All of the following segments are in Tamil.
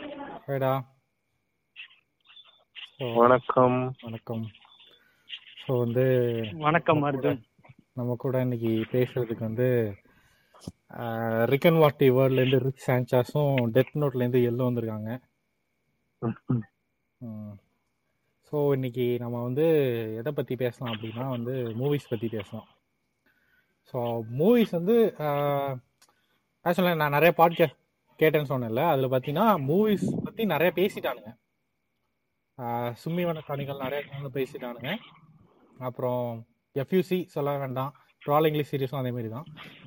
ஹேடா வணக்கம். வணக்கம். ஸோ வந்து வணக்கம் அர்ஜுன். நம்ம கூட இன்னைக்கு பேசுறதுக்கு வந்து ரிக்கன் வாட்டி வேர்ல்ட்லேருந்து ரிக் சான்சாஸும் டெத் நோட்லேருந்து எல்லோ வந்திருக்காங்க. ஸோ இன்னைக்கு நம்ம வந்து எதை பற்றி பேசலாம் அப்படின்னா வந்து மூவிஸ் பற்றி பேசலாம். ஸோ மூவிஸ் வந்து ஆக்சுவலாக நான் நிறைய பாட்காஸ்ட் கேட்டேன்னு சொன்னேன்ல அதில் பார்த்தீங்கன்னா மூவிஸ் பற்றி நிறைய பேசிட்டானுங்க. சும்மி வனக்காணிகள் நிறைய பேசிட்டானுங்க. அப்புறம் எஃப்யூசி சொல்ல வேண்டாம். ட்ரால் இங்கிலீஷ் சீரிஸும் அதே மாதிரி தான்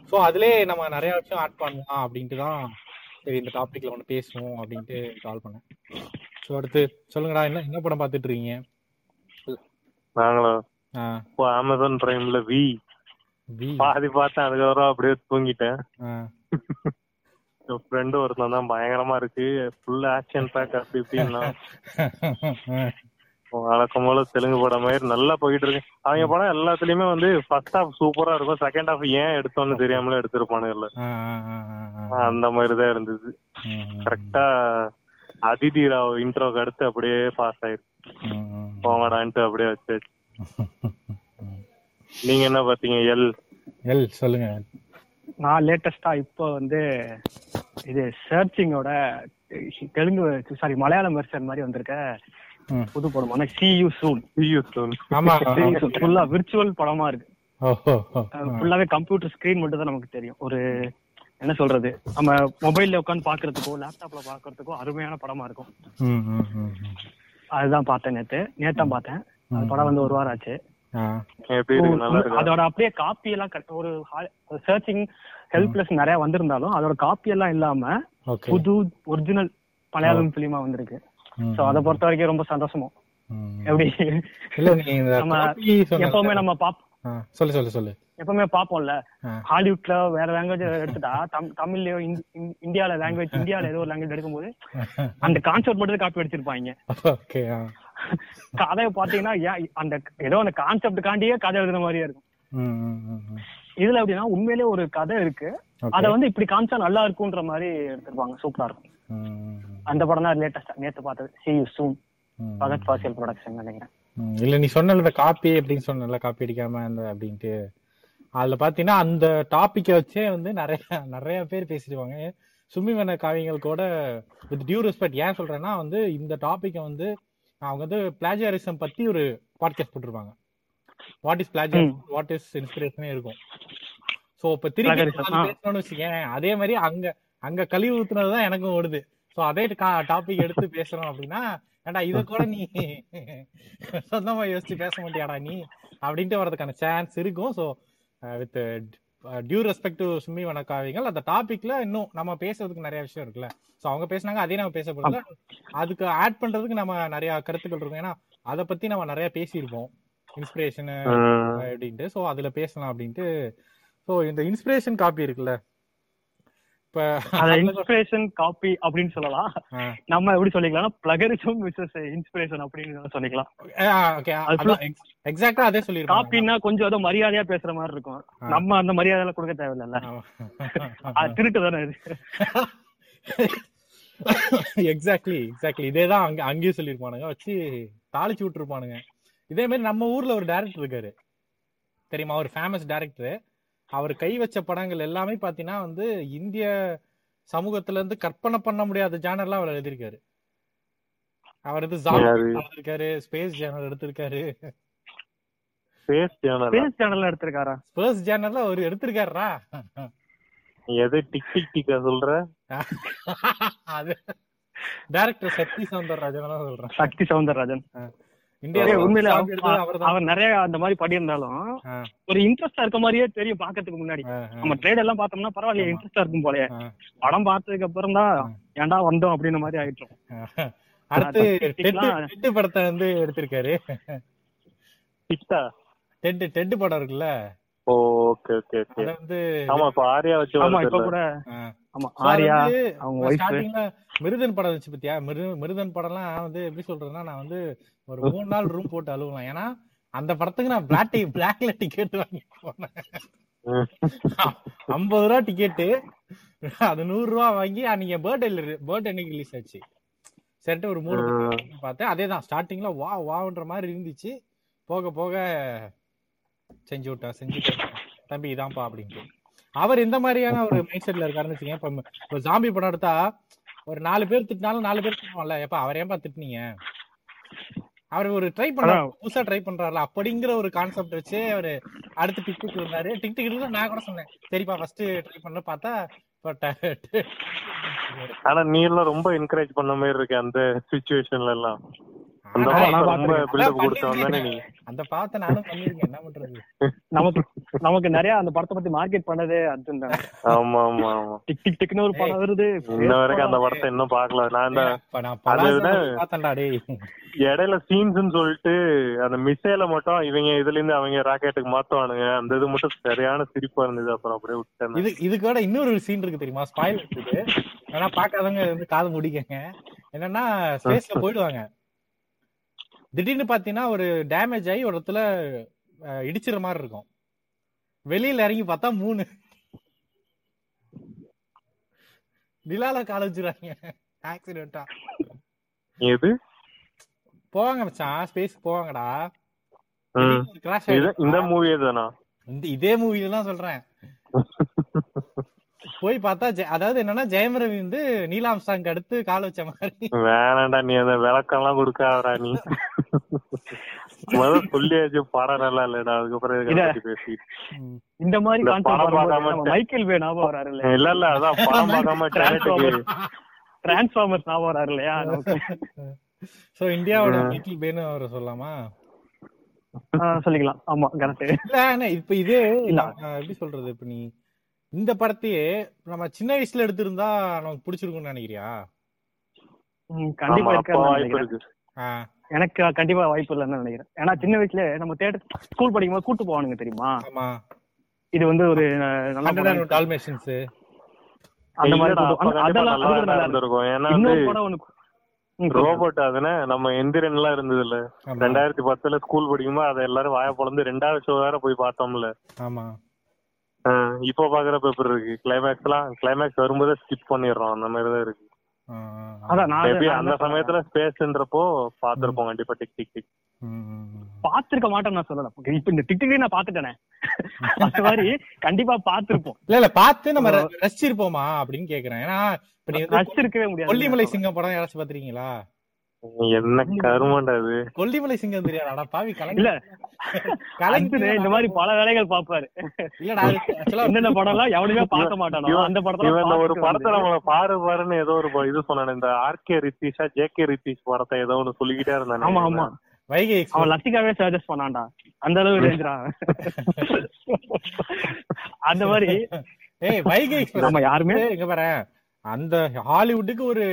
ஸோ அதிலே நம்ம நிறைய விஷயம் ஆட் பண்ணலாம் அப்படின்ட்டு தான் சரி இந்த டாப்பிக்கில் ஒன்று பேசுவோம் அப்படின்ட்டு கால் பண்ணேன். ஸோ அடுத்து சொல்லுங்கடா என்ன என்ன படம் பார்த்துட்டு இருக்கீங்க? நாங்களா அமேசான் பிரைம்ல வி வி பாதி பார்த்தேன் அதுக்கப்புறம் அப்படியே தூங்கிட்டேன். ஃப்ரெண்டு ஒருத்தன் தான் பயங்கரமா இருக்கு. ஃபுல் ஆக்ஷன் பேக் அப்படி இப்படின்னா. வழக்கம் போல தெலுங்கு படம் மாதிரி நல்லா போயிட்டு இருக்கு. அவங்க படம் எல்லாத்துலயுமே வந்து ஃபர்ஸ்ட் ஹாஃப் சூப்பரா இருக்கும். செகண்ட் ஹாஃப் ஏன் எடுத்தோம்னு தெரியாமலே எடுத்திருப்பானுங்கல்ல. அந்த மாதிரி தான் இருந்தது கரெக்டா அதிதி ராவ் இன்ட்ரோக்கு அடுத்து அப்படியே பாஸ் ஆயிருக்கு. போங்கடான்ட்டு அப்படியே வச்சாச்சு. நீங்க என்ன பாத்தீங்க எல். எல் சொல்லுங்க. நான் லேட்டஸ்டா இப்போ வந்து இது சர்ச்சிங்கோட தெலுங்கு சாரி மலையாளம் வெர்ஷன் மாதிரி வந்திருக்க. புது படமான சி யூ சூன் ஆமா. ஃபுல்லா விர்ச்சுவல் படமா இருக்கு. ஃபுல்லாவே கம்ப்யூட்டர் ஸ்கிரீன் மட்டும் தான் நமக்கு தெரியும். ஒரு என்ன சொல்றது? நம்ம மொபைல்ல உட்காந்து பாக்குறதுக்கோ லேப்டாப்ல பாக்குறதுக்கோ அருமையான படமா இருக்கும். அதுதான் பார்த்தேன் நேத்து. நேத்தான் பார்த்தேன். அந்த படம் வந்து ஒரு வாரம் ஆச்சு. அதோட அப்படியே காப்பி எல்லாம் கட்- ஒரு சர்ச்சிங் ஹெல்ப்லெஸ் நிறைய வந்திருந்தாலும் அதோட காப்பி எல்லாம் இல்லாம புது ஒரிஜினல் மலையாளம் பிலிமா வந்திருக்கு. சோ அத பொறுத்த வரைக்கும் ரொம்ப சந்தோஷமா ம். எப்படி. எப்பவுமே நம்ம பாப் சொல்லு சொல்லு சொல்லு. எப்பவுமே பாப்போம்ல. ஹாலிவுட்ல வேற லாங்குவேஜ் எடுத்துட்டா தம்- தமிழ்லயோ இந்தி- இந்- இந்தியால லாங்குவேஜ் இந்தியால ஏதோ ஒரு லாங்குவேஜ் எடுக்கும்போது அந்த கான்செப்ட் மட்டும் காப்பி அடிச்சிருப்பாங்க. ஓகே ஆ. கதையை பாத்தீங்கன்னா ஏன் அந்த ஏதோ அந்த கான்செப்ட் காண்டியே கதை எழுதுன மாதிரியே இருக்கும். இதுல எப்படின்னா உண்மையிலேயே ஒரு கதை இருக்கு. அத வந்து இப்படி காமிச்சா நல்லா இருக்கும்ன்ற மாதிரி எடுத்திருப்பாங்க. சூப்பரா இருக்கும். அந்த படம் தான் லேட்டஸ்டா நேத்து பார்த்தது. See you soon. Fahadh Faasil production நினைக்கிறேன். இல்ல நீ சொன்னல காப்பி அப்படின்னு சொன்னல காப்பி அடிக்காம அந்த அப்படின்ட்டு. அதுல பாத்தீங்கன்னா அந்த டாபிக்கை வச்சே வந்து நிறைய நிறைய பேர் பேசிடுவாங்க. சும்மி வன காவியங்கள் கூட வித் டியூ ரெஸ்பெக்ட் ஏன் சொல்றேன்னா வந்து இந்த டாபிக்கை வந்து அவங்க வந்து பிளாஜியாரிசம் பத்தி ஒரு பாட்காஸ்ட் போட்டிருப்பாங்க. What is plagiarism what is இன்ஸ்பிரேஷனே இருக்கும். சோ இப்ப திருப்பி. பேசணும்னு வச்சுக்கேன் அதே மாதிரி அங்க அங்க கழிவு ஊத்துனதுதான் எனக்கும் ஓடுது. சோ அதே டாபிக் எடுத்து பேசணும் அப்படின்னா ஏன்டா இத கூட நீ சொந்தமா யோசிச்சு பேச மாட்டியாடா நீ? அப்படின்ட்டு வர்றதுக்கான சான்ஸ் இருக்கும். So with due respect to சும்மி வணக்காவிகள் அந்த டாபிக்ல இன்னும் நம்ம பேசுறதுக்கு நிறைய விஷயம் இருக்குல்ல. ஸோ அவங்க பேசுனாங்க அதே நம்ம பேச போறதுல அதுக்கு ஆட் பண்றதுக்கு நம்ம நிறைய கருத்துக்கள் இருக்கும். ஏன்னா அதை பத்தி நம்ம நிறைய பேசியிருப்போம். இன்ஸ்பிரேஷன். அப்படின்ட்டு. ஸோ அதுல பேசலாம் அப்படின்ட்டு. ஸோ இந்த இன்ஸ்பிரேஷன் காப்பி இருக்குல்ல. இன்ஸ்பிரேஷன் காப்பி அப்படின்னு சொல்லலாம். நம்ம எப்படி சொல்லிக்கலாம் பிளகரிசம் விசஸ் இன்ஸ்பிரேஷன் அப்படின்னு சொல்லிக்கலாம். எக்ஸாக்டா அதே சொல்லிருப்பாங்க காப்பின்னா கொஞ்சம் ஏதோ மரியாதையா பேசுற மாதிரி இருக்கும். நம்ம அந்த மரியாதை கொடுக்க தேவையில்ல அது திருட்டு தானே இது எக்ஸாக்ட்லி எக்ஸாக்ட்லி இதே தான் அங்க அங்கேயும் சொல்லியிருப்பானுங்க. வச்சு தாளிச்சு விட்டுருப்பானுங்க. இதே மாதிரி நம்ம ஊர்ல ஒரு டேரக்டர் இருக்காரு. தெரியுமா? ஒரு ஃபேமஸ் டேரக்டர் அவர் கை வச்ச படங்கள் எல்லாமே பாத்தீங்கன்னா வந்து இந்திய சமூகத்துல இருந்து கற்பனை பண்ண முடியாத ஜானர்லாம் அவர் எழுதியிருக்காரு. அவர் யாரு? எடுத்திருக்காரு ஸ்பேஸ் ஜேனர் எடுத்திருக்காரு. Space Channel ஆ? ஸ்பேஸ் சேனல்ல எடுத்திருக்காரா? ஸ்பேஸ் ஜேனர்ல அவர் எடுத்திருக்காருடா. நீ எதை டிக் டிக் டிக்கா சொல்ற? அது. டைரக்டர் சக்தி சௌந்தரராஜன் தான் சொல்றேன். சக்தி சவுந்தரராஜன். இந்தியா உண்மையில அவர் நிறைய அந்த மாதிரி பண்ணியிருந்தாலும் ஆ, ஒரு இன்ட்ரெஸ்டா இருக்க மாதிரியே தெரியும் பாக்கிறதுக்கு முன்னாடி. நம்ம ட்ரேட் எல்லாம் பார்த்தோம்னா பரவாயில்ல இன்ட்ரெஸ்டா இருக்கும் போலயே. படம் பார்த்ததுக்கு அப்புறம் தான் ஏன்டா வந்தோம் அப்படின்ற மாதிரி ஆயிட்டோம். அடுத்து டெட்டு படத்தை வந்து எடுத்திருக்காரு. டெட்டு டெட்டு படம் இருக்குல்ல? ஓகே ஓகே ஓகே அத வந்து ஆமா இப்ப ஆரியா வச்சு ஆமா இப்ப? கூட. ஆமா ஆரியா அவங்க ல மிருதன் படம் வச்சு பத்தியா? மிரு மிருதன் படம்லாம் வந்து எப்படி சொல்றதுன்னா நான் வந்து ஒரு மூணு நாள் ரூம் போட்டு அழுவலாம். ஏன்னா அந்த படத்துக்கு நான் பிளாக் பிளாக்ல டிக்கெட் வாங்கி போனேன். ஐம்பது ரூபா டிக்கெட்டு அது நூறு ரூபா வாங்கி அன்னைக்கு பர்த்டே பர்த்டே அன்னைக்கு ரிலீஸ் ஆச்சு. சரிட்டு ஒரு மூணு பார்த்தேன். அதே தான் ஸ்டார்டிங்ல வா வான்ற மாதிரி இருந்துச்சு. போக போக செஞ்சு விட்டேன் செஞ்சு. தம்பி இதான்ப்பா அப்படின்ட்டு. அவர் இந்த மாதிரியான ஒரு மைண்ட் செட்ல இருக்காருன்னு வச்சுக்கோங்க இப்ப இப்போ ஜாம்பி படம் எடுத்தா ஒரு நாலு பேர் திட்டினாலும் நாலு பேர் திட்டுவாங்கல்ல எப்ப அவர் ஏன்பா திட்டுனீங்க? அவர் ஒரு ட்ரை பண்றாரு. புதுசா ட்ரை பண்றாருல. அப்படிங்கிற ஒரு கான்செப்ட் வச்சு அவரு அடுத்து டிக்டிக் இருந்தாரு டிக்டிக் நான் கூட சொன்னேன். சரிப்பா ஃபர்ஸ்ட் ட்ரை பண்ண பார்த்தா ஆனா நீ எல்லாம் ரொம்ப என்கரேஜ் பண்ண மாதிரி இருக்கு அந்த சுச்சுவேஷன்ல எல்லாம். அந்த தானே பாத்த நானும் பண்ணிருக்கேன். என்ன பண்றது? நமக்கு நமக்கு நிறைய அந்த படத்தை பத்தி மார்க்கெட் பண்ணதே அர்ஜுன் தான். ஆமா ஆமா ஆமா. டிக் டிக் டிக்னு ஒரு படம் வருது. இன்ன வரைக்கும் அந்த படத்தை இன்னும் பாக்கல நான் டேய். இடையில சீன்ஸ்னு சொல்லிட்டு அந்த மிசைல மட்டும் இவங்க இதுல இருந்து அவங்க ராக்கெட்டுக்கு மாத்துவானுங்க. அந்த இது மட்டும் சரியான சிரிப்பா இருந்தது. அப்புறம் அப்படியே விட்டேன் இது இதுக்கு விட இன்னொரு சீன் இருக்கு தெரியுமா? ஸ்பாயில் இருக்குது. ஆனா பாக்காதவங்க வந்து காது முடிக்கங்க. என்னன்னா ஸ்பேஸ்ல போயிடுவாங்க. திடீர்னு பாத்தீங்கன்னா ஒரு டேமேஜ் ஆகி ஒரு இடத்துல இடிச்சிற மாதிரி இருக்கும். வெளியில இறங்கி பார்த்தா மூணு. நிலால கால வச்சுறாங்க. ஆக்சிடென்ட்டா எது? போவாங்க மச்சான் ஸ்பேஸ் போவாங்கடா. கிராஷ் இந்த மூவி தானா? இந்த இதே மூவில தான் சொல்றேன். போய் பார்த்தா அதாவது என்னன்னா ஜெயம் ரவி வந்து நீலாம்சாங்க அடுத்து கால் வச்ச மாதிரி. வேணாண்டா நீ அந்த விளக்கம் எல்லாம் கொடுக்காதடா நீ? முதல்ல சொல்லியாச்சு படம் நல்லா இல்லடா அதுக்கப்புறம் ம். இந்த மாதிரி படம் பார்க்காம மைக்கேல் வே ஞாபகம் வராரு இல்லையா? இல்ல இல்ல அதான் படம் பார்க்காம டிரான்ஸ்ஃபார்மர்ஸ் ஞாபகம் வராரு இல்லையா? சோ இந்தியாவோட லிட்டில் பேனு அவரை சொல்லலாமா? ஆ, சொல்லிக்கலாம். ஆமா கரெக்ட் இல்ல இப்ப இதே எப்படி சொல்றது இப்ப நீ இந்த படத்தையே நம்ம சின்ன வயசுல எடுத்திருந்தா நமக்கு பிடிச்சிருக்கும்னு நினைக்கிறியா? கண்டிப்பா எனக்கு கண்டிப்பா வாய்ப்பு இல்லைன்னு நினைக்கிறேன். ஏன்னா சின்ன வயசுல நம்ம தேட்டர் ஸ்கூல் படிக்கும் போது கூட்டு போவானுங்க தெரியுமா? இது வந்து ஒரு நல்ல டால்மேஷன்ஸ் அந்த மாதிரி அதெல்லாம். ரோபோட் அதுனே நம்ம எந்திரன் எல்லாம் இருந்தது இல்ல ரெண்டாயிரத்தி பத்துல ஸ்கூல் படிக்கும்போது அதை எல்லாரும் வாய பொழந்து ரெண்டாவது ஷோ வேற போய் பார்த்தோம்ல. ஆமா. இப்போ பாக்குறப்ப எப்படி இருக்கு? கிளைமேக்ஸ் எல்லாம் கிளைமேக்ஸ் வரும்போதே ஸ்கிப் பண்ணிடுறோம். அந்த மாதிரி தான் இருக்கு அந்த. சமயத்துல ஸ்பேஸ்ன்றப்போ பாத்திருப்போம் கண்டிப்பா டிக் டிக் டிக். பாத்திருக்க மாட்டேன் நான் சொல்லல. இப்ப இந்த டிக்டிக்கே நான் பாத்துட்டேனே அந்த மாதிரி கண்டிப்பா பாத்திருப்போம் இல்ல இல்ல பார்த்து நம்ம ர- ரசிச்சிருப்போமா அப்படின்னு கேக்குறேன். ஏன்னா இப்ப நீ வந்து ரசிச்சிருக்கவே முடியாது. கொல்லிமலை சிங்கம் படம் யாராச்சும் பாத்திருக்கீங்களா என்ன கருமண்டா அது கொல்லிமலை சிங்கம் தெரியாதா? பாவி இல்ல. இந்த மாதிரி பல வேலைகள் பாப்பாரு இல்லடா என்னென்ன படம் எல்லாம் எவனுமே பார்க்க மாட்டானோ. அந்த இந்த ஒரு படத்துல படத்தை நம்மள பாரு பாருன்னு ஏதோ ஒரு இது சொன்னானே இந்த ஆர்கே ரித்தீஷா ஜே கே ரித்தீஷ் படத்தை ஏதோ ஒண்ணு சொல்லிக்கிட்டே இருந்தானே. ஆமா ஆமா. வைகை அவன் லத்திகாவே சஜஸ்ட் பண்ணான்டா. அந்த அளவு ரேஞ்சுடா அந்த மாதிரி. ஏய் வைகை நம்ம யாருமே இங்க பாரு. அந்த ஹாலிவுட்டுக்கு ஒரு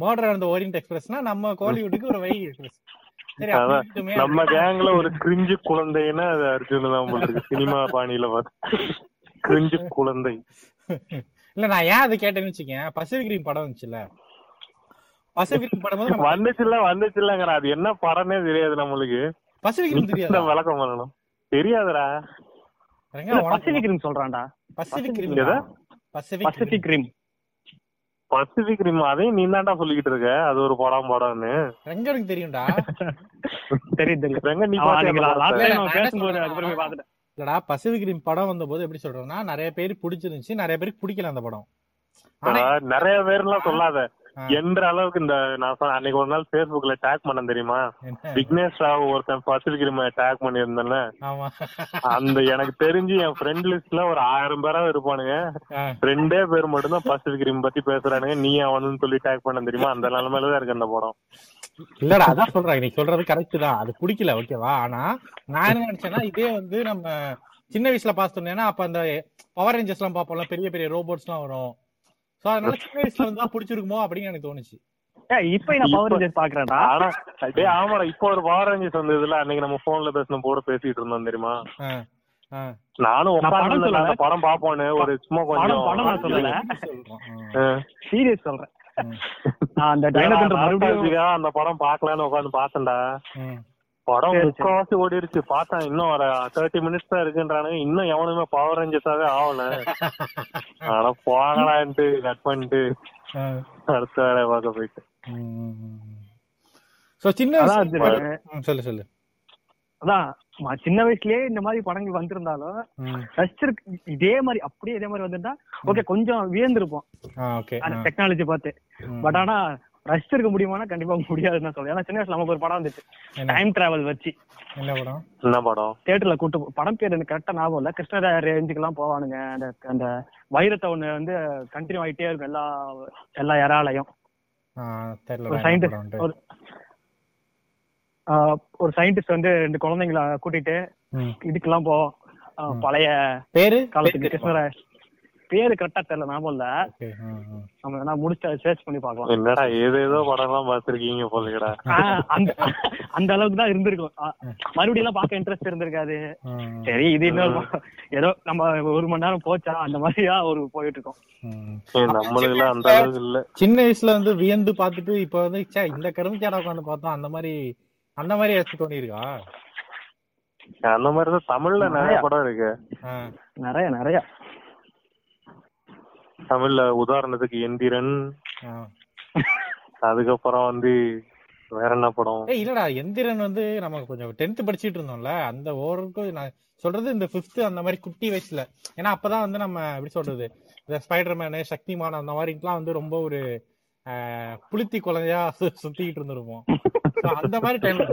மர்டர் அந்த ஓரியன்ட் எக்ஸ்பிரஸ்னா நம்ம கோலிவுட்டுக்கு ஒரு வைகை எக்ஸ்பிரஸ் நம்ம கேங்ல ஒரு கிரிஞ்சு குழந்தைன்னா அது அர்ஜுன் தான் போல சினிமா பாணியில பார்த்து கிரிஞ்சு குழந்தை. இல்ல நான் ஏன் அதை கேட்டேன்னு வச்சுக்கேன். பசிபிக் கிரீம் படம் வந்துச்சுல்ல பசிபிக் கிரீம் படம் போது நம்ம வந்துச்சுல்ல வந்துச்சுல்லங்கிற அது என்ன படம்னே தெரியாது நம்மளுக்கு. பசிபிக் கிரீம் இந்த தெரியாதா? விளக்கம் பண்ணணும்? தெரியாதுடா. Pacific rim சொல்றான்டா. Pacific? Pacific Pacific rim Pacific rim அதையும் நீ தான்டா சொல்லிக்கிட்டு இருக்க. அது ஒரு படம் படம்னு. ரெங்க எனக்கு தெரியும்டா. தெரியும் தெரியும் எங்க நீ பேசும்போது அதுக்கப்புறம் போய் பார்த்துட்டேன். இல்லடா பசிபிக் கிரீம் படம் வந்தபோது எப்படி சொல்றேன்னா நிறைய பேர் பிடிச்சிருந்துச்சு நிறைய பேருக்கு பிடிக்கல அந்த படம். நிறைய பேர்லாம் சொல்லாத. ஆ. என்ற அளவுக்கு இந்த நான் அன்னைக்கு ஒரு நாள் Facebookல டேக் பண்ண தெரியுமா? விக்னேஷ் ராவ் ஒருத்தன் பசிபிக் ரிம் டேக் பண்ணியிருந்தேன்ல அந்த எனக்கு தெரிஞ்சு என் ஃப்ரெண்ட் லிஸ்ட்ல ஒரு ஆயிரம் பேராவது இருப்பானுங்க. ரெண்டே பேர் மட்டும்தான் பசிபிக் ரிம் பத்தி பேசுறானுங்க. நீ அவனுன்னு சொல்லி டேக் பண்ண தெரியுமா? அந்த நிலைமையில தான் இருக்கு அந்த படம். இல்லடா அதான் சொல்றேன். நீ சொல்றது கரெக்ட் தான். அது பிடிக்கல ஓகேவா ஆனா நான் என்ன நினைச்சேன்னா இதே வந்து நம்ம சின்ன வயசுல பாத்துட்டோம்னா அப்ப அந்த பவர் ரேஞ்சர்ஸ் எல்லாம் பாப்போம்ல பெரிய பெரிய ரோபோட்ஸ் எல்லாம் வரும். சோ அதனால சின்ன வயசுல தான் பிடிச்சிருக்குமோ அப்படின்னு எனக்கு தோணுச்சு. ஏய், இப்ப நான் பவர் ரேஞ்சர்ஸ் பாக்குறேன்டா? ஆனா டேய் ஆமாடா இப்போ ஒரு பவர் ரேஞ்சர்ஸ் வந்ததுல அன்னைக்கு நம்ம போன்ல பேசின போட பேசிட்டு இருந்தோம் தெரியுமா. நானும் நான் படம் படம் பாப்போன்னு ஒரு சும்மா படம் படம் நான் கொஞ்சம். ஆ. சீரியஸ் சொல்றேன். அந்த டைனோசர் மறுபடியும் nostalgic-ஆ அந்த படம் பாக்கலான்னு உட்கார்ந்து பார்த்தேன்டா. ம். படம். முக்காவாசி ஓடிருச்சு. பார்த்தேன் இன்னும் ஒரு தேர்ட்டி மினிட்ஸ் தான் இருக்குன்றானுங்க. இன்னும் எவனுமே பவர் ரேஞ்சர்ஸாவே ஆகல ஆனா போகலான்ட்டு கட் பண்ணிட்டு அடுத்த வேலையை பார்க்க போயிட்டு. அதான் சொல்லு சொல்லு. சின்ன வயசுலயே இந்த மாதிரி படங்கள் வந்திருந்தாலும். ரசிச்சிருக்கு இதே மாதிரி அப்படியே இதே மாதிரி வந்திருந்தா ஓகே கொஞ்சம் வியந்திருப்போம். ஆ ஓகே அந்த டெக்னாலஜி பார்த்து. பட் ஆனா ரசிச்சிருக்க முடியுமானா கண்டிப்பா முடியாதுன்னு தான் சொல்லுவேன் ஏன்னா சின்ன வயசுல நமக்கு ஒரு படம் வந்துச்சு. டைம் டிராவல் வச்சு. என்ன படம்? என்ன படம்? தியேட்டர்ல கூட்டு படம் பேர் எனக்கு கரெக்டா ஞாபகம் இல்ல. கிருஷ்ணராய ரேஞ்சுக்கு எல்லாம் போவானுங்க. அந்த அந்த வைரத்தை ஒண்ணு வந்து கண்டினியூ ஆயிட்டே இருக்கும் எல்லா எல்லா இறாலையும். ஆ, தெரியல. ஒரு சயின்டிஸ்ட். ஒரு ஆஹ் ஒரு சயின்டிஸ்ட் வந்து ரெண்டு குழந்தைங்கள கூட்டிட்டு. இதுக்கெல்லாம் போவோம் பழைய பேரு? காலத்துக்கு கிருஷ்ணராய பேரு கரெக்டா தெரியல ஞாபகம் இல்ல. நம்ம வேணா முடிச்சு சர்ச் பண்ணி பார்க்கலாம். என்னடா ஏதேதோ படம் எல்லாம் பாத்திருக்கீங்க போலடா அந்த அந்த அளவுக்கு தான் இருந்திருக்கும். மறுபடியும் எல்லாம் பார்க்க இன்ட்ரெஸ்ட் இருந்திருக்காது. சரி இது இன்னொரு. ஏதோ நம்ம ஒரு மணி நேரம் போச்சா அந்த மாதிரியா ஒரு போயிட்டு இருக்கோம். நம்மளுக்கு எல்லாம் அந்த அளவுக்கு இல்ல. சின்ன வயசுல வந்து வியந்து பார்த்துட்டு இப்ப வந்து இந்த கரும்புச்சாடா உட்காந்து பார்த்தோம் அந்த மாதிரி அந்த மாதிரி ஏதாச்சும் தோணிருக்கா அந்த மாதிரிதான் தமிழ்ல நிறைய படம் இருக்கு. நிறைய நிறைய. தமிழ்ல உதாரணத்துக்கு எந்திரன். அதுக்கப்புறம் வந்து வேற என்ன படம்? ஏய் இல்லடா எந்திரன் வந்து நம்ம கொஞ்சம் டென்த் படிச்சிட்டு இருந்தோம்ல அந்த ஓவருக்கு நான் சொல்றது இந்த ஃபிஃப்த் அந்த மாதிரி குட்டி வயசுல. ஏன்னா அப்பதான் வந்து நம்ம எப்படி சொல்றது இந்த ஸ்பைடர் மேனு சக்திமான் அந்த மாதிரிலாம் வந்து ரொம்ப ஒரு புளுத்தி குழந்தையா சுத்திக்கிட்டு இருந்திருப்போம். அந்த மாதிரி டைம்ல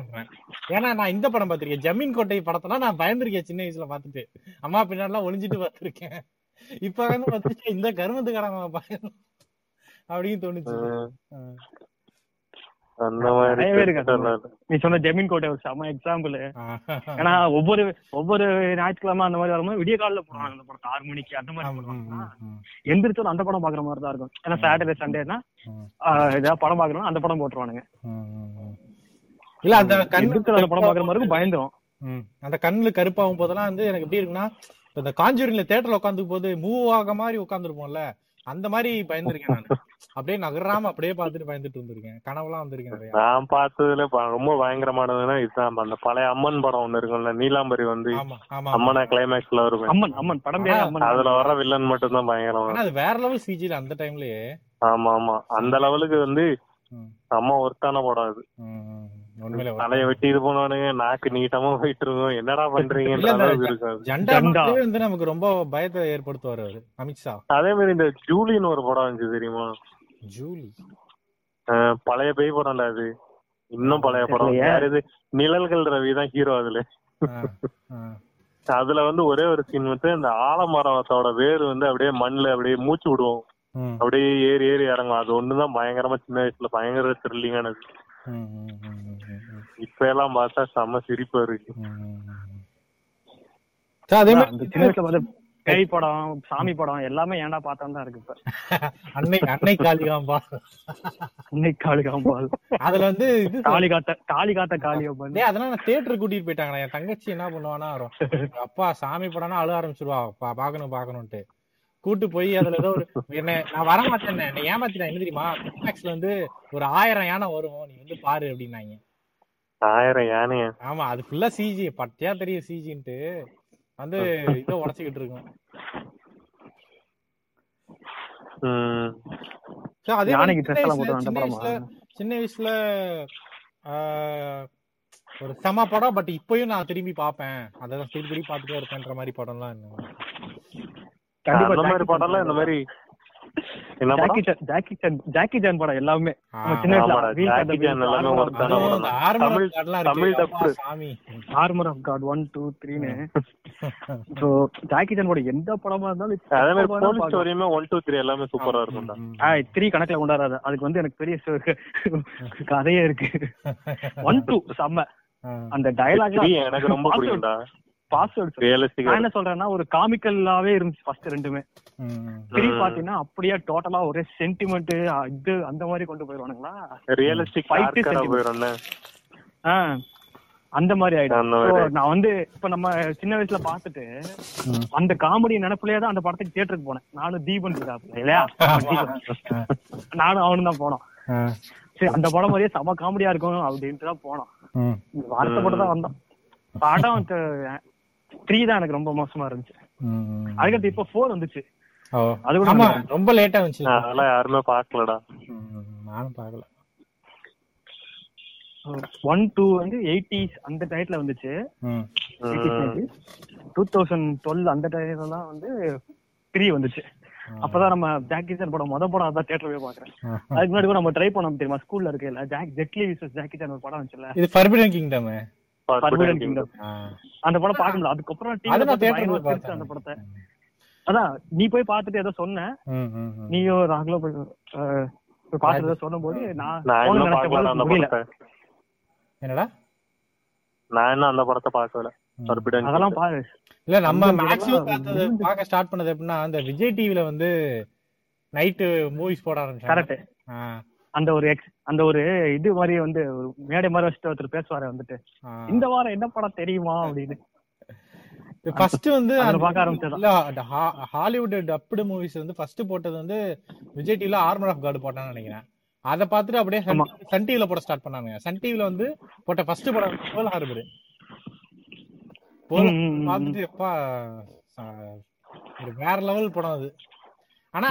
ஏன்னா நான் இந்த படம் பார்த்திருக்கேன். ஜமீன் கோட்டை படத்தெல்லாம் நான் பயந்துருக்கேன் சின்ன வயசுல பார்த்துட்டு. அம்மா பின்னாடிலாம் ஒளிஞ்சிட்டு பார்த்திருக்கேன். இப்ப வந்து பார்த்துட்டு இந்த கருமத்துக்காரங்க பயம் அப்படின்னு தோணுச்சு. நீ சொன்ன ஜமீன் கோட்டை ஒரு செம எக்ஸாம்பிள். ஏன்னா ஒவ்வொரு ஒவ்வொரு ஞாயிற்றுக்கிழமை அந்த மாதிரி வரும்போது விடிய காலில் போடுவாங்க அந்த படத்தை ஆறு மணிக்கு அந்த மாதிரி போடுவாங்க. எந்திரிச்சோம் அந்த படம் பாக்குற மாதிரி தான் இருக்கும் ஏன்னா சாட்டர்டே சண்டேனா. ஏதாவது படம் பாக்குறோம் அந்த படம் போட்டுருவானுங்க. இல்ல அந்த கண்ணு எந்திரிச்சு அந்த படம் பாக்குற மாதிரி பயந்துரும். அந்த கண்ணுல கருப்பாகும் போதெல்லாம் வந்து எனக்கு எப்படி இருக்குன்னா இப்ப இந்த காஞ்சூரிங்ல தேட்டர்ல உட்காந்து போது மூவ் ஆக மாதிரி உட்காந்துருப்போம்ல அந்த மாதிரி பயந்துருக்கேன் நான். அப்படியே நகராம அப்படியே பார்த்துட்டு பயந்துட்டு வந்திருக்கேன். கனவுலாம் வந்திருக்கேன் நிறைய. நான் பார்த்ததுல ரொம்ப பயங்கரமானதுன்னா இதுதான் அந்த பழைய அம்மன் படம் ஒண்ணு இருக்கும்ல நீலாம்பரி வந்து அம்மனா கிளைமேக்ஸ்ல வருவேன் அம்மன் அம்மன் படம் அதுல வர வில்லன் மட்டும் தான் பயங்கரமா அது வேற லெவல் சிஜில அந்த டைம்லயே ஆமா ஆமா. அந்த லெவலுக்கு வந்து செம்ம ஒருத்தான படம் ஒரு- தலைய வெட்டி இது பண்ணுவானுங்க நாக்கு நீட்டமா போயிட்டு இருக்கும். என்னடா. மட்டுமே வந்து நமக்கு ரொம்ப பயத்தை ஏற்படுத்துவாரு அவரு அமித்ஷா அதே மாதிரி இந்த ஜூலின்னு ஒரு படம் இருந்துச்சு தெரியுமா? ஜூலி? பழைய பேய் படம்டா அது. இன்னும் பழைய படம். யார் இது நிழல்கள் ரவி தான் ஹீரோ அதுல. அதுல வந்து ஒரே ஒரு சீன் வந்து இந்த ஆலமரத்தோட வேர் வந்து அப்படியே மண்ணுல அப்படியே மூச்சு விடுவோம். அப்படியே ஏறி ஏறி இறங்கும் அது ஒண்ணுதான் பயங்கரமா சின்ன வயசுல பயங்கர த்ரில்லிங்கானது. இப்ப எல்லாம் பார்த்தா செம்ம சிரிப்பா இருக்கு. அதே மாதிரி பேய் படம் சாமி படம் எல்லாமே ஏன்டா பார்த்தா தான் இருக்கு இப்ப. அன்னை அன்னை காளிகாம்பா இன்னைக்கு காளி காம்பால் அதுல வந்து இது காளி காத்த காளி காத்த காளியோ பண்ணி டேய் அதெல்லாம் நான் தியேட்டர் கூட்டிட்டு போயிட்டாங்களே என் தங்கச்சி என்ன பண்ணுவானா அப்பா சாமி படம்னா அழுக ஆரம்பிச்சிருவா. பாக்கணும் பாக்கணும்ட்டு கூட்டு போய் அதுல ஏதோ ஒரு என்ன நான் வர மாட்டேன் என்ன ஏமாத்திட்டேன் என்ன தெரியுமா? கிளைமேக்ஸ்ல வந்து ஒரு ஆயிரம் யானை வரும் நீ வந்து பாரு அப்படின்னாங்க. ஆயிரம் யானைய? ஆமா அது ஃபுல்லா சிஜி பட்டியா தெரியும் சிஜின்ட்டு வந்து இதை உடச்சிக்கிட்டு இருக்கும். அதே சின்ன வயசுல- படமா ஒரு செம படம் பட் இப்பயும் நான் திரும்பி பார்ப்பேன். அதான் திருப்பி பார்த்துட்டே இருப்பேன்ற மாதிரி படம்லாம் என்ன? கண்டிப்பா அந்த மாதிரி ஜாக்கி படம் எல்லாம் இந்த மாதிரி ஜாக்கி சான் ஜாக்கி சான் படம் எல்லாமே. சின்ன. Armour of God one two த்ரீன்னு ஸோ ஜாக்கி சான் படம் எந்த படமா இருந்தாலும் ஒன் டூ த்ரீ எல்லாமே சூப்பரா இருக்கும்டா. ம், ம். ஆ த்ரீ கணக்குல கொண்டாடாத அதுக்கு வந்து எனக்கு பெரிய கதையே இருக்கு. ஒன் டூ செம்ம. அந்த டயலாக் எனக்கு ரொம்ப பிடிக்கும்டா. பாஸ்வேர்ட் நான் ரியலிஸ்டிக்கா என்ன சொல்றேன்னா ஒரு காமிக்கலாவே இருந்துச்சு ஃபர்ஸ்ட் ரெண்டுமே. த்ரீ. பாத்தீங்கன்னா அப்படியே டோட்டலா ஒரே சென்டிமெண்ட் இது அந்த மாதிரி கொண்டு போயிருவானுங்களா ரியலிஸ்டிக். போயிடும்ல ஆ, அந்த மாதிரி ஆயிடும். நான் வந்து இப்ப நம்ம சின்ன வயசுல பாத்துட்டு. அந்த காமெடி நினைப்புலயே தான் அந்த படத்துக்கு தியேட்டருக்கு போனேன் நானும் தீபன் இருக்காப்ல இல்லையா தீபன். நானும் அவனும் தான் போனோம். சரி அந்த படம் மாதிரியே செம காமெடியா இருக்கும் அப்படின்ட்டு தான் போனோம் வருத்தப்பட்டு தான் வந்தோம் படம் த்ரீ தான் எனக்கு ரொம்ப மோசமா இருந்துச்சு. அதுக்கடுத்து இப்போ ஃபோர் வந்துச்சு. ஓ. அது கூட ரொம்ப லேட்டா வந்துச்சு. அதெல்லாம் யாருமே பாக்கலடா ம், நானும் பார்க்கல. ஒன் டூ வந்து எயிட்டிஸ் அந்த டயத்துல வந்துச்சு. ம். டூ தௌசண்ட் டுவெல் அந்த டயத்துல வந்து த்ரீ வந்துச்சு. அப்பதான் நம்ம ஜாக்கி சான் படம் மொத படம் அதான் தியேட்டர் போய் பாக்குறேன். அதுக்கு முன்னாடி கூட நம்ம ட்ரை பண்ணோம் தெரியுமா? ஸ்கூல்ல இருக்கையில. Jack Jet Li versus Jackie Chan ஒரு படம் வந்துச்சுல இது ஃபர்பிடன் கிங்டம். அந்த படம் பார்க்க முடியல அதுக்கப்புறம் டிவில அந்த படத்தை. அதான் நீ போய் பார்த்துட்டு ஏதோ சொன்ன. ம் ம் ம். நீயோ ராகுலோ போய் பார்த்துட்டு ஏதோ சொல்லும் போது நான் முடியல. என்னடா? நான் இன்னும் அந்த படத்தை பார்க்கல. அதெல்லாம். பாரு. இல்ல நம்ம மேக்ஸிமம் பார்க்க ஸ்டார்ட் பண்ணது எப்படின்னா அந்த விஜய் டிவில வந்து நைட்டு மூவிஸ் போட ஆரம்பிச்சாங்க. கரெக்ட் ஆ, அந்த ஒரு எக்ஸ் அந்த ஒரு இது மாதிரி வந்து ஒரு மேடை மாதிரி வச்சுட்டு ஒருத்தர் பேசுவாரு வந்துட்டு. இந்த வாரம் என்ன படம் தெரியுமா அப்படின்னு. ஃபர்ஸ்ட் வந்து பார்க்க ஹா- ஹாலிவுட் டப்டு மூவிஸ் வந்து ஃபர்ஸ்ட் போட்டது வந்து விஜய் டிவில ஆர்மர் ஆஃப் காட் போட்டான்னு நினைக்கிறேன். அத பார்த்துட்டு அப்படியே சன் டிவில போட ஸ்டார்ட் பண்ணாங்க. சன் டிவில வந்து போட்ட ஃபர்ஸ்ட் படம் பேர்ல் ஹார்பர் ம். பார்த்துட்டு எப்பா வேற லெவல் படம் அது. ஆனா?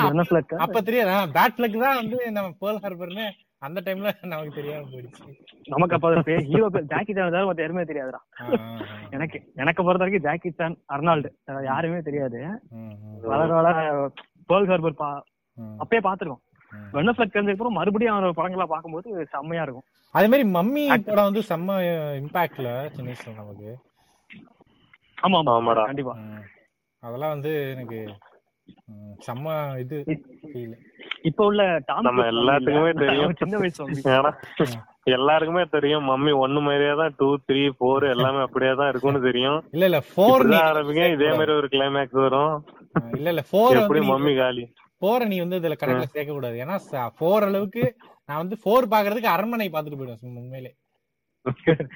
அப்ப தெரியாது. பேட் பிளக் தான் வந்து நம்ம பேர்ல் ஹார்பர்னு அந்த டைம்ல நமக்கு தெரியாம போயிடுச்சு. நமக்கு அப்ப ஹீரோ பேர் ஜாக்கி சான் தவிர மத்த யாருமே தெரியாதுடா. எனக்கு எனக்கு பொறுத்த வரைக்கும் ஜாக்கி சான் அர்னால்டு யாருமே தெரியாது. வளர வளர பேர்ல் ஹார்பர் பா அப்பயே பாத்துருக்கோம். ம். வெண்ணஃபிளக் தெரிஞ்சதுக்கு அப்புறம் மறுபடியும் அவரோட படங்களா பார்க்கும்போது செம்மையா இருக்கும். அதே மாதிரி மம்மி படம் வந்து செம்ம இம்பாக்ட்ல சின்ன வயசுல நமக்கு. ஆமா ஆமா. ஆமாடா. கண்டிப்பா. அதெல்லாம் வந்து எனக்கு செம்ம இது. இப்ப உள்ள டாம் நம்ம எல்லாத்துக்குமே. தெரியும். சின்ன வயசு எல்லாருக்குமே தெரியும். மம்மி ஒண்ணு மாதிரியே தான் டூ த்ரீ ஃபோர் எல்லாமே அப்படியே தான் இருக்கும்னு தெரியும். இல்ல இல்ல இப்படிதான் ஆரம்பிங்க. இதே மாதிரி ஒரு கிளைமேக்ஸ் வரும். இல்ல இல்ல ஃபோர் எப்படி மம்மி காலி? ஃபோரை நீ வந்து இதுல கணக்குல சேர்க்க கூடாது ஏன்னா ஃபோர் அளவுக்கு நான் வந்து ஃபோர் பாக்குறதுக்கு அரண்மனை பாத்துட்டு போயிடுவேன் உண்மையிலே.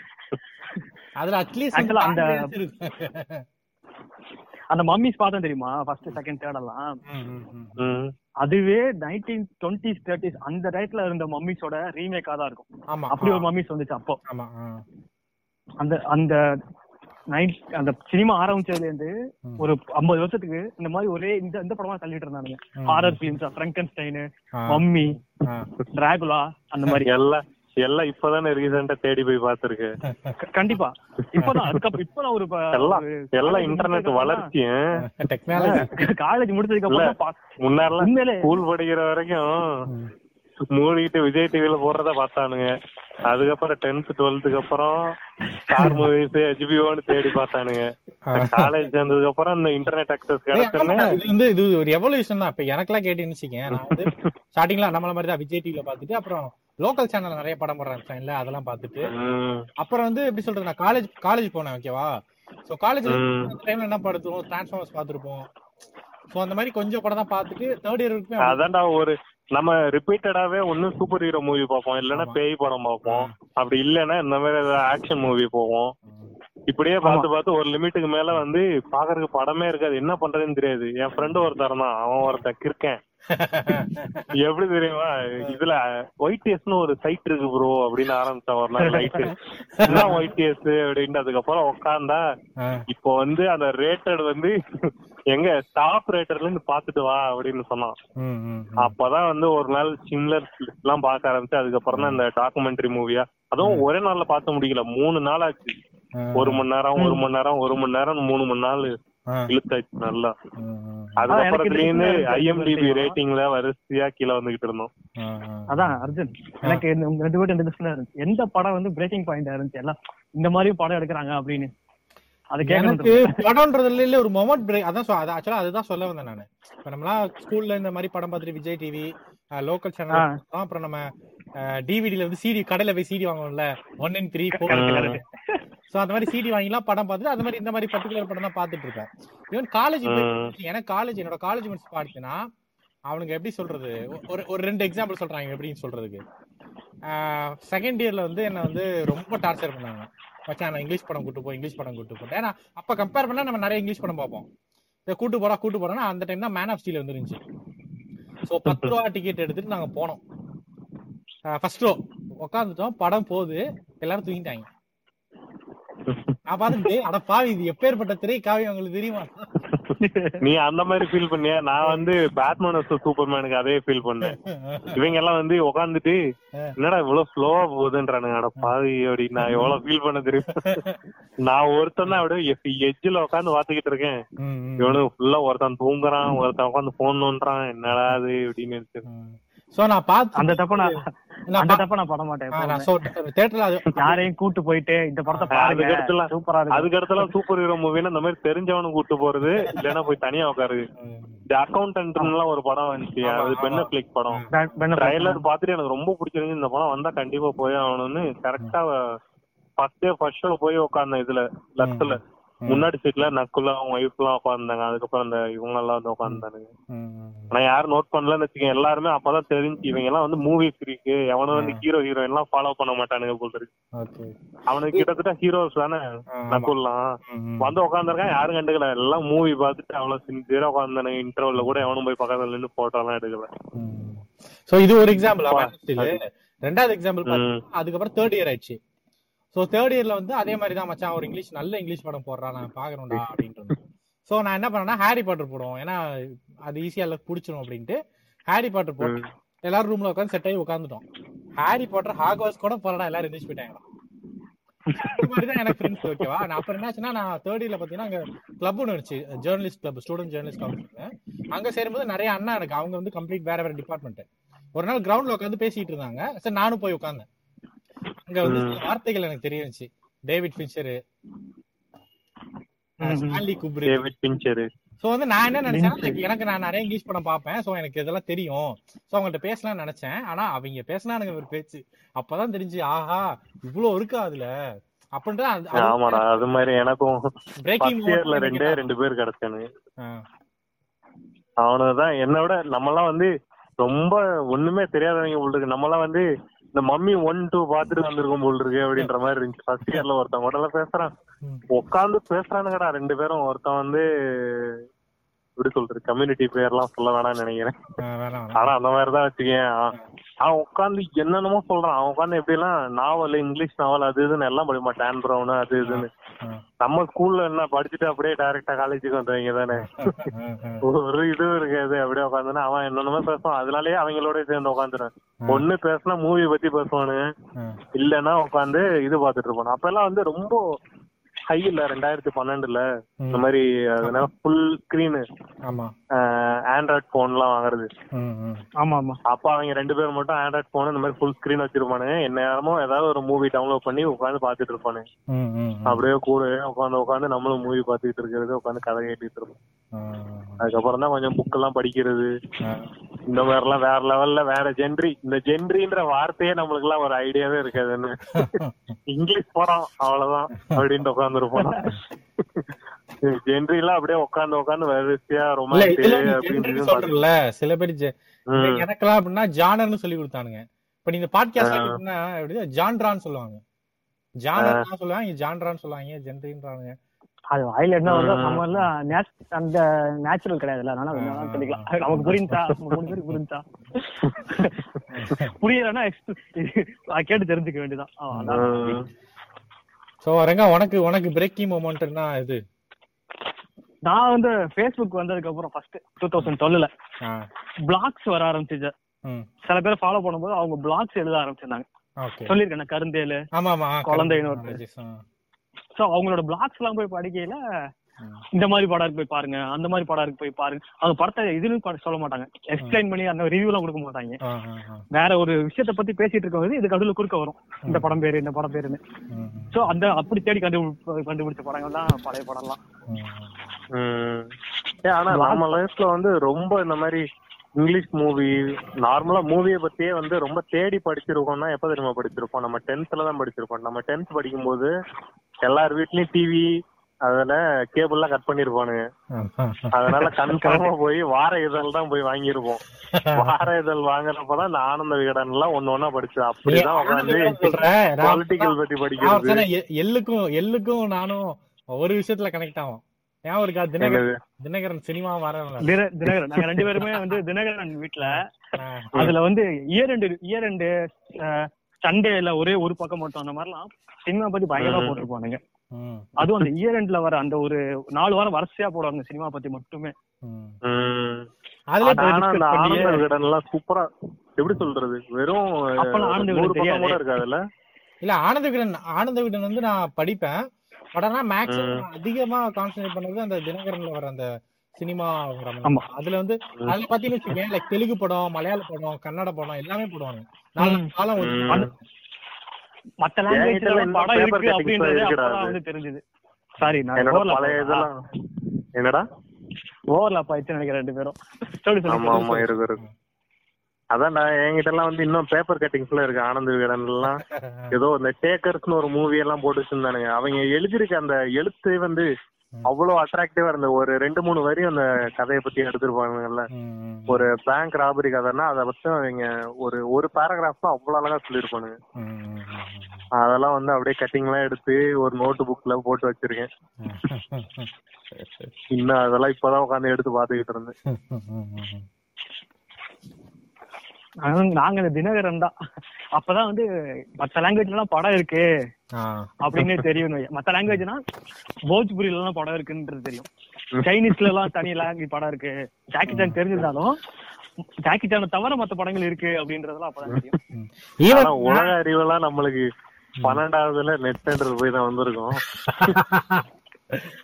அதுல அட்லீஸ்ட் அந்த- அந்த மம்மிஸ் பார்த்தோம் தெரியுமா ஃபர்ஸ்ட் செகண்ட் தேர்ட் எல்லாம். அதுவே நைன்டீன் டுவெண்ட்டிஸ் தேர்ட்டிஸ் அந்த டயத்துல இருந்த மம்மிஸோட ரீமேக்கா தான் இருக்கும் அப்படி ஒரு மம்மிஸ் வந்துச்சு அப்போ. அந்த அந்த நைட் அந்த சினிமா ஆரம்பிச்சதுல இருந்து. ஒரு ஐம்பது வருஷத்துக்கு இந்த மாதிரி ஒரே இந்த இந்த படமா தள்ளிட்டு இருந்தானுங்க. ஹாரர் பிலிம்ஸ் பிராங்கன்ஸ்டைனு ஆ. மம்மி. டிராகுலா அந்த மாதிரி எல்லாம் எல்லாம் இப்பதானே ரீசெண்டா தேடி போய் பாத்துருக்கு கண்டிப்பா. இப்பதான் அதுக்கப்புறம் இப்பதான் ஒரு எல்லாம் எல்லாம் இன்டர்நெட் வளர்ச்சியும் டெக்னாலஜி காலேஜ் முடிச்சதுக்கு அப்புறம் முன்னாடிலாம் உண்மையிலே ஸ்கூல் படிக்கிற வரைக்கும் மூடிக்கிட்டு விஜய் டிவில போடுறத பார்த்தானுங்க. அதுக்கப்புறம் டென்த் டுவெல்த்துக்கு அப்புறம் ஸ்டார் மூவிஸ் ஹெச்பிஓன்னு தேடி பார்த்தானுங்க. காலேஜ் சேர்ந்ததுக்கு அப்புறம் இந்த இன்டர்நெட் அக்சஸ் கிடைச்சோன்னே இது வந்து இது ஒரு எவல்யூஷன் தான். இப்ப எனக்கெல்லாம் கேட்டீங்கன்னு வச்சுக்கேன். நான் வந்து ஸ்டார்டிங்ல நம்மள மாதிரி தான் விஜய் டிவில பாத்துட்டு அப்புறம் லோக்கல் சேனல் நிறைய படம் போடுறாங்க இல்ல அதெல்லாம் பாத்துட்டு அப்புறம் வந்து எப்படி சொல்றது நான் காலேஜ் காலேஜ் போனேன் ஓகேவா சோ. அந்த டைம்ல என்ன படுத்துவோம்? டிரான்ஸ்ஃபார்மர்ஸ் பாத்துருப்போம் சோ அந்த மாதிரி கொஞ்சம் படம் தான் பாத்துட்டு தேர்ட் இயர் வரைக்கும் அதான்டா ஒரு நம்ம ரிப்பீட்டடாவே ஒண்ணு சூப்பர் ஹீரோ மூவி பார்ப்போம் இல்லைன்னா. பேய் படம் பார்ப்போம். அப்படி இல்லைன்னா இந்த மாதிரி ஏதாவது ஆக்ஷன் மூவி போவோம். இப்படியே பார்த்து பார்த்து ஒரு லிமிட்டுக்கு மேல வந்து பாக்குறதுக்கு படமே இருக்காது. என்ன பண்றதுன்னு தெரியாது. என் ஃப்ரெண்டு ஒருத்தர் தான் அவன் ஒருத்தன் கிருக்கேன் எப்படி தெரியுமா? இதுல ஒய்டிஎஸ்னு ஒரு சைட் இருக்கு ப்ரோ அப்படின்னு ஆரம்பிச்சான் ஒரு நாள் நைட்டு என்ன ஒய்டிஎஸ் அப்படின்ட்டு அதுக்கப்புறம் உட்காந்தா இப்போ வந்து அந்த ரேட்டட் வந்து எங்க டாப் ரேட்டர்ல இருந்து பாத்துட்டு வா அப்படின்னு சொன்னான். அப்பதான் வந்து ஒரு நாள் சிம்லர் எல்லாம் பார்க்க ஆரம்பிச்சு அதுக்கப்புறம் தான் இந்த டாக்குமெண்ட்ரி மூவியா அதுவும் ஒரே நாள்ல பார்த்த முடியல. மூணு நாள் ஆச்சு. ஒரு மணி நேரம் ஒரு மணி நேரம் ஒரு மணி நேரம் மூணு மணி நாள். இழுத்தாச்சு நல்லா. ம், ம், அதுக்கப்புறத்துலேருந்து எனக்கு இது ஐஎம்டிபி? ரேட்டிங்ல வரிசையா கீழே வந்துகிட்டு இருந்தோம். அதான் அர்ஜுன் எனக்கு ரெண்டு பேரும் ரெண்டு பிரச்சனை இருந்துச்சு. எந்த படம் வந்து பிரேக்கிங் பாயிண்ட் இருந்துச்சு? எல்லாம் இந்த மாதிரி படம் எடுக்கிறாங்க அப்படின்னு. அது எனக்கு கேட்கணும் படம்ன்றதுல இல்ல ஒரு மொமெண்ட் பிரேக் அதான் ஆக்சுவலா அதுதான் சொல்ல வந்தேன் நானு. இப்ப நம்மளாம் ஸ்கூல்ல இந்த மாதிரி படம் பார்த்துட்டு விஜய் டிவி லோக்கல் சேனல். அப்புறம் நம்ம டிவிடில வந்து சிடி கடையில போய் CD வாங்குவோம்ல. One in three four. So அந்த மாதிரி சிடி வாங்கிலாம் படம் பார்த்துட்டு அந்த மாதிரி இந்த மாதிரி பர்டிகுலர் படம் தான் பார்த்துட்டு இருக்கேன். Even college. எனக்கு காலேஜ் என்னோட காலேஜ் முடிச்சு பார்த்தீங்கன்னா அவனுங்க எப்படி சொல்றது? ஒரு ஒரு ரெண்டு எக்ஸாம்பிள் சொல்றாங்க எப்படின்னு சொல்றதுக்கு. செகண்ட் இயர்ல வந்து என்ன வந்து ரொம்ப டார்ச்சர் பண்ணாங்க. மச்சான் நான் இங்கிலீஷ் படம் கூட்டு போ இங்கிலீஷ் படம் கூட்டு போட்டேன். ஏன்னா அப்ப கம்பேர் பண்ணா நம்ம நிறைய இங்கிலீஷ் படம் பார்ப்போம். இதை கூட்டு போடா கூட்டு போறோம்னா அந்த டைம் தான் மேன் ஆஃப் ஸ்டீல் வந்துருந்துச்சு ஸோ பத்து ரூபா டிக்கெட் எடுத்துட்டு நாங்க போனோம். ஃபர்ஸ்ட் ரோ உட்காந்துட்டோம் படம் போகுது. எல்லாரும் தூங்கிட்டாங்க. நான் பார்த்துட்டு அட பாவி இது எப்பேற்பட்ட திரை காவியம் உங்களுக்கு தெரியுமா? நீ அந்த மாதிரி ஃபீல் பண்ணியா? நான் வந்து பேட்மேன் சூப்பர்மேனுக்கு அதே ஃபீல் பண்ணேன். இவங்க எல்லாம் வந்து உட்காந்துட்டு என்னடா இவ்வளவு ஸ்லோவா போகுதுன்றானுங்க. அட பாவி அப்படி நான் எவ்வளவு ஃபீல் பண்ண தெரியும்? நான் ஒருத்தன் தான் அப்படியே எஜ்ஜில் உட்காந்து பாத்துக்கிட்டு இருக்கேன். இவனுக்கு ஃபுல்லா ஒருத்தன் தூங்குறான் ஒருத்தன் உட்காந்து போன் நோன்றான் என்னடா அது அப்படின்னு நினைச்சு ம். சோ நான் பார்த்து அந்த தப்ப நான் அந்த தப்ப நான் மாட்டேன் அது யாரையும் கூட்டு போயிட்டு இந்த படத்தை அதுக்கு பாருங்க சூப்பரா இருக்கு. அதுக்கு அடுத்தலாம் சூப்பர் ஹீரோ மூவினா இந்த மாதிரி தெரிஞ்சவனு கூட்டு போறது இல்லைன்னா போய் தனியா உட்காருது ம். இந்த அக்கௌண்டன்ட்லாம் ஒரு படம் வந்துச்சு. அது பென்ன பிளிக் படம். ட்ரைலர் பார்த்துட்டு எனக்கு ரொம்ப பிடிச்சிருந்து இந்த படம் வந்தா கண்டிப்பா போய் ஆகணும்னு. கரெக்டா ஃபர்ஸ்ட் டே ஃபர்ஸ்ட் ஷோ போய் உட்கார்ந்தேன் இதுல லெஃப்ட்ல முன்னாடி சீட்ல நக்குல அவங்க ஒய்ஃப் எல்லாம் உட்கார்ந்தாங்க. அதுக்கப்புறம் அந்த இவங்க எல்லாம் வந்து ம். ஆனா யாரும் நோட் பண்ணலன்னு வச்சுக்கோங்க. எல்லாருமே அப்பதான் தெரிஞ்சு இவங்க எல்லாம் வந்து மூவி ஃப்ரீக்கு எவனும் வந்து ஹீரோ ஹீரோயின் எல்லாம் ஃபாலோ பண்ண மாட்டானுங்க போல இருக்கு. அவனுக்கு கிட்டத்தட்ட ஹீரோஸ் தானே. நக்குல்லாம். வந்து உட்காந்துருக்கான் யாரும் கண்டுக்கல. எல்லாம் மூவி பார்த்துட்டு அவ்வளவு சின்சியரா உட்காந்தானுங்க இன்டர்வல்ல கூட எவனும் போய் பக்கத்துல நின்று போட்டோ எல்லாம் எடுக்கல. சோ இது ஒரு எக்ஸாம்பிள் ரெண்டாவது எக்ஸாம்பிள். அதுக்கப்புறம் தேர்ட் இயர் ஆயிடுச்சு. சோ தேர்ட் இயர்ல வந்து அதே மாதிரி தான் மச்சான் ஒரு இங்கிலீஷ் நல்ல இங்கிலீஷ் படம் போடுறான் நான் பாக்கணும்டா அப்படின்ட்டு சோ நான் என்ன பண்ணேன்னா ஹாரி பாட்டர் போடுவோம். ஏன்னா அது ஈஸியா எல்லாம் பிடிச்சிரும் அப்படின்ட்டு ஹாரி பாட்டர் போட்டு எல்லாரும் ரூம்ல உட்காந்து செட் ஆகி உட்காந்துட்டோம் ஹாரி பாட்டர் ஹாக்வாஸ் கூட போறடா எல்லாரும் எந்திரிச்சு போயிட்டாங்க இந்த மாதிரி தான் எனக்கு ஃப்ரெண்ட்ஸ் ஓகேவா நான் அப்புறம் என்னாச்சுன்னா நான் தேர்ட் இயர்ல பாத்தீங்கன்னா அங்க கிளப் ஒன்று இருந்துச்சு. Journalist club student journalist club அங்க சேரும்போது நிறைய அண்ணா எனக்கு அவங்க வந்து கம்ப்ளீட் வேற வேற டிபார்ட்மெண்ட் ஒரு நாள் கிரவுண்ட்ல உட்காந்து பேசிட்டு இருந்தாங்க. சரி நானும் போய் உட்கார்ந்தேன். அங்க வந்து சில வார்த்தைகள் எனக்கு தெரிஞ்சுச்சு David Fincher Stanley Kubrick. David Fincher so வந்து நான் என்ன நினைச்சேன் எனக்கு நான் நிறைய இங்கிலீஷ் படம் பார்ப்பேன். சோ எனக்கு இதெல்லாம் தெரியும். சோ அவங்கள்ட்ட பேசலாம்னு நினைச்சேன். ஆனா அவங்க பேசினானுங்க ஒரு பேச்சு. அப்பதான் தெரிஞ்சு ஆஹா இவ்வளவு இருக்கா அதுல? அப்படின்ட்டு அது- ஆமாடா அது மாதிரி எனக்கும் ஃபர்ஸ்ட் இயர்ல ரெண்டே ரெண்டு பேர் கிடைச்சானு அவனுதான் என்னை விட நம்மலாம் வந்து ரொம்ப ஒண்ணுமே தெரியாதவங்க போல் இருக்கு. நம்மலாம் வந்து இந்த மம்மி ஒன் டூ பாத்துட்டு வந்திருக்கோம் போல் இருக்கு அப்படின்ற மாதிரி இருந்துச்சு. ஃபர்ஸ்ட் இயர்ல ஒருத்தன் உடல பேசுறான். உட்காந்து பேசுறானுங்கடா ரெண்டு பேரும். ஒருத்தன் வந்து எப்படி சொல்றது கம்யூனிட்டி பேர்லாம் சொல்ல வேணாம்னு நினைக்கிறேன். ஆனா அந்த மாதிரிதான் வச்சுக்கேன் அவன் உட்காந்து என்னென்னமோ சொல்றான். அவன் உட்காந்து எப்படி எல்லாம் நாவல் இங்கிலீஷ் நாவல் அது இதுன்னு எல்லாம் படிப்பான் டேன் ப்ரௌன் அது இதுன்னு. நம்ம ஸ்கூல்ல என்ன படிச்சுட்டு அப்படியே டைரக்டா காலேஜுக்கு வந்தவங்க தானே. ஒரு இதுவும் இருக்காது. அப்படியே உட்காந்துனா அவன் என்னென்னமோ பேசுவான். அதனாலயே அவங்களோட சேர்ந்து உட்காந்துருவேன் ஒண்ணு பேசினா மூவி பத்தி பேசுவானுங்க. ஆ. இல்லன்னா உட்காந்து இது பாத்துட்டு இருப்பானு. அப்ப எல்லாம் வந்து ரொம்ப ஹை இல்ல ரெண்டாயிரத்தி பன்னெண்டுல இந்த மாதிரி ஃபுல் ஸ்கிரீனு ஆமா. ஆண்ட்ராய்ட் போன் எல்லாம் வாங்குறது. ஆமா ஆமா. அப்ப அவங்க ரெண்டு பேரும் மட்டும் ஆண்ட்ராய்ட் போன் இந்த மாதிரி ஃபுல் ஸ்கிரீன் வச்சிருப்பானுங்க. என்ன நேரமும் ஏதாவது ஒரு மூவி டவுன்லோட் பண்ணி உட்காந்து பாத்துட்டு ம். அப்படியே கூட உட்காந்து உட்காந்து நம்மளும் மூவி பாத்துக்கிட்டு இருக்கிறது உட்காந்து கதை கேட்டுட்டு இருப்போம். அதுக்கப்புறம் தான் கொஞ்சம் புக் எல்லாம் படிக்கிறது. இந்த மாதிரி எல்லாம் வேற லெவல்ல வேற ஜென்ரி இந்த ஜென்ரின்ற வார்த்தையே நம்மளுக்கு எல்லாம் ஒரு ஐடியாவே இருக்காதுன்னு. இங்கிலீஷ் படம் அவ்வளவுதான் அப்படின்ட்டு உட்காந்துருப்போம் ஜென்ரி எல்லாம் அப்படியே உட்காந்து உட்காந்து வரிசையா அப்படின்னு சொல்றல சில பேர். எனக்கெல்லாம் அப்படின்னா ஜானர்னு சொல்லி கொடுத்தானுங்க. இப்ப நீங்க பாட்காஸ்ட் எப்படின்னா எப்படி ஜான்ரான்னு சொல்லுவாங்க. ஜானர் சொல்லுவாங்க ஜான்ரான்னு சொல்லுவாங்க ஜென்ரின்றானுங்க. அது வாயில என்ன வருதோ ம். நம்ம எல்லாம் nat- அந்த நேச்சுரல் கிடையாதுல்ல அதனால சொல்லிக்கலாம். நமக்கு புரிஞ்சா பேருக்கு புரிஞ்சா. புரியலன்னா கேட்டு தெரிஞ்சுக்க வேண்டியதான். சோ ரங்கா உனக்கு உனக்கு பிரேக்கிங் மொமெண்ட்னா இது? நான் வந்து ஃபேஸ்புக் வந்ததுக்கு அப்புறம் ஃபர்ஸ்ட் டூ தௌசண்ட் டுவெல்ல பிளாக்ஸ் வர ஆரம்பிச்சிச்சு சில பேர் ஃபாலோ பண்ணும்போது அவங்க பிளாக்ஸ் எழுத ஆரம்பிச்சிருந்தாங்க. ஓகே. சொல்லியிருக்கேன் கருந்தேலு குழந்தைன்னு சோ அவங்களோட பிளாக்ஸ் எல்லாம் போய் படிக்கையில. இந்த மாதிரி படம் இருக்கு போய் பாருங்க. அந்த மாதிரி படம் இருக்கு போய் பாருங்க. அவங்க படத்தை இதுன்னு சொல்ல மாட்டாங்க. எக்ஸ்பிளைன் பண்ணி அந்த ரிவ்யூ எல்லாம் கொடுக்க மாட்டாங்க. வேற ஒரு விஷயத்த பத்தி பேசிட்டு இருக்கும்போது இதுக்கு அதுல குறுக்க வரும். இந்த படம் பேரு இந்த படம் பேருன்னு. சோ அந்த அப்படி தேடி கண்டு கண்டுபிடிச்ச படங்கள் தான் பழைய படம்லாம். ம், ம். ஏ, ஆனா நம்ம லைஃப்ல வந்து ரொம்ப இந்த மாதிரி இங்கிலீஷ் மூவி நார்மலா மூவியை பத்தியே வந்து ரொம்ப தேடி படிச்சிருக்கோம்னா எப்ப தெரியுமா படிச்சிருப்போம்? நம்ம டென்த்ல தான் படிச்சிருப்போம். நம்ம டென்த் படிக்கும்போது எல்லார் வீட்லயும் டிவி அதுல கேபிள்லாம் கட் பண்ணிருப்பானுங்க. அதனால கன்ஃபார்மா போய் வார இதழ் தான் போய் வாங்கியிருப்போம். வார இதழ் வாங்குறப்பதான் இந்த ஆனந்த விகடன் எல்லாம் ஒண்ணு ஒண்ணா படிச்சேன் அப்படிதான் உட்காந்து பொலிட்டிக்கல் பத்தி படிக்கிறது. ஒருத்தனை எ- எள்ளுக்கும் எள்ளுக்கும் நானும் ஒரு விஷயத்துல கனெக்ட் ஆகும் ஞாபகம் இருக்கா தினகரன்? தினகரன் சினிமா தின- தினகரன். நாங்க ரெண்டு பேருமே வந்து தினகரன் வீட்ல. அதுல வந்து இயர் ரெண்டு இயர் ரெண்டு சண்டேல ஒரே ஒரு பக்கம் மட்டும் அந்த மாதிரிலாம் சினிமா பத்தி பயங்கரமா போட்டிருப்பானுங்க. அதுவும் அந்த இயர் எண்ட்ல வர அந்த ஒரு நாலு வாரம் வரிசையா போடுவாங்க சினிமா பத்தி மட்டுமே. சூப்பரா எப்படி சொல்றது? வெறும் ஆனந்த விகடன். இருக்காதுல்ல இல்ல? ஆனந்த விகடன் ஆனந்த விகடன் வந்து நான் படிப்பேன். பட் ஆனா மேக்ஸிமம் அதிகமா கான்சென்ட்ரேட் பண்ணது அந்த தினகரன்ல வர அந்த சினிமா ஆமா. அதுல வந்து அதுல பாத்தீங்கன்னு வச்சுக்கேன் லைக் தெலுங்கு படம் மலையாள படம் கன்னட படம் எல்லாமே போடுவாங்க நாலு. காலம். மத்த இன்னும் படம் paper இருக்கு அப்படின்றது அப்பதான். வந்து தெரிஞ்சது சாரி நான் பழைய? இதெல்லாம் என்னடா ஓவர்லாப் ஆயிடுச்சு நினைக்கிறேன் ரெண்டு பேரும் சொல்லி ஆமா ஆமா இருக்கு இருக்கு அதான்டா என்கிட்ட எல்லாம் வந்து இன்னும் பேப்பர் கட்டிங்ஸ்ல இருக்கு ஆனந்த விகடன் எல்லாம் ஏதோ இந்த டேக்கர்ஸ்னு ஒரு மூவி எல்லாம் போட்டு வச்சிருந்தானுங்க அவங்க எழுதிருக்க அந்த எழுத்து வந்து. அவ்வளவு அட்ராக்டிவா இருந்த ஒரு ரெண்டு மூணு வரி அந்த கதையை பத்தி எடுத்திருப்பாங்கல்ல. ஒரு பேங்க் ராபரி கதைன்னா அதை பத்தி அவங்க ஒரு ஒரு பேராகிராஃப் தான் அவ்வளவு அழகா சொல்லியிருப்பானுங்க. அதெல்லாம் வந்து அப்படியே கட்டிங் எல்லாம் எடுத்து ஒரு நோட்டு புக்ல போட்டு வச்சிருக்கேன். இன்னும் அதெல்லாம் இப்பதான் உட்காந்து எடுத்து பாத்துக்கிட்டு இருந்தேன். நாங்க இந்த தினகரன் தான். அப்பதான் வந்து மத்த லாங்குவேஜ்ல எல்லாம் படம் இருக்கு. அப்படின்னு தெரியும் மத்த லாங்குவேஜ்னா போஜ்புரியில எல்லாம் படம் இருக்குன்றது தெரியும். சைனீஸ்ல எல்லாம் தனி லாங்குவேஜ் படம் இருக்கு. ஜாக்கி சான் தெரிஞ்சிருந்தாலும் ஜாக்கி சானை தவிர மத்த படங்கள் இருக்கு அப்படின்றதெல்லாம் அப்பதான் தெரியும். உலக அறிவெல்லாம் நம்மளுக்கு பன்னெண்டாவதுல நெட்ன்றது போய் தான் வந்திருக்கோம்.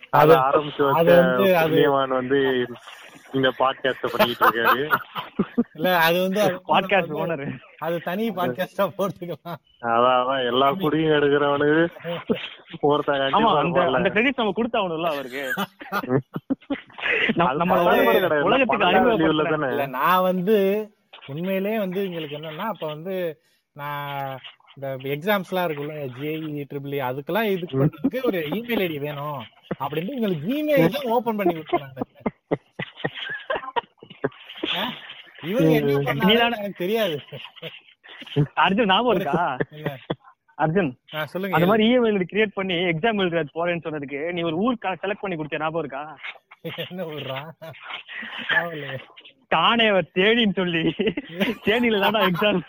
அது ஆரம்பிச்சு வச்ச வந்து அது- புண்ணியவான் வந்து இந்த பாட்காஸ்ட் பண்ணிட்டு இருக்காரு. இல்ல அது வந்து பாட்காஸ்ட் ஓனர் அது தனி பாட்காஸ்டா போட்டுக்கலாம். அதான் அதான். எல்லா குடியும் எடுக்கிறவனுக்கு கண்டிப்பா அந்த கிரெடிட் நம்ம கொடுத்தாகணும்ல அவருக்கு. நம்ம-. உலகத்துக்கு நான் வந்து உண்மையிலேயே வந்து எங்களுக்கு என்னன்னா அப்ப வந்து நான் இந்த எக்ஸாம்ஸ் எல்லாம் இருக்குல்ல ஜேஇ ட்ரிபிள் அதுக்கெல்லாம் இது பண்றதுக்கு ஒரு இமெயில் ஐடி வேணும் அப்படின்னு எங்களுக்கு ஜிமெயில் தான் ஓபன் பண்ணி கொடுத்தாங்க இவங்க என்ன பண்ணாங்கன்னு எனக்கு தெரியாது அர்ஜுன் ஞாபகம் இருக்கா அர்ஜுன் சொல்லுங்க அந்த மாதிரி இமெயில் கிரியேட் பண்ணி எக்ஸாம் எழுதுறது போறேன்னு சொன்னதுக்கு நீ ஒரு ஊர் செலக்ட் பண்ணி கொடுத்த ஞாபகம் இருக்கா என்ன ஊர்றா ஞாபகம் இல்லையே. தானே தேடின்னு சொல்லி தேனியில தானே எக்ஸாம்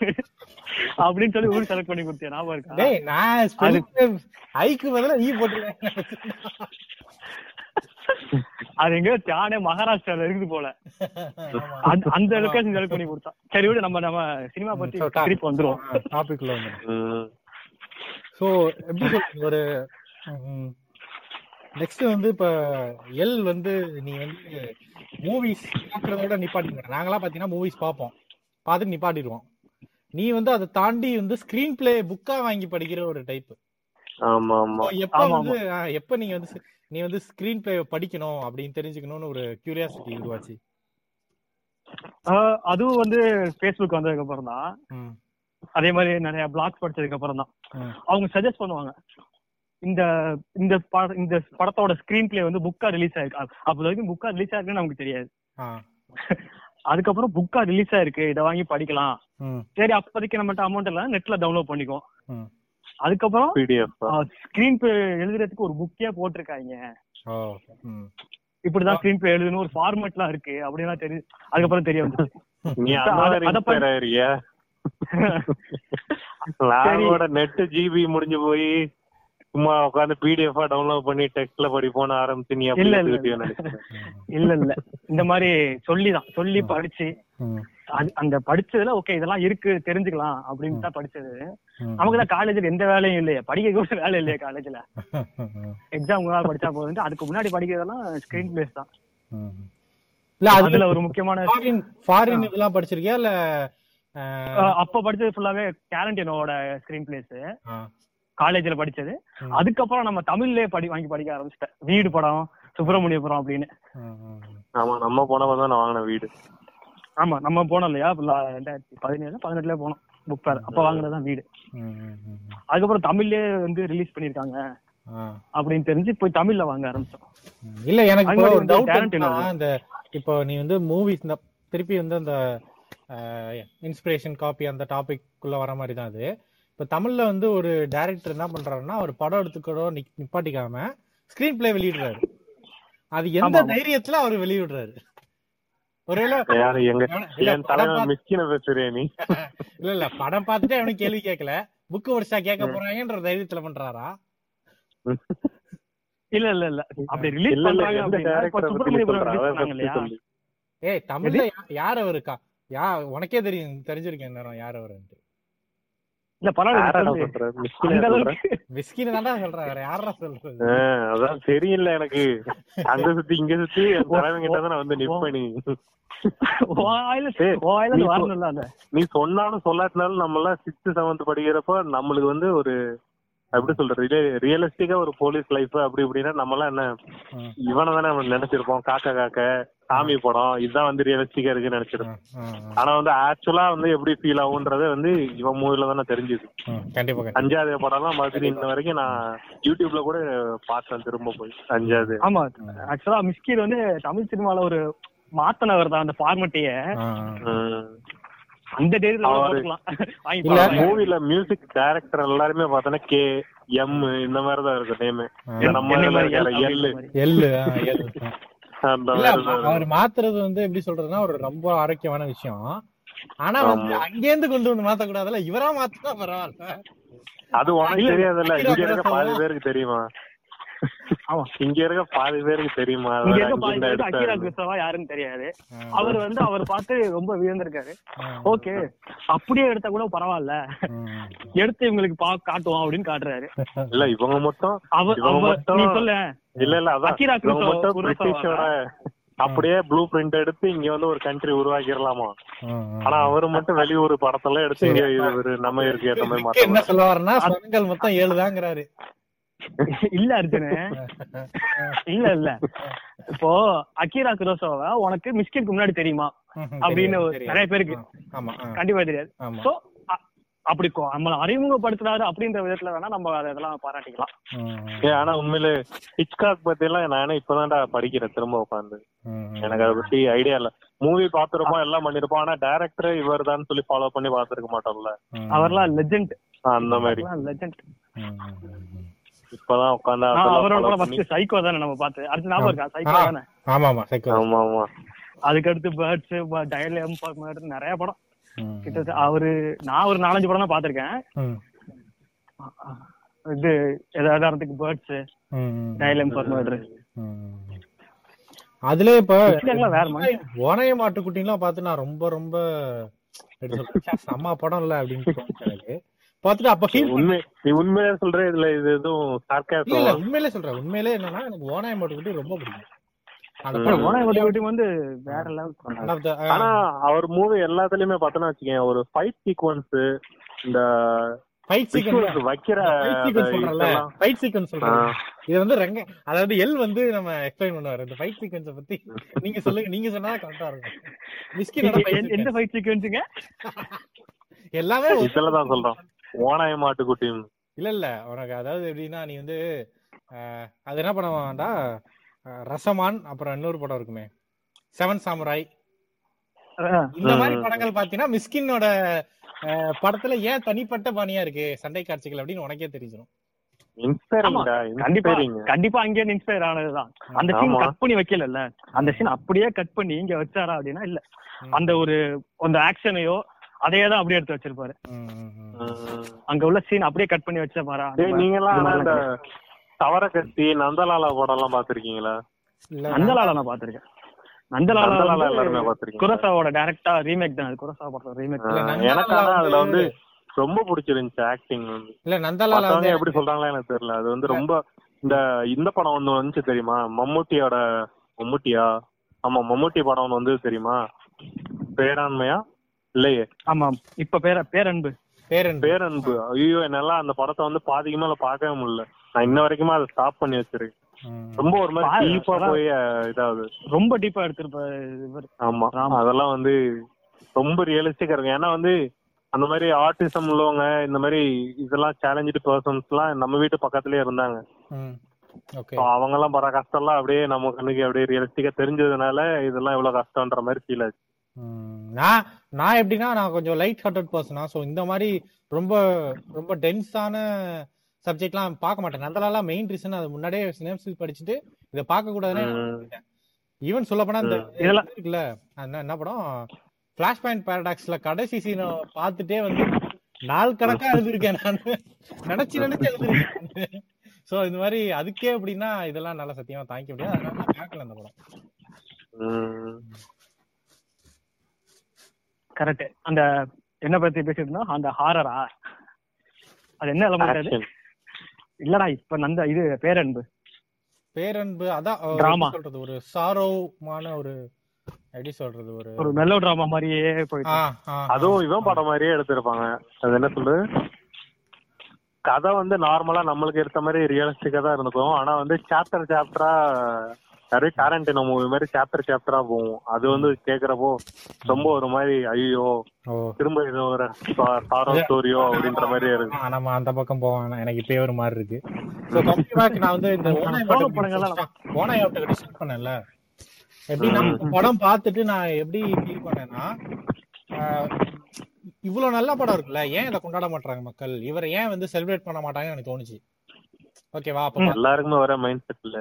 அப்படின்னு சொல்லி ஊர் செலக்ட் பண்ணி கொடுத்தியா ஞாபகம் இருக்கா? டேய் நான் ஐக்கு பதிலா ஈ போட்டுருக்கேன் அது எங்க தானே மகாராஷ்டிரால இருக்குது போல. அந்த- லொகேஷன் செலக்ட் பண்ணி கொடுத்தான். சரி விடு நம்ம நம்ம சினிமா பத்தி திருப்பி வந்துருவோம் டாபிக் உள்ள வந்து. ஸோ எப்படி சொல்றது ஒரு நெக்ஸ்ட் வந்து இப்ப எல் வந்து நீ வந்து மூவிஸ் பார்க்கறதோட நிப்பாட்டிடுற நாங்களாம் பாத்தீங்கன்னா மூவிஸ் பார்ப்போம். பார்த்துட்டு நிப்பாட்டிடுவோம். நீ வந்து அதை தாண்டி வந்து ஸ்கிரீன் பிளே புக்கா வாங்கி படிக்கிற ஒரு டைப் ஆமா ஆமா. எப்ப வந்து எப்ப நீங்க வந்து நீ வந்து ஸ்கிரீன் பிளே படிக்கணும் அப்படின்னு தெரிஞ்சுக்கணும்னு ஒரு கியூரியாசிட்டி உருவாச்சு? அதுவும் வந்து ஃபேஸ்புக் வந்ததுக்கு அப்புறம் தான் அதே மாதிரி நிறைய பிளாக்ஸ் படிச்சதுக்கு அப்புறம் தான் அவங்க சஜஸ்ட் பண்ணுவாங்க. இந்த இந்த பட- இந்த படத்தோட ஸ்கிரீன் பிளே வந்து புக்கா ரிலீஸ் ஆயிருக்கு. அப்~ அப்போ வரைக்கும் புக்கா ரிலீஸ் ஆயிருக்குன்னு நமக்கு தெரியாது. ஆ, அதுக்கப்புறம் புக்கா ரிலீஸ் ஆயிருக்கு. இதை வாங்கி படிக்கலாம். சரி அப்போதைக்கு நம்மகிட்ட அமௌண்ட் எல்லாம் நெட்ல டவுன்லோட் பண்ணிக்குவோம். அதுக்கப்புறம் பிடிஎஃப் ஸ்கிரீன் பிளே எழுதுறதுக்கு ஒரு புக்கே போட்டிருக்காங்க. இப்படிதான் ஸ்கிரீன் பிளே எழுதணும். ஒரு ஃபார்மேட்லாம் இருக்கு. அப்படின்னா தெரியும் அதுக்கப்புறம் தெரிய லாகோட நெட் ஜிபி முடிஞ்சு போய் சும்மா உட்காந்து பிடிஎஃப் டவுன்லோட் பண்ணி டெக்ஸ்ட்ல படிப்போன்னு ஆரம்பிச்சு நீ அப்படி இல்ல, இல்ல, இல்ல. இந்த மாதிரி சொல்லிதான். சொல்லி படிச்சு அந்த படிச்சதுல ஓகே இதெல்லாம் இருக்கு தெரிஞ்சுக்கலாம் அப்படின்னு தான் படிச்சது. நமக்கு தான் காலேஜ்ல எந்த வேலையும் இல்லையே. படிக்க கூட வேலை இல்லையே காலேஜ்ல எக்ஸாம் படிச்சா போதும் அதுக்கு முன்னாடி படிக்கிறதெல்லாம் ஸ்கிரீன் பிளேஸ் தான். இல்ல அது அதுல ஒரு முக்கியமான ஃபாரின் ஃபாரின் இதெல்லாம் படிச்சிருக்கியா? இல்ல அப்ப படிச்சது ஃபுல்லாவே டேலண்டினோட ஸ்கிரீன் பிளேஸ் ஆ, காலேஜ்ல படிச்சது. அதுக்கப்புறம் நம்ம தமிழ்லயே படி வாங்கி படிக்க ஆரம்பிச்சிட்டேன். வீடு படம் சுப்பிரமணியபுரம் அப்படின்னு. ஆமா நம்ம போனப்ப தான் நான் வாங்கின வீடு. ஆமா நம்ம போனோம் இல்லையா? ரெண்டாயிரத்தி பதினேழு பதினெட்டுல போனோம். புக் ஃபேர் அப்ப வாங்கினதான் வீடு. அதுக்கப்புறம் தமிழ்லயே வந்து ரிலீஸ் பண்ணிருக்காங்க. அப்படின்னு தெரிஞ்சு போய் தமிழ்ல வாங்க ஆரம்பிச்சோம். இல்ல எனக்கு இந்த இப்போ நீ வந்து மூவிஸ் இந்த திருப்பி வந்து அந்த இன்ஸ்பிரேஷன் காப்பி அந்த டாபிக் குள்ள வர மாதிரி தான் அது. இப்போ தமிழ்ல வந்து ஒரு டைரக்டர் என்ன பண்றாருன்னா ஒரு படம் எடுத்துக்கூட நிப்பாட்டிக்காம ஸ்கிரீன் பிளே வெளியிடுறாரு. அது எந்த. தைரியத்துல அவர் வெளியிடுறாரு? ஒருவேளை இல்ல, இல்ல படம் பார்த்துட்டு அவனுக்கு கேள்வி கேட்கல புக் படிச்சா கேட்க போறாங்கன்ற தைரியத்துல பண்றாரா? இல்ல இல்ல இல்ல. அப்படி ரிலீஸ் பண்றாங்க ஏய் தமிழ்ல யார் அவர் இருக்கா யா உனக்கே தெரியும் தெரிஞ்சிருக்கேன் நேரம் யார் அவருன்ட்டு. இல்ல பரவாயில்ல தெரியல எனக்கு. அங்க சுத்தி இங்க சுத்தி தலைவன் கிட்ட தான் நான் வந்து நிப்பேன் நீ. சொன்னாலும் சொல்லாட்டினாலும் நம்ம எல்லாம் சிக்ஸ்த் செவன்த் படிக்கிறப்ப நம்மளுக்கு வந்து ஒரு எப்படி சொல்றது? ரியலிஸ்டிக்கா ஒரு போலீஸ் லைஃப் அப்படி இப்படின்னா நம்ம எல்லாம் என்ன இவனை தானே நினைச்சிருப்போம். காக்கா காக்க. சாமி படம். இதுதான் வந்து ரியலிஸ்டிக்கா இருக்குன்னு நினைச்சிருப்போம். ஆனா வந்து ஆக்சுவலா வந்து எப்படி ஃபீல் ஆகுன்றத வந்து இவன் மூவில தானே தெரிஞ்சுது. கண்டிப்பா அஞ்சாவது படம்லாம் மறுபடியும் இன்ன வரைக்கும் நான் யூடியூப்ல கூட பார்த்தேன் திரும்ப போய். அஞ்சாவது. ஆமா. ஆக்சுவலா மிஸ்கீர் வந்து தமிழ் சினிமால ஒரு மாத்தனவர் தான் அந்த ஃபார்மட்டிய. அந்த டேரியில. மூவில மியூசிக் டைரக்டர் எல்லாருமே பார்த்தோன்னா கே எம் இந்த மாதிரி தான் இருக்கு நேம். நம்ம எல்லு தான் அவர் மாத்துறது வந்து எப்படி சொல்றதுன்னா ஒரு ரொம்ப ஆரோக்கியமான விஷயம். ஆனா வந்து. அங்கேருந்து கொண்டு வந்து மாத்த கூடாதுல்ல இவரா மாத்தினா பரவாயில்ல. அது உனக்கு இல்ல, தெரியாதுல்ல. இங்க இருக்க பாதி? பேருக்கு தெரியுமா? இங்க இருக்க பாதி பேருக்கு தெரியுமா இங்க இருக்க பாதி பேருக்கு அகிரா. கிறிஸ்தவா யாருன்னு தெரியாது. அவர் வந்து அவர் பார்த்து ரொம்ப வியந்திருக்காரு. ஓகே அப்படியே எடுத்தா கூட பரவாயில்ல. எடுத்து இவங்களுக்கு பா காட்டுவோம் அப்படின்னு காட்டுறாரு இல்ல இவங்க மட்டும் அவர் மட்டும் நீ சொல்ல இல்ல இல்ல அதான் அகிரா குரோசாவா? அப்படியே ப்ளூ பிரிண்ட் எடுத்து இங்க வந்து ஒரு கண்ட்ரி உருவாக்கிடலாமா. ஆனா அவரு மட்டும் வெளியூர் படத்தெல்லாம் எடுத்து இங்க நம்ம இருக்கு ஏத்த மாதிரி என்ன சொல்ல சொந்தங்கள் மொத்தம் ஏழுதாங்கிறாரு இல்ல அர்ஜுனு. இல்ல இல்ல. இப்போ அகிரா குரோசாவா உனக்கு மிஸ்கின்க்கு முன்னாடி தெரியுமா? அப்படின்னு நிறைய பேருக்கு கண்டிப்பா தெரியாது. சோ அப்படி நம்மள அறிமுகப்படுத்துறாரு அப்படின்ற விதத்துல வேணா நம்ம அதை இதெல்லாம் பாராட்டிக்கலாம். ஏ ஆனா உண்மையில ஹிச்காக் பத்தி எல்லாம் நானே இப்பதான்டா படிக்கிறேன் திரும்ப உட்காந்து. எனக்கு அதை பத்தி ஐடியா இல்ல. மூவி பாத்துருப்போம் எல்லாம் பண்ணிருப்போம். ஆனா டேரக்டர் இவர் தான் சொல்லி ஃபாலோ பண்ணி பாத்துருக்க மாட்டோம்ல. அவர்லாம் லெஜெண்ட் அந்த மாதிரி. லெஜெண்ட். இப்பதான் உட்காந்து அவரோட கூட ஃபர்ஸ்ட் சைக்கோ தானே நம்ம பார்த்து அடுத்து ஞாபகம் இருக்கா? சைக்கோ. தானே? ஆமா ஆமா சைக்கோ ஆமா ஆமா. அதுக்கடுத்து பேர்ட்ஸ் டயல் நிறைய படம். அவரு நான் ஒரு நாலஞ்சு படம் தான் பாத்திருக்கேன் இது எதாரணத்துக்கு பேர்ட்ஸ். Dial M. அதுல இப்ப ஓனைய மாட்டுக்குட்டிலாம் பார்த்து நான் ரொம்ப ரொம்ப செம்ம படம் இல்ல அப்படின்னு எனக்கு. பார்த்துட்டு அப்ப ஃபீல் உண்மை நீ உண்மையா சொல்ற இதுல இது எதுவும் இல்ல சார்காசம் இல்ல உண்மையிலே சொல்றேன். உண்மையிலே என்னன்னா எனக்கு ஓனாய மாட்டுக்குட்டி ரொம்ப பிடிக்கும். வந்து வேற லெவல் ஆனா அவர் மூவி எல்லாத்துலயுமே பார்த்தோன்னா வச்சுக்கேன் ஒரு ஃபைட் சீக்வன்ஸ் இந்த ஃபைட் சீக்வன்ஸ் வைக்கிற ஃபைட் சீக்வன்ஸ். சொல்றேன் இது வந்து ரெங்க அதாவது எல் வந்து நம்ம எக்ஸ்பிளைன் பண்ணுவாரு. இந்த ஃபைட் சீக்வன்ஸ பத்தி நீங்க சொல்லுங்க. நீங்க சொன்னா கரெக்டா இருக்கும். மிஸ்கின் எந்த- ஃபைட் சீக்வன்ஸுங்க எல்லாமே ஒரு- இதுலதான் சொல்றோம். ஓனாய மாட்டுக்குட்டி இல்ல இல்ல உனக்கு அதாவது எப்படின்னா நீ வந்து அது என்ன பண்ண வேண்டா அஹ், ரசமான் அப்புறம் இன்னொரு படம் இருக்குமே. Seven Samurai. இந்த மாதிரி. படங்கள் பாத்தீங்கன்னா மிஸ்கினோட அஹ், படத்துல ஏன் தனிப்பட்ட பாணியா இருக்கு? சண்டை காட்சிகள் அப்படின்னு உனக்கே தெரிஞ்சிடும் கண்டிப்பா அங்கே இன்ஸ்பயர் ஆனதுதான். அந்த சீன். கட் பண்ணி வைக்கல அந்த சீன் அப்படியே கட் பண்ணி இங்க வச்சாரா அப்படின்னா இல்ல. அந்த ஒரு அந்த ஆக்ஷனையோ அதையே தான் அப்படியே எடுத்து வச்சிருப்பாரு. அங்க உள்ள சீன் அப்படியே கட் பண்ணி வச்ச பாரா. நீங்க எல்லாம் தவற கத்தி நந்தலாலா படம் எல்லாம் பாத்திருக்கீங்களா நந்தலால நான் பாத்திருக்கேன் நந்தலால எல்லாருமே வந்து பாத்திருக்கீங்க குரசாவோட டைரக்டா ரீமேக் தான். அது குரசா படம் ரீமேக் எனக்கு அதுல வந்து ரொம்ப பிடிச்சிருந்துச்சு ஆக்டிங் வந்து. இல்ல நந்தலால மத்தவங்க வந்து எப்படி சொல்றாங்களா எனக்கு தெரியல. அது வந்து ரொம்ப இந்த இந்த படம் ஒண்ணு வந்துச்சு தெரியுமா? மம்முட்டியோட மம்முட்டியா? ஆமா மம்முட்டி படம் ஒண்ணு வந்து தெரியுமா? பேராண்மையா? இல்லையே? ஆமா இப்ப பேர பேரன்பு. பேரன் பேரன்பு. ஐயோ என்னால அந்த படத்தை வந்து பாதிக்கு மேல பார்க்கவே முடியல. நான் இன்ன வரைக்குமே அதை ஸ்டாப் பண்ணி வச்சிருக்கேன். ரொம்ப ஒரு மாதிரி பாரு, டீப்பா. போய் அஹ், இதாகுது. ரொம்ப டீப்பா எடுத்திருப்பாரு இவர். ஆமா. அதெல்லாம் வந்து ரொம்ப ரியலிஸ்டிக்கா இருக்கும். ஏன்னா வந்து அந்த மாதிரி ஆர்டிசம் உள்ளவங்க இந்த மாதிரி இதெல்லாம் சேலஞ்சு பர்சன்ஸ் எல்லாம் நம்ம வீட்டு பக்கத்துலயே இருந்தாங்க. அவங்க எல்லாம் படுற கஷ்டம் எல்லாம் அப்படியே நம்ம கண்ணுக்கு அப்படியே ரியலிஸ்டிக்கா தெரிஞ்சதுனால இதெல்லாம் இவ்வளவு கஷ்டம்ன்ற மாதிரி ஃபீல் ஆச்சு. நான் நான் எப்படின்னா நான் கொஞ்சம் லைட் ஹார்ட்டட் பர்சனா ஸோ இந்த மாதிரி ரொம்ப ரொம்ப டென்ஸான சப்ஜெக்ட்லாம் பார்க்க மாட்டேன். நந்தலாலாம் மெயின் ரீசன் அது முன்னாடியே சினப்சிஸ் படிச்சுட்டு இதை பார்க்க கூடாதுன்னு. ஈவன் சொல்ல போனா இந்த இதெல்லாம் இது இருக்குல்ல என்ன படம்? ஃபிளாஷ் பாயிண்ட் பாரடாக்ஸ்ல கடைசி சீனை பார்த்துட்டே வந்து நாள் கணக்கா எழுதிருக்கேன் நான். நினைச்சு நினைச்சு எழுதிருக்கேன் சோ இந்த மாதிரி அதுக்கே அப்படின்னா இதெல்லாம் நல்லா சத்தியமா தாங்கிக்க முடியாது. அதனால பார்க்கல அந்த படம். கரெக்ட். அந்த என்ன பத்தி பேசிட்டு இருந்தோம் அந்த ஹாரரா அது என்ன எலமெண்ட் அது. இல்லடா இப்ப நந்த இது பேரன்பு. பேரன்பு அதான். எப்படி சொல்றது? ஒரு சாரோமான ஒரு எப்படி சொல்றது? ஒரு ஒரு மெலோ டிராமா மாதிரியே போயிட்டு. அதுவும் இவன் படம் மாதிரியே எடுத்திருப்பாங்க. அது என்ன சொல்றது? கதை வந்து நார்மலா நம்மளுக்கு எடுத்த மாதிரி ரியலிஸ்டிக்கா தான் இருந்துக்கும். ஆனா வந்து சாப்டர் சாப்டரா நிறைய டாரண்டினோ மூவி மாதிரி சாப்டர் சாப்டரா போகும். அது வந்து கேக்குறப்போ ரொம்ப ஒரு மாதிரி ஐயோ திரும்ப இது ஒரு சாரோ ஸ்டோரியோ அப்படின்ற மாதிரி இருக்கு. நம்ம அந்த பக்கம் போவோம் எனக்கு இப்பயே ஒரு மாதிரி இருக்கு. நான் வந்து இந்த ஓனாய் டிஸ்கஸ் பண்ணல எப்படின்னா படம் பார்த்துட்டு நான் எப்படி ஃபீல் பண்ணேன்னா ஆஹ், இவ்வளவு நல்ல படம் இருக்குல்ல? ஏன் இதை கொண்டாட மாட்டாங்க மக்கள்? இவரை ஏன் வந்து செலிப்ரேட் பண்ண மாட்டாங்கன்னு எனக்கு தோணுச்சு. ஓகேவா அப்ப எல்லாருக்குமே ஒரே மைண்ட் செட் இல்ல.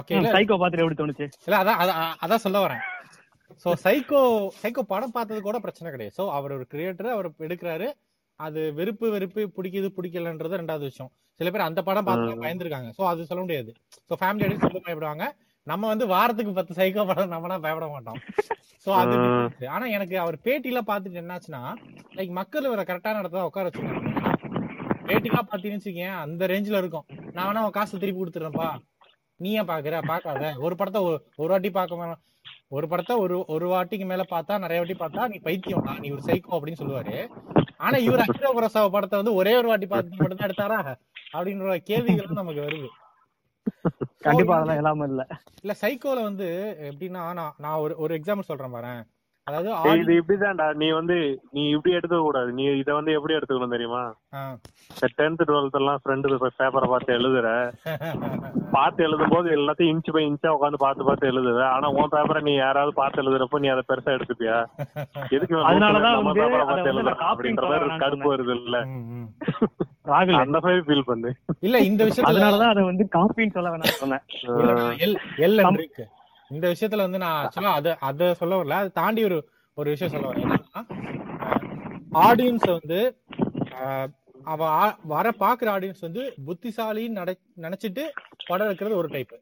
ஓகே சைக்கோ பாத்துட்டு எப்படி தோணுச்சு? இல்ல அதான் அதான் சொல்ல வரேன். சோ சைக்கோ சைக்கோ படம் பார்த்தது கூட பிரச்சனை கிடையாது. சோ அவர் ஒரு கிரியேட்டர் அவர் எடுக்கிறாரு. அது வெறுப்பு வெறுப்பு பிடிக்குது பிடிக்கலன்றது ரெண்டாவது விஷயம். சில பேர் அந்த படம் பார்த்து பயந்துருக்காங்க. சோ அது சொல்ல முடியாது. சோ ஃபேமிலி எடுத்து சொல்ல பயப்படுவாங்க. நம்ம வந்து வாரத்துக்கு பத்து சைக்கோ படம் நம்மனா பயப்பட மாட்டோம். சோ அது. ஆனா எனக்கு அவர் பேட்டில பாத்துட்டு என்னாச்சுன்னா லைக் மக்கள் இவரை கரெக்டான இடத்துல உட்கார வச்சிருக்காங்க பேட்டிலாம் பாத்தீங்கன்னு வச்சுக்கேன் அந்த ரேஞ்சில இருக்கும். நான் வேணா உன் காசு திருப்பி கொடுத்துறேன்ப்பா. நீ ஏன் பாக்குற? பாக்காத. ஒரு படத்தை ஒரு- ஒரு வாட்டி பார்க்க வேணாம். ஒரு படத்தை ஒரு ஒரு வாட்டிக்கு மேல பார்த்தா நிறைய வாட்டி பார்த்தா நீ பைத்தியம் நீ ஒரு சைக்கோ அப்படின்னு சொல்லுவாரு. ஆனா இவர் அக்ஷர பிரசாவ படத்தை வந்து ஒரே ஒரு வாட்டி பார்த்து மட்டும் தான் எடுத்தாரா? அப்படின்ற கேள்விகள் நமக்கு வருது. கண்டிப்பா அதெல்லாம் எல்லாமே இல்ல. இல்ல சைக்கோல வந்து எப்படின்னா நான் நான் ஒரு ஒரு எக்ஸாம்பிள் சொல்றேன் பாரேன். அதாவது இது இப்படிதான்டா. நீ வந்து நீ இப்படி எடுத்துக்க கூடாது நீ இத வந்து எப்படி எடுத்துக்கணும் தெரியுமா. டென்த் டுவெல்த் எல்லாம் ஃப்ரெண்டு பேப்பரை பார்த்து எழுதுற. பார்த்து எழுதும் போது எல்லாத்தையும் இன்ச் பை இன்ச்சா உட்காந்து பார்த்து பார்த்து எழுதுவ ஆனா உன் பேப்பரை நீ யாராவது பார்த்து எழுதுறப்போ நீ அதை பெருசா எடுத்துப்பியா? எதுக்கு அதனாலதான் பேப்பரை பார்த்து நான் அப்படின்ற மாதிரி கடுப்பு வருது இல்ல. ராகுல். அந்த மாதிரி ஃபீல் பண்ணு. இல்ல இந்த விஷயத்துல அதனாலதான் அதை வந்து காப்பின்னு சொல்ல வேணாம் சொன்னேன். எல் எல் இருக்கு. இந்த விஷயத்துல வந்து நான் ஆக்சுவலா அத அத சொல்ல வரல. அதை தாண்டி ஒரு ஒரு விஷயம் சொல்ல வரேன். என்னன்னா ஆடியன்ஸ் வந்து அவ வர பாக்குற ஆடியன்ஸ் வந்து புத்திசாலின்னு நட நினைச்சிட்டு படம் எடுக்கிறது ஒரு டைப்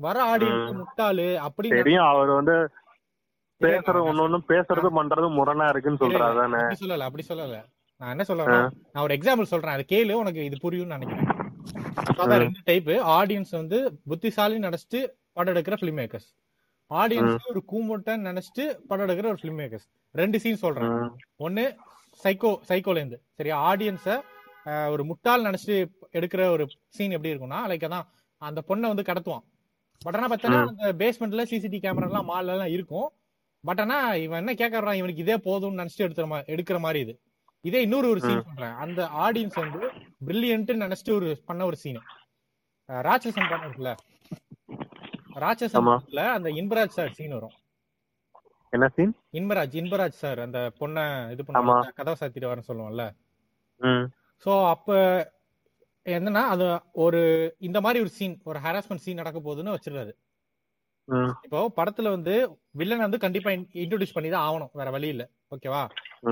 வர ஆடியன்ஸ் முட்டாளு அப்படின்னு தெரியும் அவர் வந்து பேசுறது ஒண்ணு பேசுறது பண்றது முரணா இருக்குன்னு சொல்றா தானே அப்படி சொல்லல அப்படி சொல்லல. நான் என்ன சொல்ல நான் ஒரு எக்ஸாம்பிள் சொல்றேன். அது கேளு உனக்கு இது புரியும்னு நினைக்கிறேன். ரெண்டு டைப் ஆடியன்ஸ் வந்து புத்திசாலி நினைச்சிட்டு படம் எடுக்கிற ஃபிலிம் மேக்கர்ஸ் ஆடியன்ஸ் ஒரு கூமுட்டன் நினைச்சிட்டு படம் எடுக்கிற ஒரு ஃபிலிம் மேக்கர்ஸ் ரெண்டு சீன் சொல்றேன். ஒண்ணு சைக்கோ சைக்கோல இருந்து சரியா ஆடியன்ஸ ஒரு முட்டாள் நினைச்சிட்டு எடுக்கிற ஒரு சீன் எப்படி இருக்கும்னா லைக் அதான் அந்த பொண்ணை வந்து கடத்துவான். பட் ஆனா பார்த்தா அந்த பேஸ்மெண்ட்ல சிசிடிவி கேமரா எல்லாம் மால்ல எல்லாம் இருக்கும். பட் ஆனா இவன் என்ன கேக்குறான் இவனுக்கு இதே போதும்னு நினைச்சிட்டு எடுக்கிற மாதிரி எடுக்கிற மாதிரி இது. இதே இன்னொரு ஒரு சீன் சொல்றேன். அந்த ஆடியன்ஸ் வந்து பிரில்லியன்ட் நினைச்சிட்டு ஒரு பண்ண ஒரு சீன் ராட்சசன் படம் இருக்குல்ல? ராட்சசன் ஆமா. படத்துல அந்த இன்பராஜ் சார் சீன் வரும். என்ன சீன் இன்பராஜ் இன்பராஜ் சார் அந்த பொண்ணை இது. பண்ணுவாங்க கதவை சாத்திட்டு வரேன்னு சொல்லுவோம்ல சோ அப்ப என்னன்னா அது ஒரு இந்த மாதிரி ஒரு சீன் ஒரு ஹராஸ்மெண்ட் சீன் நடக்க போகுதுன்னு வச்சிருக்காரு இப்போ படத்துல வந்து வில்லன் வந்து கண்டிப்பா இன்ட்ரோடியூஸ் பண்ணி தான் ஆகணும் வேற வழி இல்ல. ஓகேவா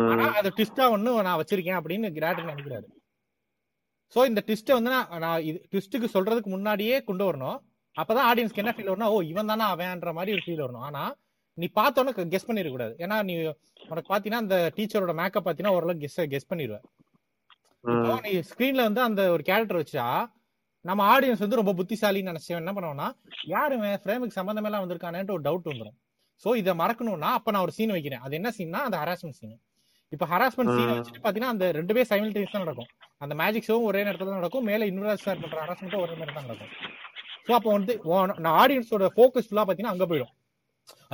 ஆனா அதை ட்விஸ்டா ஒண்ணு நான் வச்சிருக்கேன் அப்படின்னு கிராட்டர் நினைக்கிறாரு. சோ இந்த ட்விஸ்ட வந்து நான் நான் இது ட்விஸ்ட்டுக்கு சொல்றதுக்கு முன்னாடியே கொண்டு வரணும். அப்பதான் ஆடியன்ஸ்க்கு என்ன ஃபீல் வரணும் ஓ இவன் தானே அவன்ற மாதிரி ஒரு ஃபீல் வரணும். ஆனா நீ பார்த்தோன்னே கெஸ் பண்ணிட கூடாது ஏன்னா நீ உனக்கு பாத்தீங்கன்னா அந்த டீச்சரோட மேக்கப் பாத்தீங்கன்னா ஓரளவு கெஸ் கெஸ் பண்ணிடுவ இப்போ ம் நீ ஸ்கிரீன்ல வந்து அந்த ஒரு கேரக்டர் வச்சா நம்ம ஆடியன்ஸ் வந்து ரொம்ப புத்திசாலின்னு நினைச்சு என்ன பண்ணுவோம்னா யாருமே ஃப்ரேமுக்கு சம்பந்தம் எல்லாம் வந்திருக்கானேன்ட்டு ஒரு டவுட் வந்துரும். சோ இதை மறக்கணும்னா அப்ப நான் ஒரு சீன் வைக்கிறேன். அது என்ன சீன்னா அந்த ஹராஸ்மெண்ட் சீன் இப்ப ஹராஸ்மெண்ட் சீன் வச்சுட்டு பாத்தீங்கன்னா அந்த ரெண்டு பேர் சைமில்டேனியஸ் தான் நடக்கும். அந்த மேஜிக் ஷோவும் ஒரே நேரத்துல தான் நடக்கும். மேல இன்வெஸ்ட் சார் பண்ற ஹராஸ்மெண்ட்டும் ஒரே நேரம் தான் நடக்கும். சோ அப்போ வந்து நான் ஆடியன்ஸோட ஃபோக்கஸ் ஃபுல்லா பாத்தீங்கன்னா அங்க போயிடும்.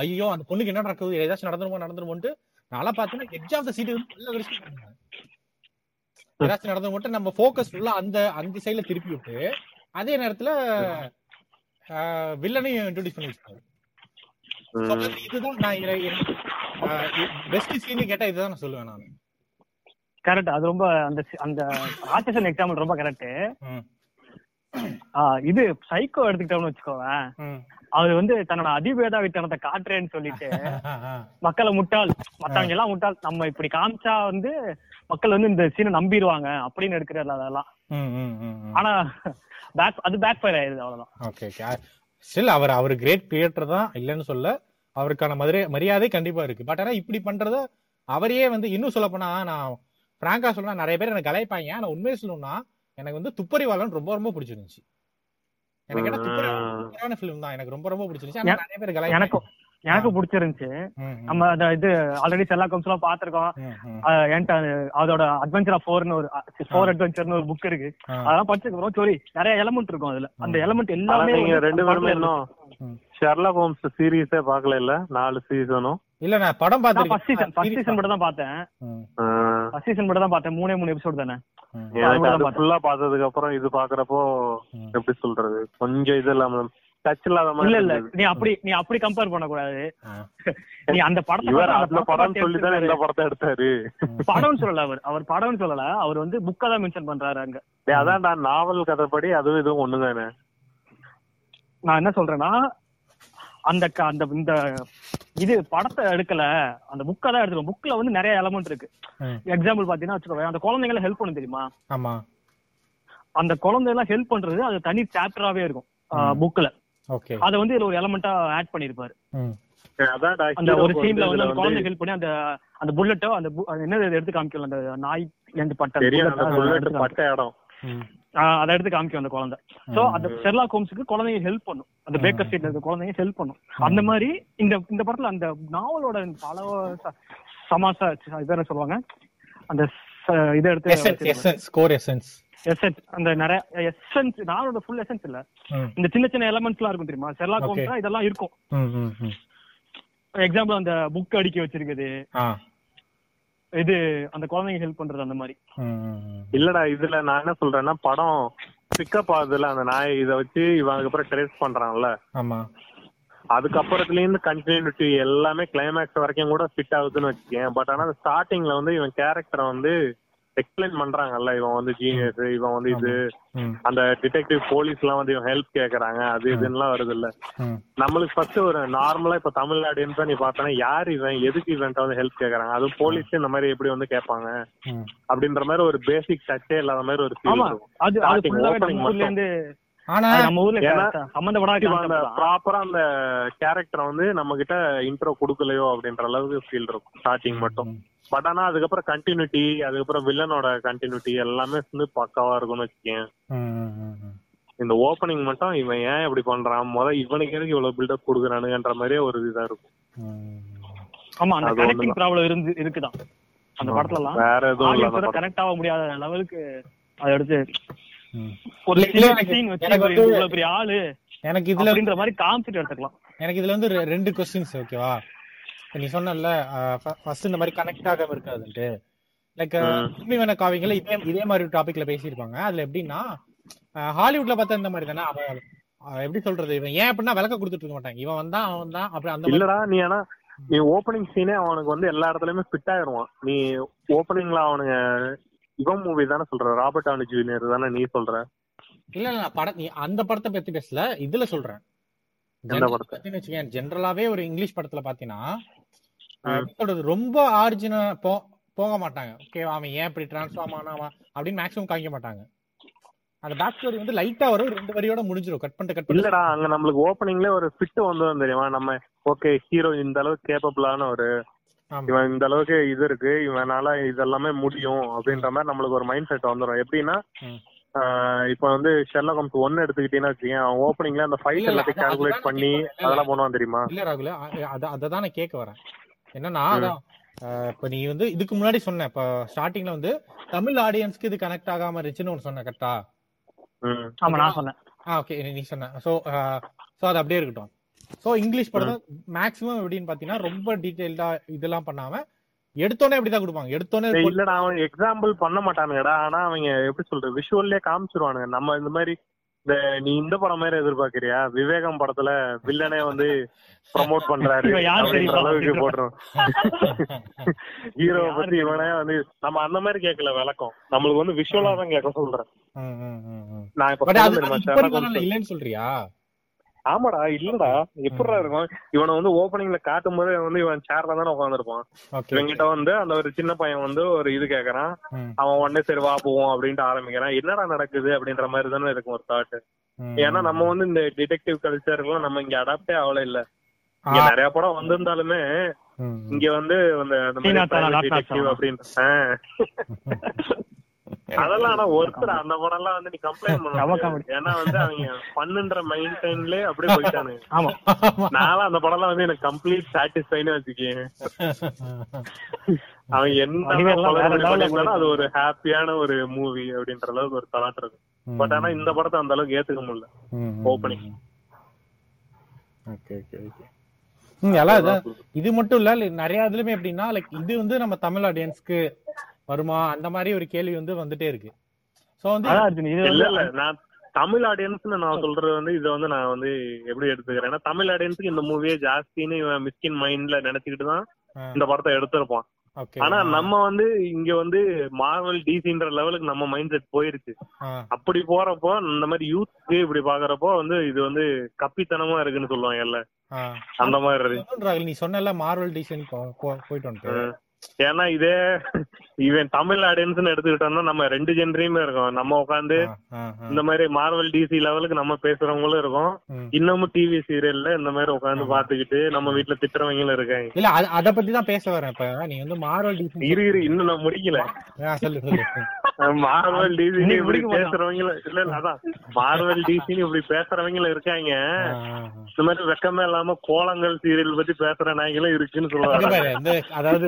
ஐயோ அந்த பொண்ணுக்கு என்ன நடக்குது? ஏதாச்சும் நடந்துருமோ நடந்துருமோன்ட்டு நல்லா பாத்தீங்கன்னா எட்ஜ் ஆஃப் த சீட் வந்து நல்ல ஏதாச்சும் நடந்து மட்டும் நம்ம ஃபோக்கஸ் ஃபுல்லா அந்த அந்த சைடுல திருப்பி விட்டு அதே நேரத்துல வில்லனையும் இன்ட்ரோடியூஸ் பண்ணி வச்சிருக்காரு இதுதான் நான் பெஸ்ட் சீன் கேட்டா இதுதான் நான் சொல்லுவேன் நான். கரெக்ட் அது ரொம்ப அந்த அந்த ராட்சசன் எக்ஸாம்பிள் ரொம்ப கரெக்ட் இது சைக்கோ எடுத்துக்கிட்டோம்னு வச்சுக்கோவேன். அவர் வந்து தன்னோட அதிபேதாவித்தனத்தை காட்டுறேன்னு சொல்லிட்டு மக்களை முட்டாள் மத்தவங்க எல்லாம் முட்டாள். நம்ம இப்படி காமிச்சா வந்து மக்கள் வந்து இந்த சீனை நம்பிடுவாங்க அப்படின்னு எடுக்கிறாரு அதெல்லாம். ஆனா பேக் அது பேக் ஃபயர் ஆயிருது அவ்வளவுதான். ஓகே ஓகே ஸ்டில் அவர் அவர் கிரேட் கிரியேட்டர் தான் இல்லைன்னு சொல்ல. அவருக்கான மதுரை மரியாதை கண்டிப்பா இருக்கு. பட் ஆனா இப்படி பண்றத அவரையே வந்து இன்னும் சொல்ல போனா நான் பிராங்கா சொல்றேன் நிறைய பேர் எனக்கு கலாய்ப்பாங்க. ஆனா உண்மையை சொல்லணும்னா எனக்கு வந்து துப்பறிவாளன் ரொம்ப ரொம்ப பிடிச்சிருந்துச்சு. எனக்கு என்ன துப்பறிவாளன் ஃபிலிம் தான். எனக்கு ரொம்ப ரொம்ப பிடிச்சிருந்துச்சு. நிறைய பேர் எனக்கும் எனக்கு பிடிச்சிருந்துச்சு. நம்ம அந்த இது ஆல்ரெடி செல்லா கம்ஸ் எல்லாம் பாத்திருக்கோம் அதோட அட்வென்ச்சர் ஆஃப் ஃபோர்னு ஒரு ஃபோர் அட்வென்ச்சர்னு ஒரு புக் இருக்கு. அதெல்லாம் படிச்சதுக்கு சோரி நிறைய எலமெண்ட் இருக்கும் அதுல. அந்த எலமெண்ட் எல்லாமே நீங்க ரெண்டு பேருமே இன்னும் ம். ஷெர்லாக் ஹோம்ஸ் சீரீஸே பார்க்கல இல்ல? நாலு சீசனும் இல்ல நான் படம் நான் ஃபர்ஸ்ட் சீசன் ஃபர்ஸ்ட் சீசன் மட்டும் தான் பார்த்தேன். ம், ஃபர்ஸ்ட் சீசன் மட்டும் தான் பார்த்தேன். மூணே மூணு எபிசோட் தானே. எனக்கு பார்த்தேன். ஃபுல்லா பார்த்ததுக்கு அப்புறம் இது பாக்குறப்போ. எப்படி சொல்றது? கொஞ்சம் இது இல்லாம டச் இல்லாத இல்ல மாதிரி இல்ல இருந்தது. நீ அப்படி நீ அப்படி கம்பேர் பண்ண கூடாது. நீ அந்த படத்தை இவர் அந்த படம் சொல்லி தானே இந்த. படத்தை எடுத்தாரு. படம்னு சொல்லல அவர். அவர் படம்னு சொல்லல. அவர் வந்து புக்கை தான் மென்ஷன் பண்றாரு அங்க. டேய், அதான்டா நாவல் கதைப்படி அதுவும் இதுவும் ஒண்ணுதானே? நான் என்ன சொல்றேன்னா அந்த க- அந்த இந்த இது படத்தை எடுக்கல. அந்த புக்கை தான் எடுத்துக்கணும் புக்ல வந்து நிறைய எலமெண்ட் இருக்கு. எக்ஸாம்பிள் பாத்தீங்கன்னா வச்சுக்கோங்க அந்த குழந்தைங்களை ஹெல்ப் பண்ணும் தெரியுமா? ஆமா. அந்த குழந்தை எல்லாம் ஹெல்ப் பண்றது அது தனி சாப்டராவே இருக்கும். புக்ல ஓகே. அதை வந்து இதுல ஒரு எலமெண்டா ஆட் பண்ணிருப்பாரு அந்த ஒரு சீன்ல வந்து அந்த குழந்தை ஹெல்ப் பண்ணி அந்த அந்த புல்லட்டோ அந்த அது எடுத்து காமிக்கல அந்த நாய் எந்த பட்ட. பட்ட இடம். அதை எடுத்து காமிக்கும் அந்த குழந்தை. சோ அந்த ஷெர்லாக் ஹோம்ஸ்க்கு குழந்தைங்க ஹெல்ப் பண்ணும். அந்த பேக்கர் ஸ்ட்ரீட்ல இருக்க குழந்தைங்க ஹெல்ப் பண்ணும். அந்த மாதிரி இந்த இந்த படத்துல அந்த நாவலோட பல சமாச இது என்ன சொல்லுவாங்க? அந்த இதை எடுத்து எசன்ஸ் கோர் எசன்ஸ் எசன்ஸ் அந்த நிறைய எசன்ஸ் நாவலோட ஃபுல் எசன்ஸ் இல்ல. இந்த சின்ன சின்ன எலமெண்ட்ஸ் எல்லாம் இருக்கும் தெரியுமா? Okay. ஹோம்ஸ்ல இதெல்லாம் இருக்கும். எக்ஸாம்பிள் அந்த புக் அடிக்க வச்சிருக்குது. இது அந்த குழந்தைங்க ஹெல்ப் பண்றது அந்த மாதிரி. இல்லடா இதுல நான் என்ன சொல்றேன்னா படம் பிக்கப் ஆகுதுல அந்த நாய் இத வச்சு இவன் அதுக்கப்புறம் ட்ரேஸ் பண்றான்ல. ஆமா. அதுக்கப்புறத்துல இருந்து கண்டினியூட்டி எல்லாமே கிளைமேக்ஸ் வரைக்கும் கூட ஃபிட் ஆகுதுன்னு வச்சுக்கேன். பட் ஆனா ஸ்டார்டிங்ல வந்து இவன் கேரக்டரை வந்து எக்ஸ்பிளைன் பண்றாங்கல்ல இவன் வந்து ஜீனியஸ் இவன் வந்து இது. அந்த டிடெக்டிவ் போலீஸ் எல்லாம் வந்து இவன் ஹெல்ப் கேக்குறாங்க. அது இதுன்னுலாம் வருது இல்ல நம்மளுக்கு ஃபர்ஸ்ட் ஒரு நார்மலா இப்ப தமிழ்நாடுன்னு தான் நீ பார்த்தனா யார் இவன் எதுக்கு இவன்ட்ட வந்து ஹெல்ப் கேக்குறாங்க? அதுவும் போலீஸ் இந்த மாதிரி எப்படி வந்து கேட்பாங்க அப்படின்ற மாதிரி ஒரு பேசிக் டச்சே இல்லாத மாதிரி ஒரு ஃபீல் அது அது ஆனா அது நம்ம ஊர்ல. ப்ராப்பரா அந்த கேரக்டரை வந்து நம்ம கிட்ட இன்ட்ரோ கொடுக்கலையோ அப்படின்ற அளவுக்கு ஃபீல் இருக்கும் ஸ்டார்டிங் மட்டும். பட் ஆனா அதுக்கப்புறம் கண்டினியூட்டி அதுக்கப்புறம் வில்லனோட கண்டினியூட்டி எல்லாமே வந்து பக்காவா இருக்கும்னு வச்சுக்கேன். இந்த ஓப்பனிங் மட்டும் இவன் ஏன் இப்படி பண்றான் முத இவனுக்கு எதுக்கு இவ்வளவு பில்டப் கொடுக்குறானுங்கன்ற மாதிரியே ஒரு இதா இருக்கும் ம். ஆமா அந்த அது கனெக்டிங். ப்ராப்ளம் இருந்து இருக்குதான் அந்த படத்துல எல்லாம் வேற எதுவும் இல்ல கனெக்ட் ஆக முடியாத லெவலுக்கு அதை எடுத்து ம். ஒரு சீன் வச்சு இவ்வளவு பெரிய ஆளு எனக்கு இதுல அப்படின்ற மாதிரி காமிச்சிட்டு எடுத்துக்கலாம் எனக்கு இதுல வந்து ரெண்டு கொஸ்டின்ஸ் ஓகேவா நீ சொன்னல ஃபர்ஸ்ட் இந்த மாதிரி கனெக்ட் ஆகாம இருக்காதுன்ட்டு. லைக் வேண காவிங்கள இதே இதே மாதிரி டாபிக்ல பேசியிருப்பாங்க. அதுல எப்படின்னா ஹாலிவுட்ல பார்த்தா இந்த மாதிரி தானே அவன் எப்படி சொல்றது இவன் ஏன் அப்படின்னா விளக்க கொடுத்துட்டு இருக்க மாட்டாங்க. இவன் வந்தான் அவன் தான் அப்படி அந்த இல்லடா நீ ஆனா நீ ஓப்பனிங் சீனே அவனுக்கு வந்து எல்லா இடத்துலயுமே ஃபிட் ஆயிருவான். நீ ஓப்பனிங்ல அவனுங்க இவன் மூவி தானே சொல்ற ராபர்ட் ஆனி ஜூனியர் தானே நீ சொல்ற? இல்ல இல்ல படம் நீ அந்த படத்தை பத்தி பேசல இதுல சொல்றேன். ஜென்ரலாவே ஒரு இங்கிலீஷ் படத்துல பாத்தீங்கன்னா சொல்றது? ரொம்ப ஆரிஜினல் போ போக மாட்டாங்க. ஓகே அவன் ஏன் இப்படி டிரான்ஸ்ஃபார்ம் ஆனாவா அப்படின்னு மேக்ஸிமம் காமிக்க மாட்டாங்க. அந்த பேக் ஸ்டோரி வந்து லைட்டா வரும் ரெண்டு வரியோட முடிஞ்சிடும் கட் பண்ணிட்டு கட் இல்லடா அங்க நம்மளுக்கு ஓப்பனிங்ல ஒரு ஃபிட் வந்து தெரியுமா? நம்ம ஓகே ஹீரோ இந்த அளவுக்கு கேப்பபிளான ஒரு. இவன் இந்த அளவுக்கு இது இருக்கு இவனால இதெல்லாமே முடியும் அப்படின்ற மாதிரி நம்மளுக்கு ஒரு மைண்ட் செட் வந்துடும் எப்படின்னா இப்ப வந்து ஷெர்லாக் ஹோம்ஸ் ஒன்னு எடுத்துக்கிட்டீங்கன்னா வச்சுக்கேன் அவன் ஓப்பனிங்ல அந்த ஃபைட் இல்ல, எல்லாத்தையும் கால்குலேட் பண்ணி. அதெல்லாம் பண்ணுவான் தெரியுமா? இல்ல ராகுல அத அததான் நான் கேட்க வரேன். என்னன்னா அதான் இப்ப நீ வந்து இதுக்கு முன்னாடி சொன்ன இப்ப ஸ்டார்டிங்ல வந்து தமிழ் ஆடியன்ஸ்க்கு இது கனெக்ட் ஆகாம இருந்துச்சுன்னு ஒன்னு சொன்ன கரெக்டா ஆமா நான் சொன்னேன். ஆ ஓகே நீ சொன்ன. சோ சோ அது அப்படியே இருக்கட்டும். சோ இங்கிலீஷ் படம் மேக்ஸிமம் எப்படின்னு பாத்தீங்கன்னா ரொம்ப டீடைல்டா இதெல்லாம் பண்ணாம எடுத்தோடனே எப்படிதான் கொடுப்பாங்க. எடுத்தோடனே டேய், இல்லடா அவன் எக்ஸாம்பிள் பண்ண மாட்டானுங்கடா. ஆனா அவங்க எப்படி சொல்றது? விஷுவல்லே காமிச்சிருவானுங்க. நம்ம இந்த மாதிரி இந்த நீ இந்த படம் மாதிரி எதிர்பார்க்கறியா விவேகம் படத்துல வில்லனே வந்து ப்ரமோட் பண்றாரு? அளவுக்கு போடுறோம் யார் பத்தி இவனே வந்து நம்ம அந்த மாதிரி கேட்கல விளக்கம் நம்மளுக்கு வந்து விஷுவலா தான் கேட்க சொல்றேன். நான் இப்ப. இல்லைன்னு சொல்றியா ஆமாடா இல்லடா. எப்படிடா இருக்கும்? இவனை வந்து ஓப்பனிங்ல காட்டும் போது வந்து இவன் சேர்ல தானே உட்காந்துருப்பான் இவங்கிட்ட வந்து அந்த ஒரு சின்ன பையன் வந்து ஒரு இது கேக்குறான். அவன் உடனே சரி வா போவோம் அப்படின்ட்டு ஆரம்பிக்கிறான். என்னடா நடக்குது அப்படின்ற மாதிரி தானே இருக்கும் ஒரு தாட் ஏன்னா நம்ம வந்து இந்த டிடெக்டிவ் கல்ச்சருக்குலாம் நம்ம இங்க அடாப்டே ஆகல இல்ல. இங்க நிறைய படம் வந்திருந்தாலுமே இங்க வந்து அந்த அந்த அதெல்லாம் ஆனா ஒருத்தர் அந்த படம் எல்லாம் வந்து நீ கம்ப்ளைண்ட் பண்ண. ஏன்னா வந்து அவங்க பண்ணுன்ற மைண்ட் அப்படியே போயிட்டானுங்க. ஆமா. நானும் அந்த படம்லாம் வந்து எனக்கு கம்ப்ளீட் சாட்டிஸ்ஃபைன்னு வச்சுக்கேன் அவன் என்ன அது ஒரு ஹாப்பியான ஒரு மூவி அப்படின்ற அளவுக்கு ஒரு தாட் இருக்கு பட் ஆனா இந்த படத்தை அந்த அளவுக்கு ஏத்துக்க முடியல. opening. Okay okay okay. ம் எல்லாம் இதான் இது மட்டும் இல்ல நிறைய இதுலயுமே எப்படின்னா லைக் இது வந்து நம்ம தமிழ் ஆடியன்ஸ்க்கு வருமா? அந்த மாதிரி ஒரு கேள்வி வந்து வந்துட்டே இருக்கு. சோ வந்து இல்ல இல்ல நான் தமிழ் ஆடியன்ஸ்னு நான் சொல்றது வந்து இதை வந்து நான் வந்து எப்படி எடுத்துக்கிறேன்னா தமிழ் ஆடியன்ஸுக்கு இந்த மூவியே ஜாஸ்தின்னு இவன் மிஸ்கின் மைண்ட்ல நினைச்சுக்கிட்டு தான் இந்த படத்தை எடுத்திருப்பான். ஆனா நம்ம வந்து இங்க வந்து மார்வல் டிசின்ற லெவலுக்கு நம்ம மைண்ட் செட் போயிருச்சு அப்படி போறப்போ இந்த மாதிரி யூத்க்கு இப்படி பாக்குறப்போ வந்து இது வந்து கப்பித்தனமா இருக்குன்னு சொல்லுவாங்கல்ல அந்த மாதிரி நீ சொன்னல மார்வல் டிசைன் போயிட்டு. ஏன்னா இதே இவன் தமிழ் ஆடியன்ஸ்னு எடுத்துக்கிட்டோம்னா நம்ம ரெண்டு ஜென்ரியுமே இருக்கோம். நம்ம உட்காந்து. இந்த மாதிரி மார்வல் டிசி லெவலுக்கு நம்ம பேசுறவங்களும் இருக்கோம். இன்னமும் டிவி சீரியல்ல இந்த மாதிரி உட்காந்து பாத்துக்கிட்டு நம்ம வீட்டுல திட்டுறவங்களும் இருக்காங்க. இல்ல அத- பத்தி தான் பேச வரேன் இப்ப. நீ வந்து மார்வல் டிசைன் இரு இரு இன்னும் நான் முடிக்கல. சொல்லு சொல்லு. மார்வல் டிசி இப்படி. பேசுறவங்களும் இல்ல இல்ல அதான். மார்வல் டிசின்னு இப்படி பேசுறவங்களும் இருக்காங்க. இந்த மாதிரி வெக்கமே இல்லாம கோலங்கள் சீரியல் பத்தி பேசுற நாய்களும் இருக்குன்னு சொல்லுவாங்க. அதாவது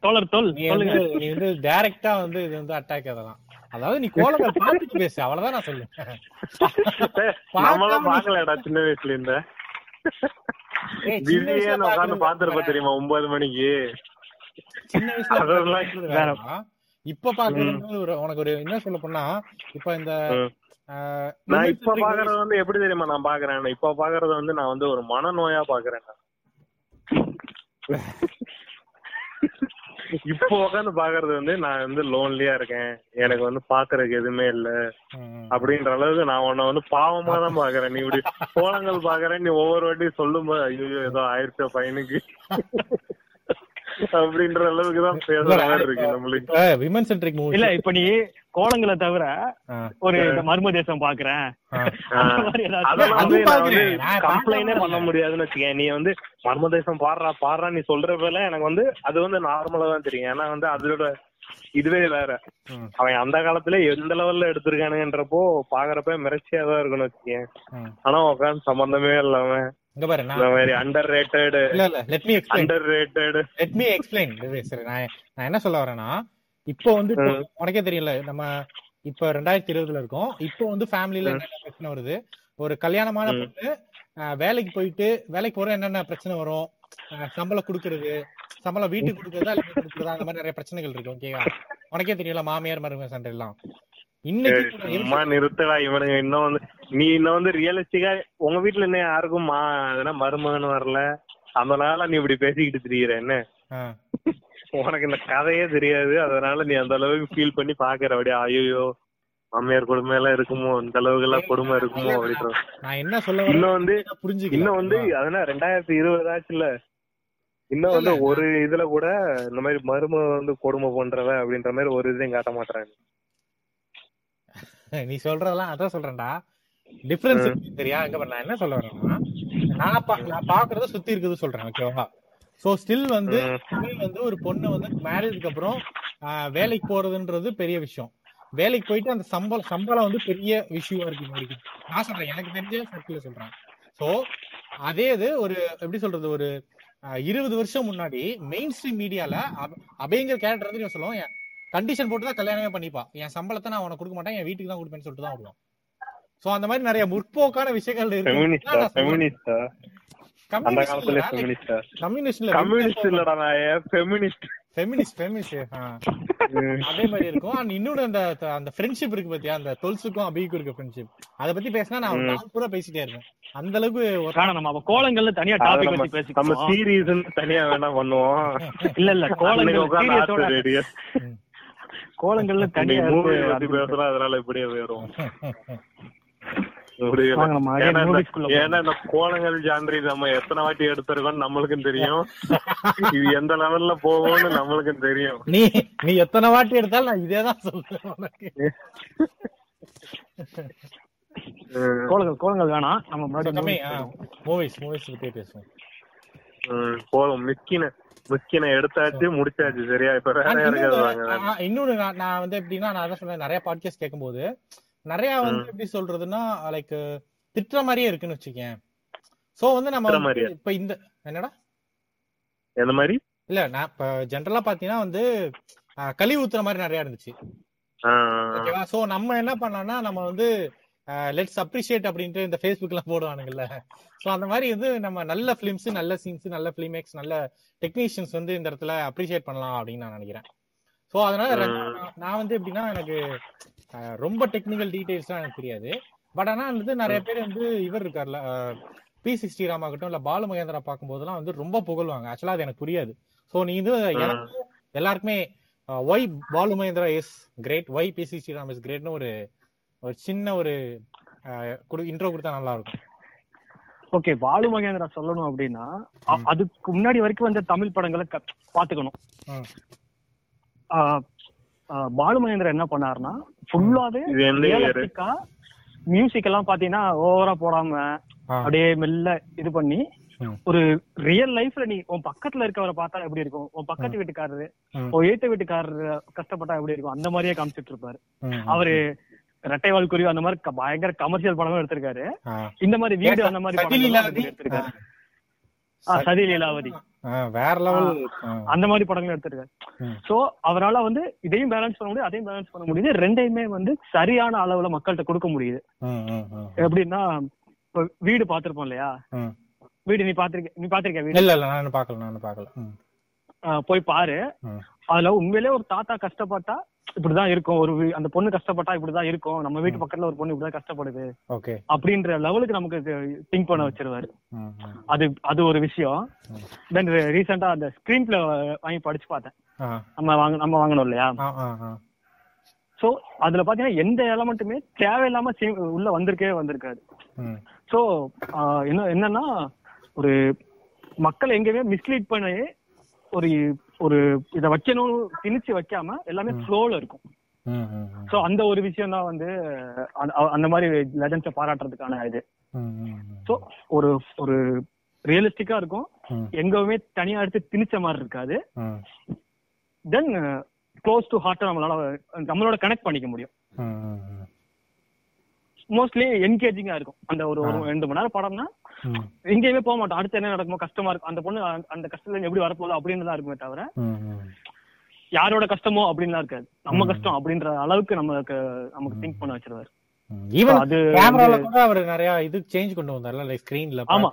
தோழர் தோல் நீ வந்து டைரக்டா வந்து இது வந்து அட்டாக் அதெல்லாம். அதாவது நீ கோலங்கள் பார்த்துட்டு பேசு அவ்வளவுதான் நான் சொல்லுவேன். பாக்கலடா சின்ன வயசுல வயசுல பிஸியான பார்க்கறது பாத்துருப்ப தெரியுமா ஒன்பது மணிக்கு? சின்ன வயசுல. இப்ப பாக்குறது ஒரு உனக்கு ஒரு என்ன சொல்ல போனா இப்ப இந்த நான் இப்ப பாக்குறது வந்து எப்படி தெரியுமா நான் பாக்குறேன் இப்ப பாக்குறது வந்து நான் வந்து ஒரு மனநோயா பாக்குறேன். இப்போ உட்காந்து பாக்குறது வந்து நான் வந்து லோன்லியா இருக்கேன். எனக்கு வந்து பாக்குறதுக்கு எதுவுமே இல்ல. அப்படின்ற அளவுக்கு நான் உன்னை வந்து பாவமா தான் பாக்குறேன். நீ இப்படி கோலங்கள் பாக்குறேன் நீ ஒவ்வொரு வாட்டியும் சொல்லும்போது ஐயோ ஏதோ ஆயிடுச்சோ பையனுக்கு. அப்படின்ற அளவுக்கு தான் விமன் சென்ட்ரிக் மூவி இல்ல இப்ப நீ கோலங்களை தவிர ஒரு மர்ம தேசம் பாக்குறேன். கம்ப்ளைண்டே பண்ண முடியாதுன்னு வச்சுக்கேன். நீ வந்து மர்மதேசம் பாடுறா பாடுறா நீ சொல்றப்பல எனக்கு வந்து அது வந்து நார்மலா தான் தெரியும். ஏன்னா வந்து அதோட இதுவே வேற. அவன் அந்த காலத்துல எந்த லெவல்ல எடுத்திருக்கானுங்கன்றப்போ பாக்குறப்ப மிரட்சியா தான் இருக்குன்னு வச்சுக்கேன். ஆனா உட்காந்து சம்பந்தமே இல்லாம இங்க பாரு நான் மாதிரி அண்டர் ரேட்டட் இல்ல இல்ல let me explain underrated let me explain சரி நான் நான் என்ன சொல்ல வரேன்னா இப்போ வந்து உனக்கே தெரியல நம்ம இப்போ ரெண்டாயிரத்தி இருபதுல இருக்கோம். இப்போ வந்து ஃபேமிலில என்னென்ன பிரச்சனை வருது? ஒரு கல்யாணமான பொண்ணு வேலைக்கு போயிட்டு வேலைக்கு போற என்னென்ன பிரச்சனை வரும்? சம்பளம் கொடுக்கறது சம்பளம் வீட்டுக்கு கொடுக்கறதா இல்ல கொடுக்கறதா அந்த மாதிரி நிறைய பிரச்சனைகள் இருக்கு ஓகேவா உனக்கே தெரியல மாமியார் மருமக சண்டை எல்லாம். சும்மா நிறுத்தடா இவனுங்க இன்னும் வந்து நீ இன்னும் வந்து ரியலிஸ்டிக்கா உங்க வீட்டுல என்ன யாருக்கும் மா அதெல்லாம் மருமகன் வரல? அதனால நீ இப்படி பேசிக்கிட்டு திரியிற என்ன? உனக்கு இந்த கதையே தெரியாது. அதனால நீ அந்த அளவுக்கு ஃபீல் பண்ணி பாக்குற அப்படியே ஐயோ மாமியார் கொடுமை எல்லாம் இருக்குமோ? இந்த அளவுக்கு எல்லாம் கொடுமை இருக்குமோ? அப்படின்ற நான் என்ன சொல்ல வரேன் இன்னும் வந்து இன்னும் வந்து அதெல்லாம் ரெண்டாயிரத்தி இருபது ஆச்சுல இன்னும் வந்து ஒரு இதுல கூட இந்த மாதிரி மரும வந்து கொடுமை பண்றவ அப்படின்ற மாதிரி ஒரு இதையும் காட்ட மாட்டாங்க நீ சொல்றதெல்லாம் அதான் சொல்றேன்டா. டிஃபரன்ஸ் சரியா? இங்க பாரு, நான் என்ன சொல்ல வரேன்னா நான் பா- நான் பாக்குறத சுத்தி இருக்குது சொல்றேன் ஓகேவா சோ ஸ்டில் வந்து still வந்து ஒரு பொண்ணு வந்து மேரேஜ்க்கு அப்புறம் வேலைக்கு போறதுன்றது பெரிய விஷயம். வேலைக்கு போயிட்டு அந்த சம்பளம் சம்பளம் வந்து பெரிய விஷயமா இருக்கு நான் சொல்றேன் எனக்கு தெரிஞ்ச சர்க்கிள் சொல்றேன். சோ அதே இது ஒரு எப்படி சொல்றது ஒரு இருபது வருஷம் முன்னாடி மெயின் ஸ்ட்ரீம் மீடியால அபயங்கர் கேரக்டர் வந்து இவன் சொல்லுவான் கண்டிஷன் போட்டு தான் கல்யாணமே பண்ணிப்பா என் சம்பளத்தை நான் உனக்கு கொடுக்க மாட்டேன் என் வீட்டுக்கு தான் கொடுப்பேன்னு சொல்லிட்டு தான் விடுவான். சோ அந்த மாதிரி நிறைய முற்போக்கான விஷயங்கள் அந்த காலத்துல இருக்கு கம்யூனிஸ்ட் இல்லடா நான் ஃபெமினிஸ்ட் ஃபெமினிஸ்ட் ஃபெமினிஸ்ட் அதே மாதிரி இருக்கும். அண்ட் இன்னொரு அந்த அந்த ஃப்ரெண்ட்ஷிப் இருக்கு பாத்தியா? அந்த தொல்சுக்கும் அபிக்கும் இருக்க ஃப்ரெண்ட்ஷிப் அத பத்தி பேசினா நான் நாள் பூரா பேசிட்டே இருக்கேன் அந்த அளவுக்கு ஒரு- நம்ம அப்ப கோலங்கள்ல தனியா டாபிக் பத்தி நம்ம சீரியஸ் தனியா வேணா பண்ணுவோம். இல்ல இல்ல கோலங்கள் கோலங்கள்ல தனியா பத்தி பேசுறோம் அதனால இப்படியே போயிடும் முடியல வாங்க நம்ம ஏன்னா இந்த- மூவிஸ்குள்ள ஏன்னா இந்த கோலங்கள் ஜான்ரி நம்ம எத்தனை வாட்டி எடுத்திருக்கோம் நம்மளுக்கும் தெரியும். இது எந்த லெவல்ல போகும்னு நம்மளுக்கும் தெரியும். நீ நீ எத்தனை வாட்டி எடுத்தாலும் நான் இதே தான் சொல்றேன் உனக்கு. கோலங்கள் கோலங்கள் வேணாம். நம்ம முன்னாடி. மூவிஸ் மூவிஸ் பத்தி பேசுவோம். ம், போதும் மிக்கின. எடுத்தாச்சு முடிச்சாச்சு. சரியா? இப்ப இன்னொன்னு- நான் வந்து எப்படின்னா நான் தான் சொன்னேன் நிறைய பாட்காஸ்ட் கேட்கும்போது நிறைய வந்து எப்படி சொல்றதுன்னா லைக் திட்டுற மாதிரியே இருக்குன்னு வச்சுக்கேன். சோ வந்து நம்ம? இப்ப இந்த என்னடா? எந்த மாதிரி? இல்ல நான் இப்ப ஜென்ரலா பாத்தீங்கன்னா வந்து அஹ், கழி ஊத்துற மாதிரி நிறைய இருந்துச்சு. ஓகேவா சோ நம்ம என்ன பண்ணோம்னா நம்ம வந்து லெட்ஸ் அப்ரிஷியேட் அப்படின்ட்டு இந்த ஃபேஸ்புக்ல போடுவானுங்கல்ல. சோ அந்த மாதிரி வந்து நம்ம நல்ல ஃபிலிம்ஸ் நல்ல சீன்ஸ் நல்ல ஃபிலிமேக்ஸ் நல்ல டெக்னீஷியன்ஸ் வந்து இந்த இடத்துல அப்ரிஷியேட் பண்ணலாம் அப்படின்னு நான் நினைக்கிறேன். சோ அதனால நான் வந்து எப்படின்னா எனக்கு ரொம்ப டெக்னிக்கல் டீடைல்ஸ்லாம் எனக்கு தெரியாது. பட் ஆனா வந்து நிறைய பேர் வந்து இவர் இருக்கார்ல பி சிக்ஸ்டி ராம் ஆகட்டும் இல்ல பாலு மகேந்திரா பார்க்கும்போதெல்லாம் வந்து ரொம்ப புகழ்வாங்க. ஆக்சுவலா அது எனக்கு புரியாது. சோ நீ இது எனக்கு எல்லாருக்குமே why Balu Mahendra is great why P C Sriram is கிரேட்னு ஒரு ஒரு சின்ன ஒரு இன்ட்ரோ கொடுத்தா நல்லா இருக்கும் ஓகே பாலு மகேந்திரா சொல்லணும் அப்படின்னா அதுக்கு முன்னாடி வரைக்கும் வந்து தமிழ் படங்களை பாத்துக்கணும். பாலு மகேந்திரா என்ன பண்ணாருன்னா ஃபுல்லாவே மியூசிக் எல்லாம் பாத்தீங்கன்னா ஓவரா போடாம. அப்படியே மெல்ல இது பண்ணி. ஒரு ரியல் லைஃப்ல நீ உன் பக்கத்துல இருக்கவரை பார்த்தா எப்படி இருக்கும்? உன் பக்கத்து வீட்டுக்காரரு. உன் ஏத்த வீட்டுக்காரரு கஷ்டப்பட்டா எப்படி இருக்கும்? அந்த மாதிரியே காமிச்சிட்டு இருப்பாரு. ம், அவரு ரெட்டைவால் குருவி அந்த மாதிரி பயங்கர கமர்ஷியல் படமும் எடுத்திருக்காரு. இந்த மாதிரி வீடு அந்த மாதிரி? எடுத்திருக்காரு. சதி லீலாவதி. வேற லெவல் அந்த மாதிரி படங்களும் எடுத்திருக்காரு. சோ அவரால வந்து இதையும் பேலன்ஸ் பண்ண முடியுது அதையும் பேலன்ஸ் பண்ண முடியுது. ரெண்டையுமே வந்து சரியான அளவுல மக்கள்கிட்ட கொடுக்க முடியுது. எப்படின்னா இப்ப வீடு பாத்திருப்போம் இல்லையா? வீடு நீ பாத்திருக்க நீ பாத்திருக்க வீடு? இல்ல இல்ல நான் பார்க்கல நான் ஆ, போய் பாரு. அதுல உண்மையிலே ஒரு தாத்தா கஷ்டப்பட்டா இப்படிதான் இருக்கும். ஒரு அந்த பொண்ணு கஷ்டப்பட்டா இப்படிதான் இருக்கும். நம்ம வீட்டு பக்கத்துல ஒரு பொண்ணு இப்படிதான் கஷ்டப்படுது. அப்படின்ற லெவலுக்கு நமக்கு திங்க் பண்ண வச்சிருவாரு. அது அது ஒரு விஷயம். தென் ரீசெண்டா அந்த ஸ்கிரீன் பிளே வாங்கி படிச்சு பார்த்தேன். நம்ம வாங்க நம்ம வாங்கணும் இல்லையா. சோ அதுல பாத்தீங்கன்னா எந்த எலமெண்ட்டுமே தேவையில்லாம உள்ள வந்திருக்கவே வந்திருக்காது. ம், சோ என்ன என்னன்னா ஒரு மக்களை எங்கேயுமே மிஸ்லீட் பண்ணி ஒரு ஒரு இத வைக்கணும்னு திணிச்சு வைக்காம எல்லாமே ஃப்ளோல இருக்கும். சோ அந்த ஒரு விஷயம் தான் வந்து அந்த- மாதிரி லெஜண்ட்ஸை பாராட்டுறதுக்கான இது. சோ ஒரு ஒரு ரியலிஸ்டிக்கா இருக்கும். எங்கவுமே தனியா எடுத்து திணிச்ச மாதிரி இருக்காது. தென் க்ளோஸ் டு ஹார்ட்டை நம்மளால நம்மளோட கனெக்ட் பண்ணிக்க முடியும். மோஸ்ட்லி என்கேஜிங்கா இருக்கும். அந்த ஒரு ரெண்டு மணி நேரம் படம்னா எங்கேயுமே போக மாட்டோம். அடுத்து என்ன நடக்குமோ கஷ்டமா இருக்கும். அந்த பொண்ணு அந்த- கஷ்டத்துல எப்படி வரப்போகுது அப்படின்னு தான் இருக்குமே தவிர. யாரோட கஷ்டமோ அப்படின்லாம் இருக்காது. நம்ம கஷ்டம் அப்படின்ற அளவுக்கு நமக்கு நமக்கு திங்க் பண்ண வச்சிருவாரு. அவர் நிறைய இது சேஞ்ச் கொண்டு வந்தார்ல லைக் ஸ்கிரீன்ல ஆமா.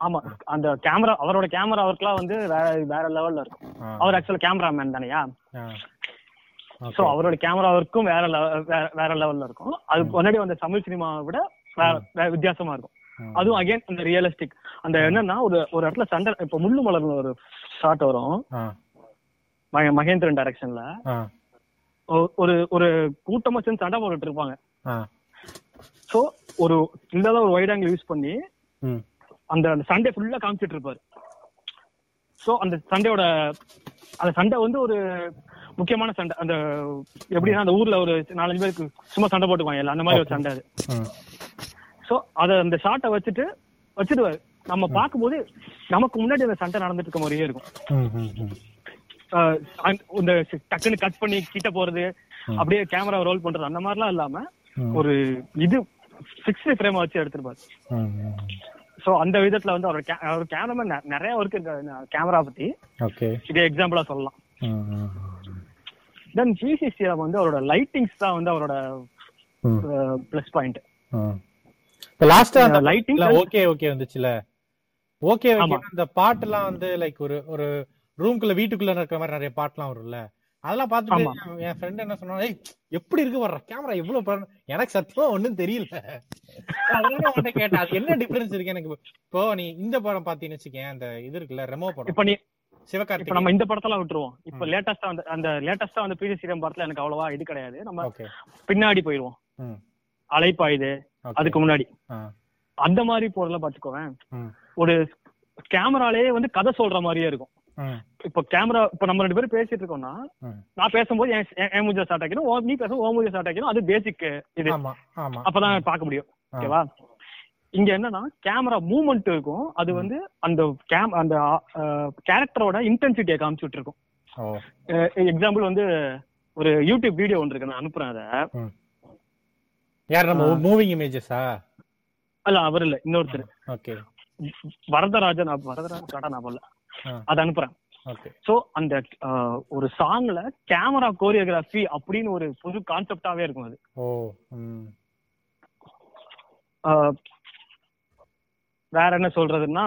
ஆமா. அந்த கேமரா அவரோட கேமரா ஒர்க்லாம் வந்து வேற வேற லெவல்ல இருக்கும். அவர் ஆக்சுவலா கேமராமேன் தானேயா? சோ அவரோட கேமரா ஒர்க்கும் வேற வேற- லெவல்ல இருக்கும். அது முன்னாடி வந்த தமிழ் சினிமாவை விட வித்தியாசமா இருக்கும். அதுவும் அகைன் அந்த ரியலிஸ்டிக் அந்த என்னன்னா ஒரு ஒரு இடத்துல சண்டை இப்ப முள்ளு மலர்னு ஒரு ஷாட் வரும். மகே- மகேந்திரன் டைரக்ஷன்ல ஒரு ஒரு கூட்டமா சேர்ந்து சண்டை போட்டுட்டு இருப்பாங்க. சோ ஒரு இந்த ஒரு வைட் ஆங்கிள் யூஸ் பண்ணி அந்த அந்த சண்டே ஃபுல்லா காமிச்சிட்டு இருப்பாரு. சோ அந்த சண்டையோட அந்த சண்டை வந்து ஒரு முக்கியமான சண்டை. அந்த எப்படின்னா அந்த ஊர்ல ஒரு நாலஞ்சு பேருக்கு சும்மா சண்டை போட்டுக்குவாங்க எல்லாம் அந்த மாதிரி ஒரு சண்டை அது. சோ அத அந்த ஷாட்டை வச்சுட்டு வச்சிடுவாரு. நம்ம பார்க்கும்போது நமக்கு முன்னாடி அந்த சண்டை நடந்துட்டு இருக்க மாதிரியே இருக்கும். இந்த டக்குன்னு கட் பண்ணி கிட்ட போறது அப்படியே கேமரா ரோல் பண்றது அந்த மாதிரிலாம் இல்லாம ஒரு இது சிக்ஸ்டி ஃப்ரேம் வச்சு எடுத்திருப்பாரு. சோ அந்த விதத்துல வந்து அவர் அவர் கேமராமேன் நிறைய ஒர்க் இருக்கு. கேமரா பத்தி. ஓகே. இதே எக்ஸாம்பிளா சொல்லலாம். தென் ஜிசிசிஎம் வந்து அவரோட லைட்டிங்ஸ் தான் வந்து அவரோட பிளஸ் பாயிண்ட் லாஸ்டா அந்த லைட்டிங் ஓகே ஓகே வந்துச்சுல. ஓகே அந்த பாட்டுலாம் வந்து லைக் ஒரு ஒரு ரூம்குள்ள வீட்டுக்குள்ள இருக்கிற மாதிரி நிறைய பாட்டுலாம் வரும்ல. அதெல்லாம் பார்த்துட்டு என் ஃப்ரெண்ட் என்ன சொன்னா எப்படி இருக்கு வர்ற? கேமரா எவ்வளவு எனக்கு சத்தியமா ஒண்ணும் தெரியல. அதனால கேட்டேன். அது என்ன டிஃபரன்ஸ் இருக்கு எனக்கு? இப்போ நீ இந்த படம் பாத்தீங்கன்னு வச்சுக்கேன் அந்த இது இருக்குல்ல ரெமோ படம். சிவகார்த்திகேயன். நம்ம இந்த படத்தெல்லாம் விட்டுருவோம். இப்ப லேட்டஸ்டா வந்து அந்த லேட்டஸ்டா வந்து பிஜி சீரம் படத்துல எனக்கு அவ்வளவா இது கிடையாது. நம்ம பின்னாடி போயிருவோம் Okay. அதுக்கு முன்னாடி. அந்த மாதிரி போறதுல பாத்துக்கோவேன். ஒரு கேமராலே வந்து கதை சொல்ற மாதிரியே இருக்கும். இப்போ கேமரா இப்போ நம்ம ரெண்டு பேரும் பேசிட்டு இருக்கோம்னா. நான் பேசும்போது என் மூஞ்ச ஸ்டார்ட் ஆக்கிடும். ஓ- நீ பேசும்போது ஓ மூஞ்ச ஸ்டார்ட் ஆக்கிடும். அது பேசிக் இது. அப்பதான் பார்க்க முடியும். ஓகேவா? இங்க என்னன்னா கேமரா மூவ்மெண்ட் இருக்கும். அது வந்து அந்த கேம் அந்த கேரக்டரோட இன்டென்சிட்டியை காமிச்சுட்டு இருக்கும் எக்ஸாம்பிள் வந்து ஒரு யூடியூப் வீடியோ ஒன்று இருக்கு. நான் அனுப்புறேன் அதை. யார் நம்ம மூவிங் இமேஜஸா அல்ல அவர் இல்ல. இன்னொருத்தர். ஓகே. வரதராஜன் வரதராஜன் கடா நான் ஆ. அதை அனுப்புறேன். சோ அந்த ஒரு சாங்ல கேமரா கோரியோகிராஃபி அப்படின்னு ஒரு புது கான்செப்டாவே இருக்கும் அது. வேற என்ன சொல்றதுன்னா.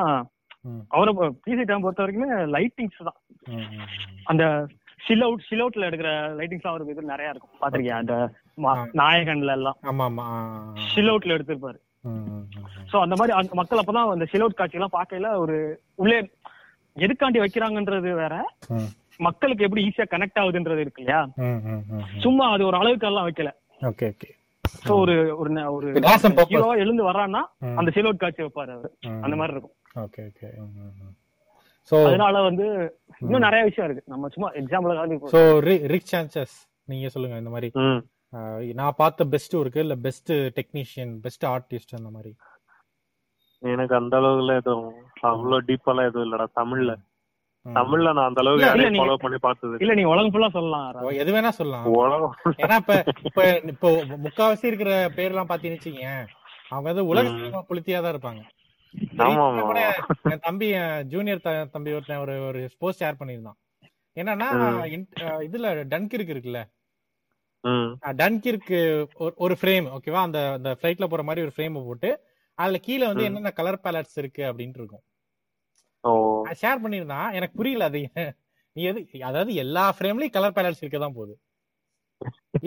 அவரை பிசி டைம் பொறுத்த வரைக்குமே லைட்டிங்ஸ் தான். அந்த ஷில் அவுட் ஷில் அவுட்ல எடுக்கிற லைட்டிங்ஸ் அவருக்கு இது நிறைய இருக்கும் பாத்திருக்கியா அந்த. நாயகன்ல எல்லாம். ஷில் அவுட்ல எடுத்திருப்பாரு. சோ அந்த மாதிரி அந்த மக்கள் அப்பதான் அந்த ஷில் அவுட் காட்சி எல்லாம் பார்க்கையில ஒரு உள்ளே எதுக்காண்டி வைக்கிறாங்கன்றது வேற மக்களுக்கு எப்படி ஈஸியா கனெக்ட் ஆகுதுன்றது இருக்கு இல்லையா. சும்மா அது ஒரு அளவுக்கு எல்லாம் வைக்கல ஓகே ஓகே ஒரு ஒரு ஒரு. ஹீரோவா எழுந்து வர்றான்னா. அந்த அவுட் காட்சி வைப்பாரு அவரு. அந்த மாதிரி இருக்கும். Okay okay. ஸோ அதனால வந்து இன்னும் நிறைய விஷயம் இருக்கு. நம்ம சும்மா எக்ஸாம்பிள் ஸோ ரிக் சான்சஸ் நீங்க சொல்லுங்க இந்த மாதிரி. நான் பார்த்த பெஸ்ட் இருக்கு இல்ல பெஸ்ட் டெக்னீஷியன் பெஸ்ட் ஆர்டிஸ்ட் அந்த மாதிரி? எனக்கு அந்த அளவுக்குலாம் எதுவும் அவ்வளவு டீப்பாலாம் எதுவும் இல்லடா தமிழ்ல. தமிழ்ல நான் அந்த அளவுக்கு இல்ல, யாரையும் நீங்க- ஃபாலோ பண்ணி பார்த்தது இல்ல நீ உலகம் ஃபுல்லா சொல்லலாம் எது வேணா சொல்லலாம். உலகம் ஏன்னா இப்ப இப்ப இப்போ முக்காவாசி இருக்கிற பேர்லாம் பாத்தீங்கன்னு வச்சுக்கீங்க அவங்க வந்து உலக புளுத்தியா தான் இருப்பாங்க. என் தம்பி ஜூனியர் தம்பி ஒருத்தன் ஒரு ஒரு போஸ்ட் ஷேர் பண்ணியிருந்தான். என்னன்னா இதுல டன்கிர்க் இருக்குல்ல. டன்கிர்க்கு ஒரு ஃப்ரேம் ஓகேவா அந்த அந்த ஃபிளைட்ல போற மாதிரி ஒரு ஃப்ரேம் போட்டு அதுல கீழே வந்து. என்னென்ன கலர் பேலட்ஸ் இருக்கு அப்படின்ட்டு இருக்கும். ஷேர் பண்ணியிருந்தான் எனக்கு புரியல அது. நீ எது அதாவது எல்லா ஃப்ரேம்லயும் கலர் பேலட்ஸ் இருக்க தான் போகுது.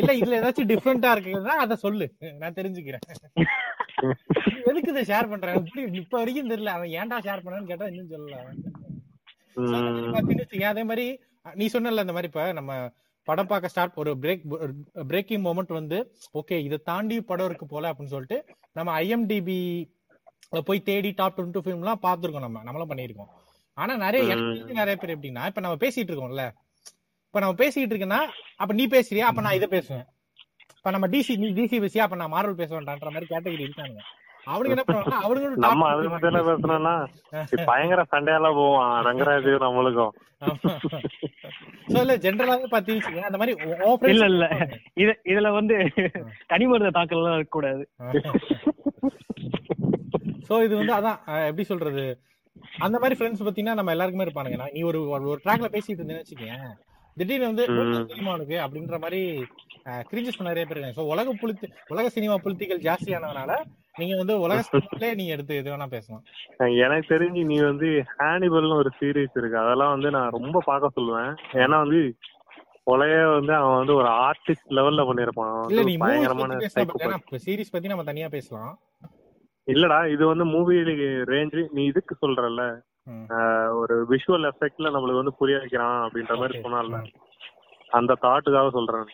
இல்ல இதுல ஏதாச்சும் டிஃப்ரெண்டா இருக்குன்னா அத சொல்லு. நான் தெரிஞ்சுக்கிறேன். எதுக்கு இதை ஷேர் பண்றேன். இப்ப வரைக்கும் தெரியல. அவன் ஏன்டா ஷேர் பண்ணான்னு கேட்டா இன்னும் சொல்லல அதே மாதிரி நீ சொன்னல இந்த மாதிரி இப்ப நம்ம படம் பார்க்க ஸ்டார்ட் ஒரு பிரேக் பிரேக்கிங் மொமெண்ட் வந்து ஓகே இதை தாண்டி படம் இருக்கு போல அப்படின்னு சொல்லிட்டு நம்ம ஐஎம்டிபி போய் தேடி டாப் டுவெண்ட்டி ஃபிலிம்லாம் பார்த்துருக்கோம் நம்ம. நம்மளும் பண்ணியிருக்கோம். ஆனா நிறைய. எனக்கு நிறைய பேர் எப்படின்னா இப்ப நம்ம பேசிட்டு இருக்கோம்ல. இப்ப நம்ம பேசிட்டு இருக்கேன்னா அப்ப நீ பேசுறியா? அப்ப நான் இதை பேசுவேன். இப்ப நம்ம டிசி நீ டிசி பேசியா? அப்ப நான் மார்வல் பேசுவேன்டான்ற மாதிரி கேட்டகரி இருக்காங்க அவனுக்கு என்ன பண்ணுவாங்க? அவனுக்கு நம்ம அதை பத்தி எல்லாம் பேசணும்னா பயங்கர சண்டையெல்லாம் போவோம் ரங்கராஜ் நம்மளுக்கும். இல்ல ஜென்ரலாவே பாத்தீங்க அந்த மாதிரி இல்ல இல்ல. இது இதுல வந்து தனி மனித தாக்கல் எல்லாம் இருக்க கூடாது சோ இது வந்து அதான் எப்படி சொல்றது? அந்த மாதிரி ஃப்ரெண்ட்ஸ் பாத்தீங்கன்னா நம்ம எல்லாருக்குமே இருப்பானுங்க நீ ஒரு ஒரு- ட்ராக்ல பேசிட்டு இருந்தேன்னு வச்சுக்கேன் திடீர்னு வந்து ம். சினிமா உனக்கு? அப்படின்ற மாதிரி கிரிஞ்சஸ் நிறைய பேர் இருக்காங்க. ஸோ உலக புலித்தி உலக சினிமா புலித்திகள் ஜாஸ்தியானதுனால நீங்க வந்து உலக சினிமாலே நீங்க எடுத்து எது வேணா பேசலாம். எனக்கு தெரிஞ்சு நீ வந்து ஹானிபல்னு ஒரு சீரீஸ் இருக்கு. அதெல்லாம் வந்து நான் ரொம்ப பார்க்க சொல்லுவேன். ஏன்னா வந்து கொலைய வந்து அவன் வந்து ஒரு ஆர்டிஸ்ட் லெவல்ல பண்ணிருப்பான் பயங்கரமான சீரிஸ் பத்தி நம்ம தனியா பேசலாம். இல்லடா இது வந்து மூவி ரேஞ்சு நீ இதுக்கு சொல்றல. ஒரு விஷுவல் எஃபெக்ட்ல நம்மளுக்கு வந்து புரிய வைக்கிறான் அப்படின்ற மாதிரி. சொன்னால அந்த தாட்டுக்காக சொல்றேன்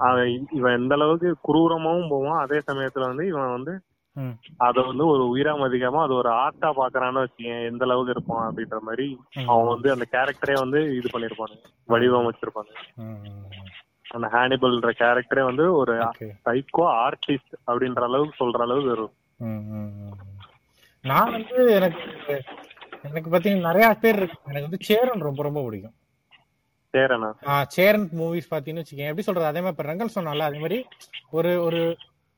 அவன் இவன் எந்த அளவுக்கு குரூரமாவும் போவான் அதே சமயத்துல வந்து இவன் வந்து அத வந்து ஒரு உயிரா மதிக்காம அது ஒரு ஆர்ட்டா பாக்குறான்னு வச்சுக்கேன் எந்த அளவுக்கு இருப்பான் அப்படின்ற மாதிரி. அவன் வந்து அந்த கேரக்டரே வந்து இது பண்ணிருப்பானு வடிவமைச்சிருப்பாங்க ம், ம், ம். அந்த ஹானிபல்ன்ற கேரக்டரே வந்து ஒரு. சைக்கோ ஆர்டிஸ்ட் அப்படின்ற அளவுக்கு சொல்ற அளவுக்கு வரும். நான் வந்து எனக்கு எனக்கு பாத்தீங்கன்னா நிறைய பேர் இருக்கு. எனக்கு வந்து சேரன் ரொம்ப ரொம்ப பிடிக்கும். சேரனா? சேரன் மூவிஸ் பாத்தீங்கன்னு வச்சுக்கேன் எப்படி சொல்றது? அதே மாதிரி ரங்கல் சொன்னால அதே மாதிரி ஒரு ஒரு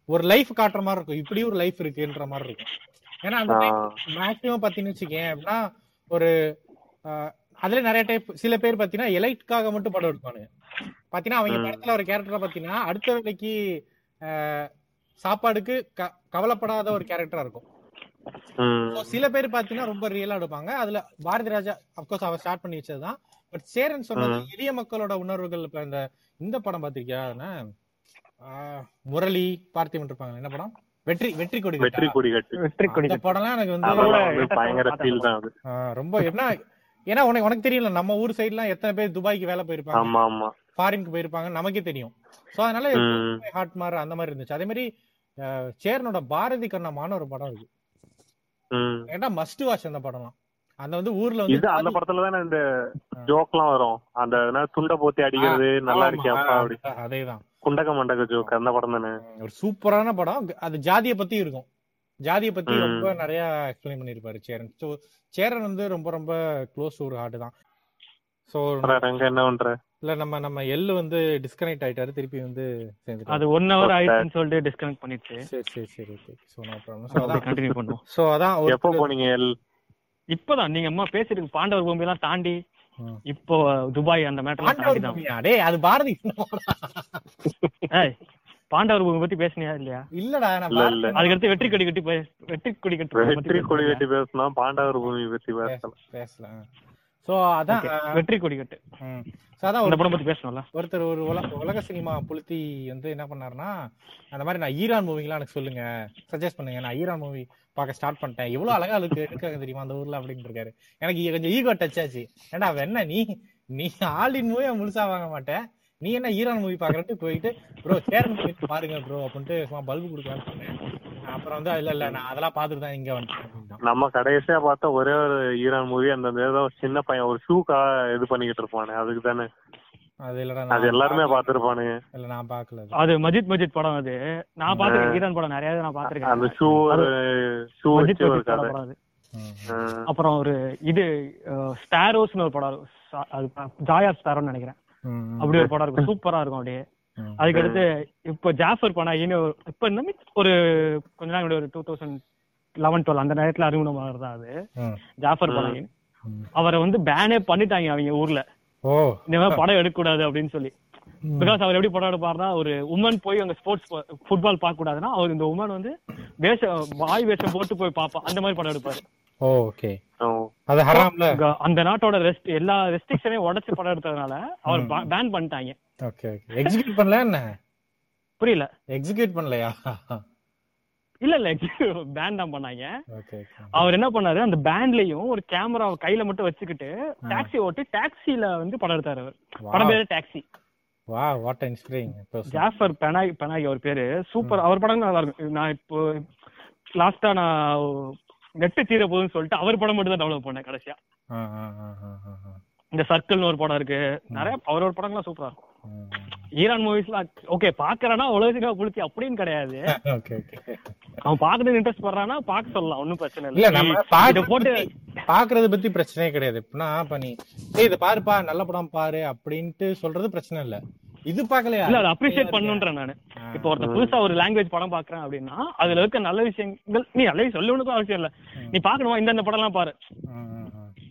ஒரு லைஃப் காட்டுற மாதிரி இருக்கும். இப்படி ஒரு லைஃப் இருக்குன்ற மாதிரி இருக்கும். ஏன்னா அந்த மேக்ஸிமம் பாத்தீங்கன்னு வச்சுக்கேன் அப்படின்னா ஒரு அதுல நிறைய டைப் சில பேர் பாத்தீங்கன்னா எலைட்காக மட்டும் படம் எடுப்பானுங்க. பாத்தீங்கன்னா அவங்க. படத்துல ஒரு கேரக்டர் பாத்தீங்கன்னா அடுத்த வேலைக்கு சாப்பாடுக்கு க- கவலைப்படாத ஒரு கேரக்டரா இருக்கும். சில பேர் பாத்தீங்கன்னா ரொம்ப ரியலா எடுப்பாங்க. அதுல பாரதி ராஜா அப்கோர்ஸ் அவர் ஸ்டார்ட் பண்ணி வச்சதுதான். பட் சேரன் சொன்னது எளிய மக்களோட உணர்வுகள் இப்ப இந்த இந்த படம் பாத்திருக்கியா? முரளி பார்த்திபன் இருப்பாங்க என்ன படம்? வெற்றி வெற்றி கொடி வெற்றி கொடி வெற்றி கொடி அந்த படம்லாம் எனக்கு வந்து பயங்கர ஃபீல் தான் அது. ஆஹ், ரொம்ப என்ன ஏன்னா உனக்கு உனக்கு தெரியல நம்ம ஊர் சைடுலாம் எத்தனை பேர் துபாய்க்கு வேலை போயிருப்பாங்க? ஆமா ஆமா. ஃபாரினுக்கு போயிருப்பாங்க நமக்கே தெரியும். சோ அதனால ம். ஹாட் மார் அந்த மாதிரி இருந்துச்சு. அதே மாதிரி சேரனோட பாரதி கண்ணம்மான்னு ஒரு படம் இருக்கு. ஏன்னா மஸ்ட் வாட்ச் அந்த படம்லாம். அந்த வந்து ஊர்ல வந்து இது அந்த படத்துல தானே இந்த ஜோக்லாம் வரும். அந்த என்ன துண்டை போத்தி அடிக்கிறது நல்லா இருக்கியாப்பா அப்படி அதேதான். குண்டக மண்டக ஜோக் அந்த படம் தானே. ஒரு சூப்பரான படம். அது ஜாதிய பத்தி இருக்கும். ஜாதிய பத்தி. ரொம்ப நிறைய எக்ஸ்பிளைன் பண்ணிருப்பாரு சேரன். ஸோ சேரன் வந்து ரொம்ப ரொம்ப க்ளோஸ் ஒரு ஹார்ட் தான். அங்க என்ன பண்ற? இல்ல நம்ம நம்ம எள்ளு வந்து டிஸ்கனெக்ட் ஆயிட்டாரு திருப்பி வந்து அது ஒன் ஹவர் ஆயிடுச்சுன்னு சொல்லிட்டு டிஸ்கனெக்ட் பண்ணிட்டு சரி சரி சரி okay so no problem so அதான் கண்டினியூ பண்ணுவோம். ஸோ அதான் எப்போ போனீங்க எல் இப்பதான் நீங்க அம்மா பேசிட்டு பாண்டவர் பூமி எல்லாம் தாண்டி. இப்போ துபாய் அந்த மேட்டர்லாம் தாண்டி தான்? டேய் அது பாரதி. ஏய் பாண்டவர் பூமி பத்தி பேசுனியா இல்லையா? இல்லடா நான் இல்ல. அதுக்கடுத்து வெற்றி கொடி கட்டி வெற்றி கொடி கட்டி பத்தி வெற்றி கொடி? வெட்டி பேசினா பாண்டவர் பூமி பத்தி பேசலாம். பேசல ஸோ அதான் வெற்றி கொடி கட்டு. ம். So அதான் ஒரு படம் பத்தி பேசணும்ல? ஒருத்தர் ஒரு உல- உலக சினிமா புளுத்தி வந்து என்ன பண்ணாருன்னா அந்த மாதிரி நான் ஈரான் மூவிலாம் எனக்கு சொல்லுங்க. சஜஸ்ட் பண்ணுங்க. நான் ஈரான் மூவி பார்க்க ஸ்டார்ட் பண்ணிட்டேன். எவ்வளவு அழகா இருக்கு எடுக்காங்க தெரியுமா அந்த ஊர்ல அப்படின்னு இருக்காரு எனக்கு கொஞ்சம் ஈகோ டச் ஆச்சு. ஏன்டா அவன் என்ன நீ நீ ஆலின் மூவியை முழுசா வாங்க மாட்டேன் நீ என்ன ஈரான் மூவி பாக்குறட்டு போயிட்டு ப்ரோ சேரன் பாருங்க ப்ரோ அப்படின்ட்டு சும்மா பல்பு கொடுக்கலான்னு சொன்னேன். அப்புறம் வந்து இல்ல இல்ல நான் அதெல்லாம் பார்த்துட்டு தான் இங்க வந்துட்டேன். நம்ம கடைசியா பார்த்த ஒரே ஒரு ஈரான் மூவி அந்த ஏதோ சின்ன பையன் ஒரு ஷூக்கா இது பண்ணிக்கிட்டு இருப்பானே அதுக்கு தானே அது இல்லடா அது எல்லாருமே. பாத்துருப்பானுங்க இல்ல நான் பாக்கல அது. மஜித் மஜித் படம் அது நான் பாத்துருக்கேன் ஈரான் படம் நிறைய நான் அந்த பாத்துருக்கேன் ஷூ ஒரு ஷூ மஜித் படம் அது. அப்புறம் ஒரு இது ஸ்டாரோஸ்னு ஒரு படம் அது ஜாயா ஸ்டாரோன்னு நினைக்கிறேன். அப்படி ஒரு படம் இருக்கும் சூப்பரா இருக்கும் அப்படியே. அதுக்கடுத்து இப்போ ஜாஃபர் பனாயின்னு ஒரு- இப்ப இந்த மீன்ஸ் ஒரு கொஞ்ச நாள் ஒரு டூ தௌசண்ட் லெவன் டுவெல் அந்த நேரத்துல அறிமுகமாக தான் அது. ஜாஃபர் ம். அவரை வந்து பேனே பண்ணிட்டாங்க அவங்க ஊர்ல. ஓ. இந்த மாதிரி படம் எடுக்கக்கூடாது அப்படின்னு சொல்லி. பிகாஸ் அவர் எப்படி படம் எடுப்பாருன்னா ஒரு உமன் போய் அங்க ஸ்போர்ட்ஸ் ஃபுட்பால் பார்க்க கூடாதுன்னா அவர் இந்த உமன் வந்து வேஷம் வாய் வேஷம் போட்டு போய் பார்ப்பா. அந்த மாதிரி படம் எடுப்பாரு. ஓகே. அது ஹராம்ல? அந்த நாட்டோட ரெஸ்ட் எல்லா ரெஸ்ட்ரிக்ஷனையும் உடைச்சு படம் எடுத்ததுனால அவர் பேன் பண்ணிட்டாங்க. Okay okay. எக்ஸிக்யூட் பண்ணல என்ன? புரியல. எக்ஸிக்யூட் பண்ணலையா? இல்ல இல்ல பேன் தான் பண்ணாங்க. அவர் என்ன பண்ணாரு அந்த பேண்ட்லயும் ஒரு கேமரா கையில மட்டும் வச்சுக்கிட்டு டாக்ஸி ஓட்டி டாக்ஸில வந்து படம் எடுத்தாரு அவர். படம் பேரு டாக்ஸி வா what inspiring Jafar Panahi Panahi அவர் பேரு. சூப்பர் அவர் படம் நல்லா இருக்கும். நான் இப்போ லாஸ்டா நான் நெட்டு தீர போகுதுன்னு சொல்லிட்டு அவர் படம் மட்டும் தான் டெவலப் பண்ணேன் கடைசியா. இந்த சர்க்கிள்னு ஒரு படம் இருக்கு. நிறைய அவரோட படங்கள்லாம் சூப்பரா இருக்கும். ஈரான் மூவிஸ்லாம் ஓகே பாக்குறானா உலகத்துக்கா புளிச்சி அப்படின்னு கிடையாது. அவன் பாக்குறது இன்ட்ரெஸ்ட் பண்றானா பார்க்க சொல்லலாம் ஒன்னும் பிரச்சனை இல்ல. நம்ம இதை போட்டு பாக்குறது பத்தி பிரச்சனையே கிடையாது. இப்பனா இப்ப நீ ஏய் இத பாருப்பா நல்ல படம் பாரு அப்படின்ட்டு சொல்றது பிரச்சனை இல்ல. இது பாக்கலையா இல்ல அதை அப்ரிஷியேட் பண்ணுன்றேன் நானு. இப்போ ஒருத்தன் புதுசா ஒரு லாங்குவேஜ் படம் பாக்குறேன் அப்படின்னா அதுல இருக்க நல்ல விஷயங்கள் நீ நல்ல சொல்லணுக்கும் அவசியம் இல்ல. நீ பாக்கணுமா? இந்த படம் எல்லாம் பாரு.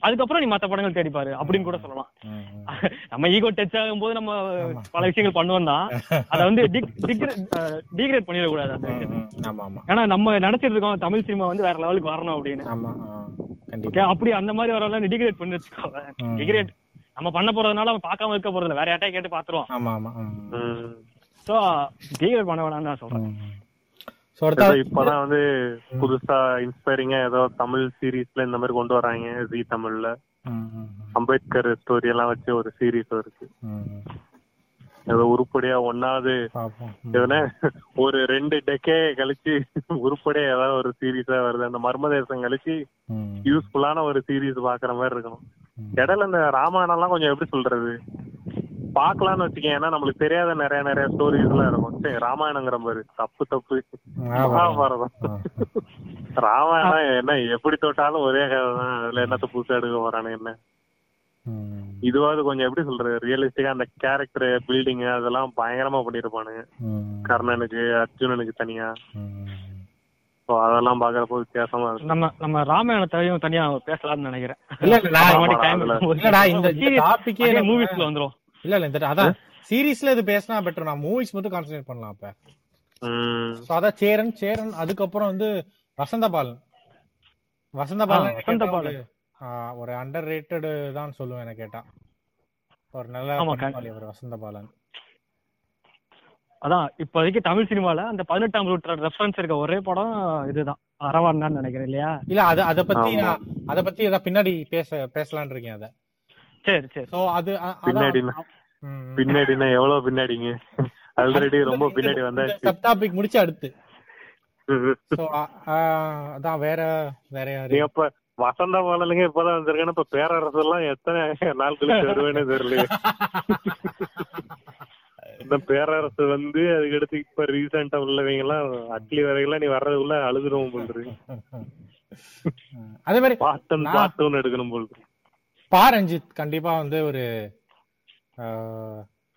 அதுக்கப்புறம் நீ மத்த படங்கள் தேடி பாரு அப்படின்னு கூட சொல்லலாம். நம்ம ஈகோ டச் ஆகும்போது நம்ம பல விஷயங்கள் பண்ணுவோம் தான். அதை வந்து டிகிரேட் பண்ணிடக்கூடாது அந்த விஷயத்தை. ம். ஆமா ஆமா. ஏன்னா நம்ம நினைச்சிட்டு இருக்கோம் தமிழ் சினிமா வந்து வேற லெவலுக்கு வரணும் அப்படின்னு. அப்படி அந்த மாதிரி வரலாம் டிகிரேட் பண்ணி வச்சுக்கோ ம். டிகிரேட் நம்ம பண்ண போறதுனால அவன் பார்க்காம இருக்க போறதில்ல. வேற யார்ட்டா கேட்டு பாத்துருவான் சோ டிகிரேட் பண்ண வேணாம்னு நான் சொல்றேன். இப்பதான் வந்து புதுசா இன்ஸ்பைரிங்கா ஏதோ தமிழ் சீரீஸ்ல இந்த மாதிரி கொண்டு வராங்க ஜி தமிழ்ல. அம்பேத்கர் ஸ்டோரி எல்லாம் வச்சு ஒரு சீரீஸ் இருக்கு. ஏதோ உருப்படியா ஒன்னாவது. எதுனா ஒரு ரெண்டு டெக்கே கழிச்சு உருப்படியா ஏதாவது ஒரு சீரீஸா வருது. அந்த மர்மதேசம் கழிச்சு ம். யூஸ்ஃபுல்லான ஒரு சீரீஸ் பாக்குற மாதிரி இருக்கணும். இடையில இந்த ராமாயணம் எல்லாம் கொஞ்சம் எப்படி சொல்றது? பாக்கலாம்னு வச்சுக்கேன். ஏன்னா நம்மளுக்கு தெரியாத நிறைய நிறைய ஸ்டோரிஸ் எல்லாம் இருக்கும். சரி ராமாயணங்கிற மாதிரி. தப்பு தப்பு. மகாபாரதம். ராமாயணம் என்ன எப்படி தொட்டாலும் ஒரே கதை தான். அதுல என்னத்த புதுசா எடுக்க போறானு என்ன. இதுவாவது கொஞ்சம் எப்படி சொல்றது? ரியலிஸ்டிக்கா அந்த கேரக்டர் பில்டிங் அதெல்லாம் பயங்கரமா பண்ணிருப்பானுங்க. கர்ணனுக்கு அர்ஜுனனுக்கு தனியா. அதெல்லாம் பாக்குறப்போ வித்தியாசமா இருக்கு. நம்ம நம்ம ராமாயணத்தையும் தனியா பேசலாம்னு நினைக்கிறேன். இல்ல இல்ல இந்த டாபிக்கே மூவிஸ்ல வந்துரும் இல்ல இல்ல இந்த அதான் சீரிஸ்ல இது பேசினா பெட்டர் நான் மூவிஸ் மட்டும் கான்சென்ட்ரேட் பண்ணலாம் அப்ப. சோ அதான் சேரன் சேரன் அதுக்கப்புறம் வந்து வசந்த பாலன் வசந்த பாலன் ஆ, எனக்கு வசந்த கேட்டா பாலன். ஒரு, ஒரு அண்டர் ரேட்டட் தான் சொல்லுவேன் எனக்கு கேட்டா. ஒரு நல்ல ஆமா, படைப்பாளி அவர் வசந்த பாலன் அதான் இப்போதைக்கு தமிழ் சினிமால அந்த பதினெட்டாம் ரூட் ரெஃபரன்ஸ் இருக்க ஒரே படம் இதுதான். அரவான்னு நினைக்கிறேன் இல்லையா? இல்ல அது அத பத்தி. நான் அத பத்தி பின்னாடி பேச பேசலாம்னு இருக்கேன் அத. சரி சரி. சோ அது பின்னாடினா எவ்வளவு பின்னாடிங்க? ஆல்ரெடி ரொம்ப பின்னாடி வந்தாச்சு. சப் டாபிக் முடிச்சு அடுத்து. ஸோ அதான் வேற வேற யாரு? அப்ப வசந்த பாலலுங்க இப்பதான் வந்திருக்கேன்னு இப்ப பேரரசு எல்லாம் எத்தனை நாள் கழிச்சு வருவேனே தெரியல இந்த பேரரசு வந்து அதுக்கடுத்து இப்ப ரீசெண்டா உள்ளவங்க எல்லாம் அட்லி வரைகெல்லாம் நீ வர்றதுக்குள்ள அழுதுருவோம் போல்றது அதே மாதிரி பாட்டன் நான்- பாட்டன் எடுக்கணும் போல்றது பா ரஞ்சித் கண்டிப்பா வந்து ஒரு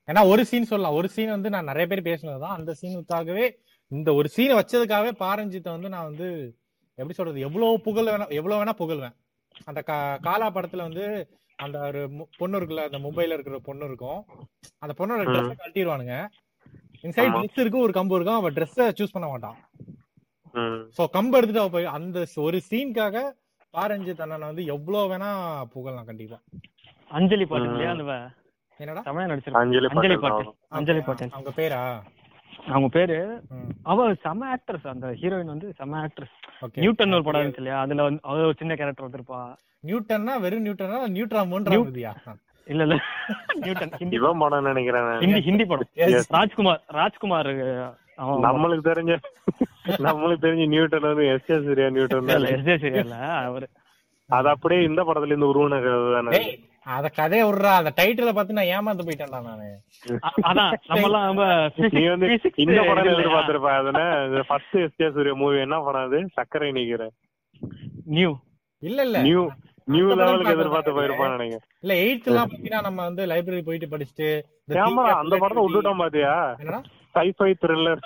ஏன்னா ஒரு சீன் சொல்லலாம். ஒரு சீன் வந்து நான் நிறைய பேர் பேசினதுதான். அந்த சீனுக்காகவே இந்த ஒரு சீனை வச்சதுக்காகவே பாரஞ்சித்தை வந்து நான் வந்து எப்படி சொல்றது எவ்வளவு புகழ் வேணா எவ்வளவு வேணா புகழ்வேன். அந்த கா- காலா படத்துல வந்து அந்த ஒரு பொண்ணு இருக்குல்ல அந்த மும்பைல இருக்கிற பொண்ணு இருக்கும். அந்த பொண்ணோட ட்ரெஸ் கட்டிடுவானுங்க இன்சைட். ட்ரெஸ் இருக்கும் ஒரு கம்பு இருக்கும் அவன் ட்ரெஸ்ஸை சூஸ் பண்ண மாட்டான். சோ கம்பு எடுத்துட்டு அவ போய் அந்த ஒரு சீனுக்காக பாரஞ்சித் அண்ணனை வந்து எவ்வளவு வேணா புகழலாம் கண்டிப்பா. அஞ்சலி பாட்டு இல்லையா அந்த என்னடா? தமிழா நடிச்சிருக்காங்க அஞ்சலி அஞ்சலி பாட்டு. அஞ்சலி பாட்டு. அவங்க பேரா? அவங்க பேரு? அவ செம ஆக்ட்ரஸ் அந்த ஹீரோயின் வந்து செம ஆக்ட்ரஸ் okay. நியூட்டன் ஒரு படம் இருந்துச்சு இல்லையா? அதுல வந்து அவ ஒரு சின்ன கேரக்டர் வந்திருப்பா. நியூட்டன்னா வெறும் நியூட்டனா நியூட்ராமோன்றாங்கதியா இல்ல இல்ல. நியூட்டன். ஹிந்தி. படம் நினைக்கிறேன் நான். ஹிந்தி ஹிந்தி படம். ராஜ்குமார் ராஜ்குமார் நம்மளுக்கு தெரிஞ்ச நம்மளுக்கு தெரிஞ்ச நியூட்டன் வந்து எஸ் எஸ் சூர்யா நியூட்டன் இல்ல எஸ் ஜே சீரியல்ல அவரு. அது அப்படியே இந்த படத்துல இருந்து உருவன கதை தானே அத கதைய விடுறா அந்த டைட்டில பார்த்து நான் ஏமாந்து போயிட்டேன்டா நானு. அதான் நம்ம எல்லாம் ரொம்ப நீ வந்து இந்த படம்? எதிர்பார்த்திருப்ப அதுல first S J Surya movie என்ன படம் அது? சக்கரை நீக்கிற. நியூ இல்ல இல்ல. நியூ நியூ லெவலுக்கு பார்த்தா எதிர்பார்த்து நான் போயிருப்பான்னு நினைக்கிறேன். இல்ல எயித் எல்லாம் பாத்தீங்கன்னா நம்ம வந்து லைப்ரரி போயிட்டு படிச்சுட்டு இந்த அந்த படத்தை விட்டுட்டோம் பாத்தியா? என்னடா? சைஃபை த்ரில்லர்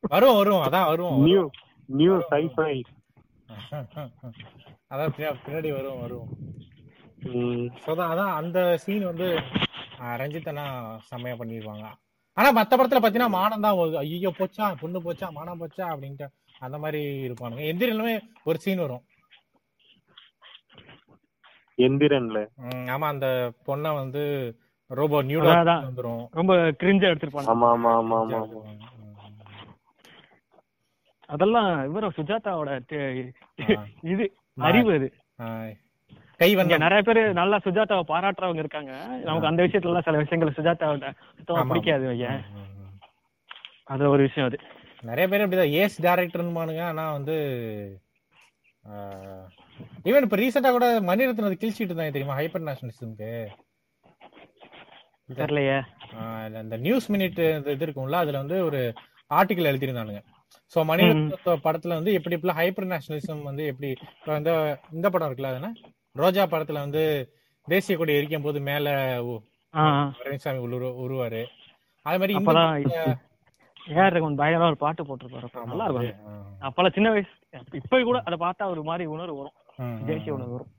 வரும் வரும். அதான் வரும் நியூ நியூ சைஃபை அதான் பின்னா- பின்னாடி வரும் வரும். அதான் அந்த சீன் வந்து ரஞ்சித் செம்மையா பண்ணிருவாங்க ஆனா மத்த படத்துல பாத்தீங்கன்னா மானம் தான் ஐயோ போச்சா? பொண்ணு போச்சா? மானம் போச்சா? அப்படின்ட்டு அந்த மாதிரி இருப்பானுங்க. எந்திரனுமே ஒரு சீன் வரும். எந்திரன்ல. ஆமா அந்த பொண்ணை வந்து ரோபோ நியூ அதான், அதான். வந்துரும். ரொம்ப கிரிஞ்சா எடுத்திருப்பாங்க ஆமா ஆமா ஆமா ஆமா. அதெல்லாம் இவர சுஜாதாவோட. இது அறிவு அது. ஆஹ், கை வந்து நிறைய பேர் நல்லா சுஜாதாவை பாராட்டுறவங்க இருக்காங்க. நமக்கு அந்த விஷயத்துல எல்லாம் சில விஷயங்கள் சுஜாதாவோட சுத்தமா. பிடிக்காது ஐயா. அது ஒரு விஷயம் அது. நிறைய பேர் அப்படிதான் ஏஸ் டேரக்டர்னுமானுங்க ஆனா வந்து ஈவன் இப்ப ரீசெண்டா கூட மணிரத்னம் கிழிச்சிட்டு இருந்தாங்க தெரியுமா? ஹைப்பர் நேஷனலிசம்க்கு தெரியலையே. இந்த நியூஸ் மினிட் இது இருக்கும்ல அதுல வந்து ஒரு ஆர்டிக்கல் எழுதியிருந்தானுங்க. சோ மணிரத்ன படத்துல வந்து எப்படி இப்படிலாம் ஹைப்பர் நேஷனலிசம் வந்து எப்படி இந்த இந்த படம் இருக்குல்ல அது என்ன? ரோஜா படத்துல வந்து தேசிய கொடி எரிக்கும் போது மேல. பழனிசாமி உரு உருவாரு. அதே மாதிரி ஏஆர் ரகுமான் பயங்கரமா ஒரு பாட்டு போட்டிருப்பாரு. நல்லா இருக்கும் அப்பெல்லாம் சின்ன வயசு இப்ப கூட அதை பார்த்தா ஒரு மாதிரி உணர்வு வரும். தேசிய உணர்வு வரும்.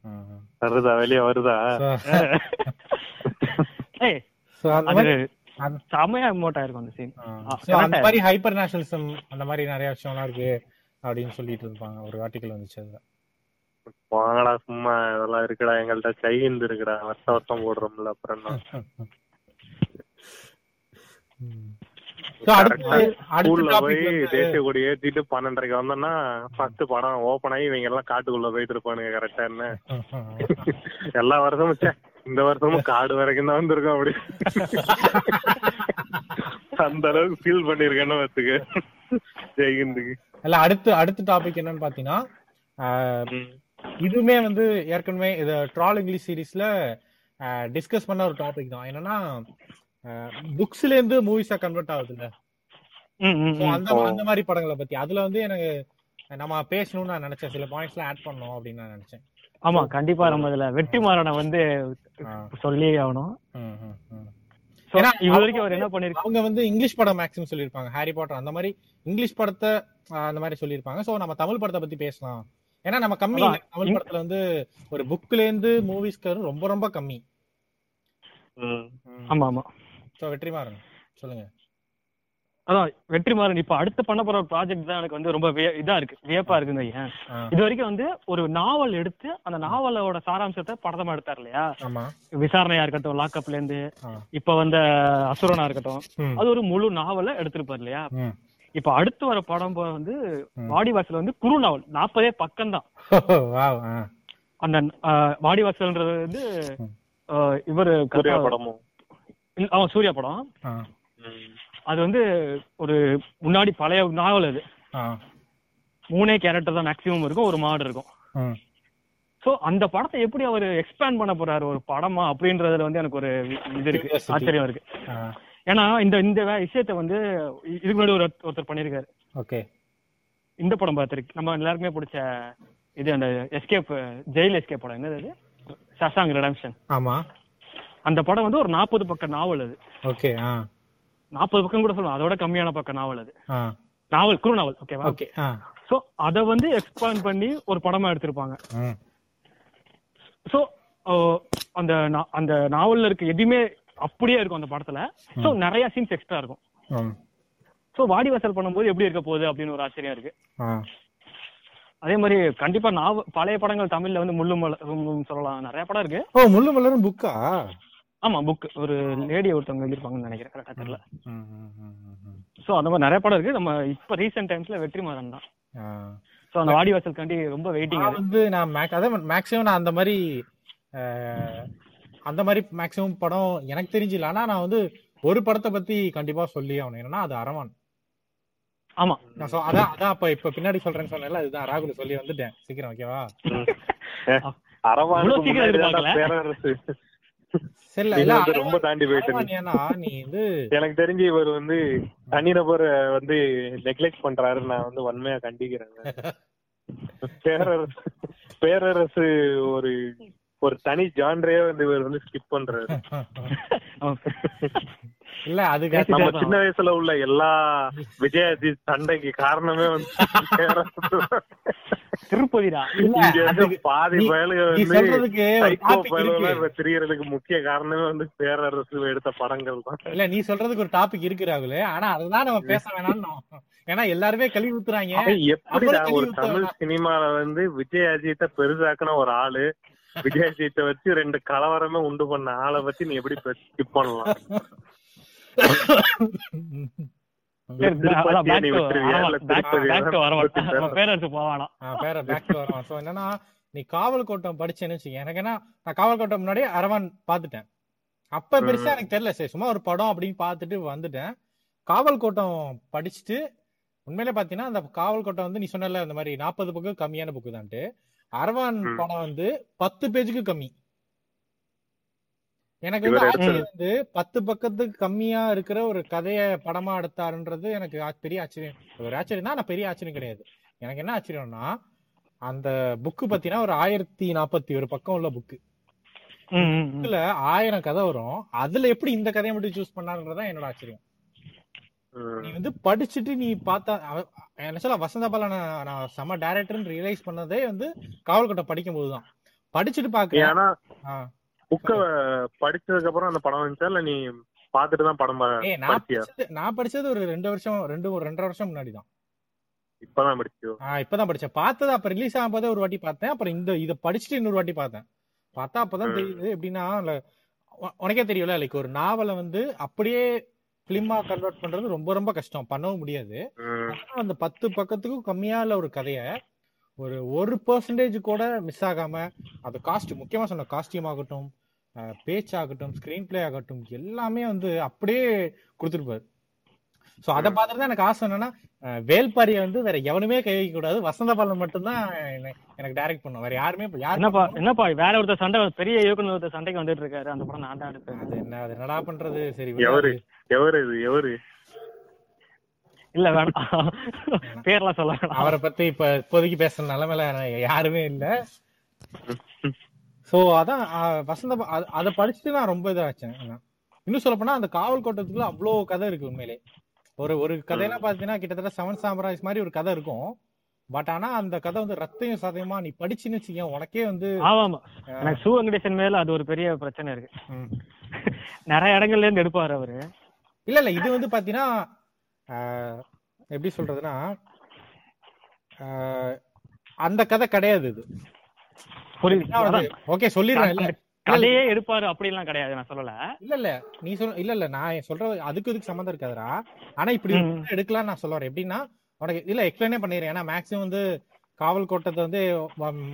வருதா வெளிய வருதா? ஏய் அந்த மாதிரி செமையா இமோட் ஆயிருக்கும் அந்த சீன் அந்த. மாதிரி ஹைப்பர் நேஷனலிசம் அந்த மாதிரி நிறைய விஷயம்லாம் இருக்கு அப்படின்னு சொல்லிட்டு இருப்பாங்க. ஒரு ஆர்டிக்கல் வந்துச்சு அதுல. வாங்கடா சும்மா இதெல்லாம் இருக்குடா எங்கள்ட்ட சைந்து இருக்குடா வருஷம் வருஷம் போடுறோம்ல அப்புறம் ஸ்கூல்ல போய் தேசிய கொடி ஏத்திட்டு பன்னெண்டரைக்கு வந்தோம்னா ஃபர்ஸ்ட் படம் ஓபன் ஆகி இவங்க எல்லாம் காட்டுக்குள்ள போயிட்டு இருப்பானுங்க கரெக்டா என்ன? எல்லா வருஷமும் இந்த வருஷமும் காடு வரைக்கும் தான் வந்திருக்கோம் அப்படி. அந்த அளவுக்கு ஃபீல் பண்ணிருக்கேன்னு வச்சுக்க ஜெய்ஹிந்துக்கு இல்ல அடுத்து அடுத்த டாபிக் என்னன்னு பாத்தீங்கன்னா ஆஹ், இதுவுமே வந்து ஏற்கனவே இது ட்ரால் இங்கிலீஷ் சீரீஸ்ல டிஸ்கஸ் பண்ண ஒரு டாபிக் தான். என்னன்னா புக்ஸ்ல இருந்து மூவிஸா கன்வெர்ட் So, ம். அந்த அந்த மாதிரி படங்களை பத்தி. அதுல வந்து எனக்கு நம்ம பேசணும்னு நான் நினைச்சேன். சில பாயிண்ட்ஸ் எல்லாம் ஆட் பண்ணணும் அப்படின்னு நான் நினைச்சேன். ஆமா கண்டிப்பா நம்ம இதுல வெற்றிமாறனை வந்து ஆ. சொல்லி ஆகணும். இது வரைக்கும் அவர் என்ன பண்ணிருக்கு? அவங்க வந்து இங்கிலீஷ் படம் மேக்ஸிமம் சொல்லியிருப்பாங்க. ஹாரி பாட்டர் அந்த மாதிரி இங்கிலீஷ் படத்தை அந்த மாதிரி சொல்லியிருப்பாங்க. சோ நம்ம தமிழ் படத்தை பத்தி பேசலாம். ஏன்னா நம்ம கம்மி. தமிழ் படத்துல வந்து ஒரு புக்ல இருந்து மூவிஸ்க்கு ரொம்ப ரொம்ப கம்மி. ஆமா ஆமா. சோ வெற்றிமாறன் சொல்லுங்க. அதான் வெற்றிமாறன் இப்ப அடுத்து பண்ண போற ப்ராஜெக்ட் தான் எனக்கு வந்து ரொம்ப விய- இதா இருக்கு. வியப்பா இருக்குங்க ஐயா. ஆ, இது வரைக்கும் வந்து ஒரு நாவல் எடுத்து அந்த நாவலோட சாராம்சத்தை படமா எடுத்தார் இல்லையா? ஆமா. விசாரணையா இருக்கட்டும் லாக்அப்ல இருந்து. இப்ப வந்த அசுரனா இருக்கட்டும் அது ஒரு முழு நாவல எடுத்திருப்பாரு இல்லையா. இப்ப அடுத்து வர படம் போ- வந்து. வாடிவாசல் வந்து குறு நாவல். நாற்பதே பக்கம் தான். அந்த ஆஹ், வாடிவாசல்ன்றது வந்து இவரு சூர்யா படமும். அவன் சூர்யா படம். அது வந்து ஒரு முன்னாடி பழைய நாவல் அது. மூணே கேரக்டர் தான் மேக்ஸிமம் இருக்கும் ஒரு மாடு இருக்கும். சோ அந்த படத்தை எப்படி அவர் எக்ஸ்பேண்ட் பண்ண போறாரு ஒரு படமா அப்படின்றதுல வந்து எனக்கு ஒரு இது இருக்கு. ஆச்சரியம் இருக்கு. ஏன்னா இந்த இந்த விஷயத்த வந்து இதுக்கு முன்னாடி ஒரு ஒருத்தர் பண்ணிருக்காரு ஓகே. இந்த படம் பார்த்திருக்கு நம்ம எல்லாருக்குமே பிடிச்ச இது அந்த எஸ்கேப் ஜெயில் எஸ்கேப் படம். என்னது அது? சசாங் ரிடம்ஷன் ஆமா. அந்த படம் வந்து ஒரு நாற்பது பக்க நாவல் அது. ஓகே ஆ. நாற்பது பக்கம் கூட சொல்லலாம். அதோட கம்மியான பக்க நாவல் அது. நாவல் குறு நாவல் ஓகேவா ஓகே சோ அத வந்து எக்ஸ்பேண்ட் பண்ணி ஒரு படமா எடுத்திருப்பாங்க. சோ அந்த அந்த நாவல்ல இருக்க எதுவுமே அப்படியே இருக்கும் அந்த படத்துல. சோ நிறைய சீன்ஸ் எக்ஸ்ட்ரா இருக்கும். சோ வாடி வாசல் பண்ணும்போது எப்படி இருக்க போகுது அப்படின்னு ஒரு ஆச்சரியம் இருக்கு. அதே மாதிரி கண்டிப்பா நாவ பழைய படங்கள் தமிழ்ல வந்து முள்ளு சொல்லலாம். நிறைய படம் இருக்கு. ஓ முள்ளு மலரும் புக்கா ஆமா புக் ஒரு லேடி ஒருத்தவங்க எழுதிருப்பாங்கன்னு நினைக்கிறேன். கரெக்டா தெரியல. சோ அந்த மாதிரி நிறைய படம் இருக்கு. நம்ம இப்ப ரீசெண்ட் டைம்ஸ்ல வெற்றிமாறன் தான். சோ அந்த வாடி வாசல் காண்டி ரொம்ப வெயிட்டிங் வந்து நான் மேக் அதான் மேக்ஸிமம் நான் அந்த மாதிரி அந்த மாதிரி மேக்ஸிமம் படம் எனக்கு தெரிஞ்சில்ல. ஆனா நான் வந்து ஒரு படத்தை பத்தி கண்டிப்பா சொல்லி ஆகணும். என்னன்னா அது அரவான். ஆமா. நான் சொ- அதான் அதான் அப்ப இப்ப பின்னாடி சொல்றேன்னு சொன்னேன்ல அதுதான் ராகுல் சொல்லி வந்துட்டேன். சீக்கிரம் ஓகேவா எதிர்பார்க்கல. பேரரசு. ரொம்ப தாண்டி போயிட்டு எனக்கு தெரிஞ்சு இவர் வந்து தனிநபரை வந்து நெக்லெக்ட் பண்றாரு நான் வந்து வன்மையா கண்டிக்கிறேன் பேரரசு பேரரசு ஒரு ஒரு தனி ஜான்ரே வந்து இவர் வந்து ஸ்கிப் பண்றாரு. இல்ல அதுக்கு நம்ம சின்ன வயசுல உள்ள எல்லா விஜயாஜித் சண்டைக்கு காரணமே வந்து பேரரசு திருப்பதிடா. இல்ல, இங்க வந்து அதுக்கு- பாதி நீ- பயலுக நீ வந்து சொல்றதுக்கு ஒரு சைக்கோ topic பயலுக இருக்கு. இப்ப தெரியறதுக்கு முக்கிய காரணமே வந்து பேரரசு எடுத்த படங்கள் தான். இல்ல நீ சொல்றதுக்கு ஒரு டாபிக் இருக்கு ராகுல். ஆனா அதுதான் நம்ம பேச வேணாம்னு ஏன்னா எல்லாருமே கழுவி ஊத்துறாங்க. எப்படிடா ஒரு தமிழ்? சினிமால வந்து விஜய் அஜித்தை பெருசாக்குன ஒரு ஆளு விஜய் அஜித்தை வச்சு ரெண்டு கலவரமே உண்டு பண்ண ஆளை வச்சு நீ எப்படி பண்ணலாம்? என்னன்னா நீ காவல் கோட்டம் படிச்சேன்னு வச்சுக்க எனக்கு என்ன நான் காவல் கோட்டம் முன்னாடி அரவான் பாத்துட்டேன் அப்ப பெருசா எனக்கு தெரியல. சரி சும்மா ஒரு படம் அப்படின்னு பார்த்துட்டு வந்துட்டேன். காவல் கோட்டம் படிச்சுட்டு உண்மையிலே பாத்தீங்கன்னா அந்த காவல் கோட்டம் வந்து நீ சொன்னல இந்த மாதிரி நாற்பது புக்கு கம்மியான புக்கு தான்ட்டு அரவான். படம் வந்து பத்து பேஜுக்கு கம்மி. எனக்கு வந்து வந்து பத்து பக்கத்துக்கு கம்மியா இருக்கிற ஒரு கதைய படமா எடுத்தாருன்றது எனக்கு பெரிய ஆச்சரியம். ஒரு ஆச்சரியம் தான் பெரிய ஆச்சரியம் கிடையாது. எனக்கு என்ன ஆச்சரியம்னா அந்த புக்கு பாத்தீங்கன்னா ஒரு ஆயிரத்தி நாற்பத்தி ஒரு பக்கம் உள்ள புக்கு. புக்குல ஆயிரம் கதை வரும். அதுல எப்படி இந்த கதையை மட்டும் சூஸ் பண்ணாருன்றதான் என்னோட ஆச்சரியம். நீ வந்து படிச்சுட்டு நீ பார்த்தா என்ன சொல்ல வசந்த பாலன் நான் செம டேரக்டர்னு ரியலைஸ் பண்ணதே வந்து காவல்கோட்டை படிக்கும் போதுதான் படிச்சுட்டு நீ பாக்க படிச்சதுக்கு அப்புறம் அந்த படம் வந்துச்சா? இல்ல நீ பாத்துட்டு தான் படம் நான் படிச்சது நான் படிச்சது ஒரு ரெண்டு வருஷம் ரெண்டு ஒரு ரெண்டரை வருஷம் முன்னாடி தான். இப்பதான் படிச்சியோ? ஆஹ் இப்பதான் படிச்சேன். பார்த்தது அப்ப ரிலீஸ் ஆகும் போதே ஒரு வாட்டி பார்த்தேன். அப்புறம் இந்த இதை படிச்சுட்டு இன்னொரு வாட்டி பார்த்தேன். பார்த்தா அப்பதான். தெரியுது. எப்படின்னா உனக்கே தெரியும்ல லைக் ஒரு நாவலை வந்து அப்படியே பிலிமா கன்வெர்ட் பண்றது ரொம்ப ரொம்ப கஷ்டம். பண்ணவும் முடியாது. அந்த பத்து பக்கத்துக்கும் கம்மியா உள்ள ஒரு கதைய ஒரு ஒரு பெர்சன்டேஜ் கூட மிஸ் ஆகாம அது காஸ்ட் முக்கியமா சொன்ன காஸ்டியூம் ஆகட்டும் பேச்சாகட்டும் ஸ்கிரீன் பிளே ஆகட்டும் எல்லாமே வந்து அப்படியே கொடுத்துருப்பாரு. சோ அதை பார்த்துட்டு தான் எனக்கு ஆசை என்னன்னா வேல்பாரியை வந்து வேற எவனுமே கை வைக்க கூடாது. வசந்த பாலன் மட்டும்தான் என்னை- எனக்கு டைரக்ட் பண்ணும். வேற யாருமே என்னப்பா என்னப்பா வேற ஒருத்தர் சண்டை பெரிய இயக்குனர் ஒருத்தர் சண்டைக்கு வந்துட்டு இருக்காரு. அந்த படம் நான் தான் எடுப்பேன் அது என்ன அது என்னடா பண்றது? சரி எவரு? எவரு இது? எவரு? இல்ல வேணாம். பேர்லாம் சொல்ல வேணாம். அவரை பத்தி இப்ப இப்போதைக்கு பேசுற நிலைமையில யாருமே இல்ல. சோ அதான் வசந்த அத- படிச்சுட்டு நான் ரொம்ப இதாச்சேன். இன்னும் சொல்ல போனா அந்த காவல் கோட்டத்துக்குள்ள அவ்வளோ கதை இருக்கு உண்மையிலே. ஒரு ஒரு கதையெல்லாம் பாத்தீங்கன்னா கிட்டத்தட்ட செவன் சாம்ராஜ் மாதிரி ஒரு கதை இருக்கும். பட் ஆனா அந்த கதை வந்து ரத்தையும் சதையுமா நீ படிச்சுன்னு வச்சுக்க உனக்கே வந்து ஆமா எனக்கு சு வெங்கடேசன் மேல அது ஒரு பெரிய பிரச்சனை இருக்கு. ம். நிறைய இடங்கள்ல இருந்து எடுப்பாரு அவரு. இல்ல இல்ல இது வந்து பாத்தீங்கன்னா எப்படி சொல்றதுன்னா அந்த கதை கிடையாது இது. ஓகே சொல்லிடுறேன். இல்ல கதையே எடுப்பாரு அப்படிலாம் கிடையாது நான் சொல்லல. இல்ல இல்ல. நீ சொல் இல்ல இல்ல. நான் சொல்றது அதுக்கு இதுக்கு சம்மந்தம் இருக்காதுடா. ஆனா இப்படி எடுக்கலாம் நான் சொல்ல வரேன். எப்படின்னா உனக்கு இல்ல எக்ஸ்பிளைனே பண்ணிடுறேன். ஏன்னா மேக்ஸிமம் வந்து காவல் கோட்டத்தை வந்து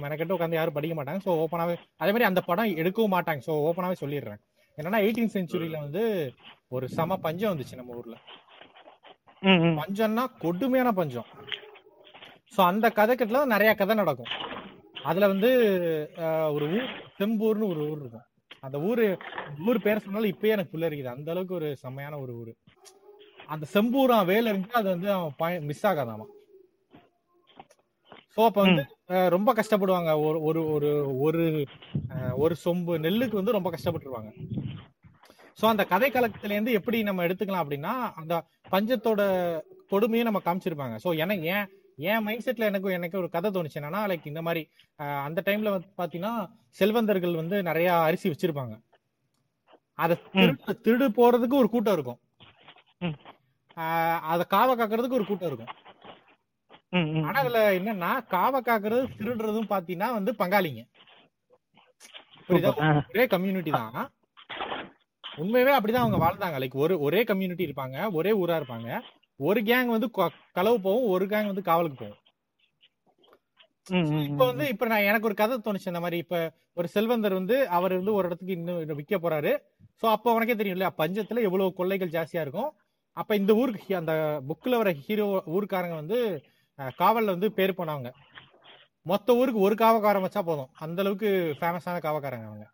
மெனக்கெட்டு உட்காந்து யாரும் படிக்க மாட்டாங்க. ஸோ ஓப்பனாவே அதே மாதிரி அந்த படம் எடுக்கவும் மாட்டாங்க. ஸோ ஓப்பனாவே சொல்லிடுறேன். என்னன்னா எயிட்டீன் செஞ்சுரியில வந்து ஒரு சம பஞ்சம் வந்துச்சு நம்ம ஊர்ல. பஞ்சம்னா கொடுமையான பஞ்சம். ஸோ அந்த கதைக்கட்டுல நிறைய கதை நடக்கும். அதுல வந்து ஒரு ஊர் செம்பூர்னு ஒரு ஊர் இருக்கும். அந்த ஊரு ஊர் பேர் சொன்னாலும் இப்பயே எனக்கு புல்லரிக்குது அந்த அளவுக்கு ஒரு செம்மையான ஒரு ஊர். அந்த செம்பூரம் வேலை இருந்து அது வந்து அவன் மிஸ் ஆகாதாமா ஸோ அப்ப வந்து ரொம்ப கஷ்டப்படுவாங்க. ஒரு ஒரு ஒரு ஒரு அஹ், ஒரு சொம்பு நெல்லுக்கு வந்து ரொம்ப கஷ்டப்பட்டுருவாங்க. ஸோ அந்த கதை கலக்கத்துல இருந்து எப்படி நம்ம எடுத்துக்கலாம் அப்படின்னா அந்த பஞ்சத்தோட கொடுமையை நம்ம காமிச்சிருப்பாங்க. ஸோ எனக்கு ஏன் என் மைண்ட் செட்ல எனக்கு எனக்கு ஒரு கதை தோணுச்சு என்னன்னா லைக் இந்த மாதிரி அந்த டைம்ல வந்து பாத்தீங்கன்னா செல்வந்தர்கள் வந்து நிறைய அரிசி வச்சிருப்பாங்க. அதை திருடு திருடு போறதுக்கு ஒரு கூட்டம் இருக்கும். அதை காவ காக்கிறதுக்கு ஒரு கூட்டம் இருக்கும். ஆனா அதுல என்னன்னா காவ காக்குறது திருடுறதும் பாத்தீங்கன்னா வந்து பங்காளிங்க. புரியுதா. ஒரே கம்யூனிட்டி தான். உண்மையாவே அப்படிதான் அவங்க வாழ்ந்தாங்க. லைக் ஒரு ஒரே கம்யூனிட்டி இருப்பாங்க ஒரே ஊரா இருப்பாங்க. ஒரு கேங் வந்து களவு போகும் ஒரு கேங் வந்து காவலுக்கு போகும். இப்ப வந்து இப்ப நான் எனக்கு ஒரு கதை தோணுச்சு இந்த மாதிரி. இப்ப ஒரு செல்வந்தர் வந்து அவர் வந்து ஒரு இடத்துக்கு இன்னும் விற்க போறாரு. சோ அப்ப உனக்கே தெரியும் இல்லையா பஞ்சத்துல எவ்வளவு கொள்ளைகள் ஜாஸ்தியா இருக்கும். அப்ப இந்த ஊருக்கு அந்த புக்ல வர ஹீரோ ஊருக்காரங்க வந்து காவல்ல வந்து பேர் போனவங்க. மொத்த ஊருக்கு ஒரு காவக்காரன் வச்சா போதும். அந்த அளவுக்கு ஃபேமஸான காவக்காரங்க அவங்க.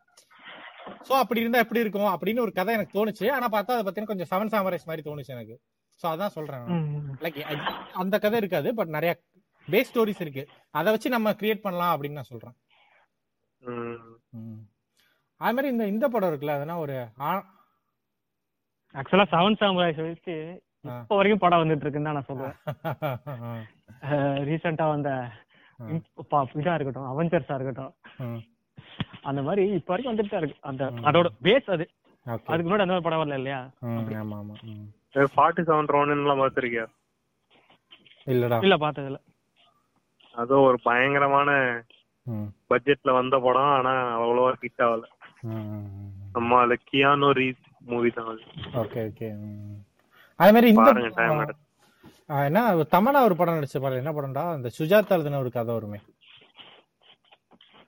சோ அப்படி இருந்தா எப்படி இருக்கும்? அப்படின்னு ஒரு கதை எனக்கு தோணுச்சு. ஆனா பார்த்தா அதை பத்தின கொஞ்சம் செவன் சாமரைஸ் மாதிரி தோணுச்சு எனக்கு. சோ அதான் சொல்றேன். லைக் அந்த கதை இருக்காது பட் நிறைய பேஸ் ஸ்டோரிஸ் இருக்கு. அதை வச்சு நம்ம கிரியேட் பண்ணலாம் அப்படின்னு நான் சொல்றேன். அது மாதிரி இந்த இந்த படம் இருக்குல்ல அதெல்லாம் ஒரு ஆக்சுவலா செவன் சாமுராய்ஸ் வச்சு. இப்போ வரைக்கும் படம் வந்துட்டு இருக்குன்னு தான் நான் சொல்லுவேன் ரீசெண்டா வந்த இதா இருக்கட்டும் அவெஞ்சர்ஸா இருக்கட்டும். அந்த மாதிரி இப்ப வரைக்கும் வந்துட்டு தான் இருக்கு. அந்த அதோட பேஸ் அது. Okay. அதுக்கு முன்னாடி அந்த மாதிரி படம் வரல இல்லையா? ஆமா ஆமா. ஃபார்ட்டி செவன் ரோனன்லாம் பார்த்திருக்கியா? இல்லடா. இல்ல பார்த்தது இல்ல அதுவும் ஒரு பயங்கரமான. பட்ஜெட்ல வந்த படம் ஆனா அவ்வளவா ஹிட் ஆகல. ம், ம், ம். நம்ம அது கியானோ ரீஸ் மூவி தான் அது. Okay okay. அது மாதிரி இந்த என்ன தமனா ஒரு படம் நடிச்ச பாரு என்ன படம்டா? அந்த சுஜாதா எழுதின ஒரு கதை வருமே.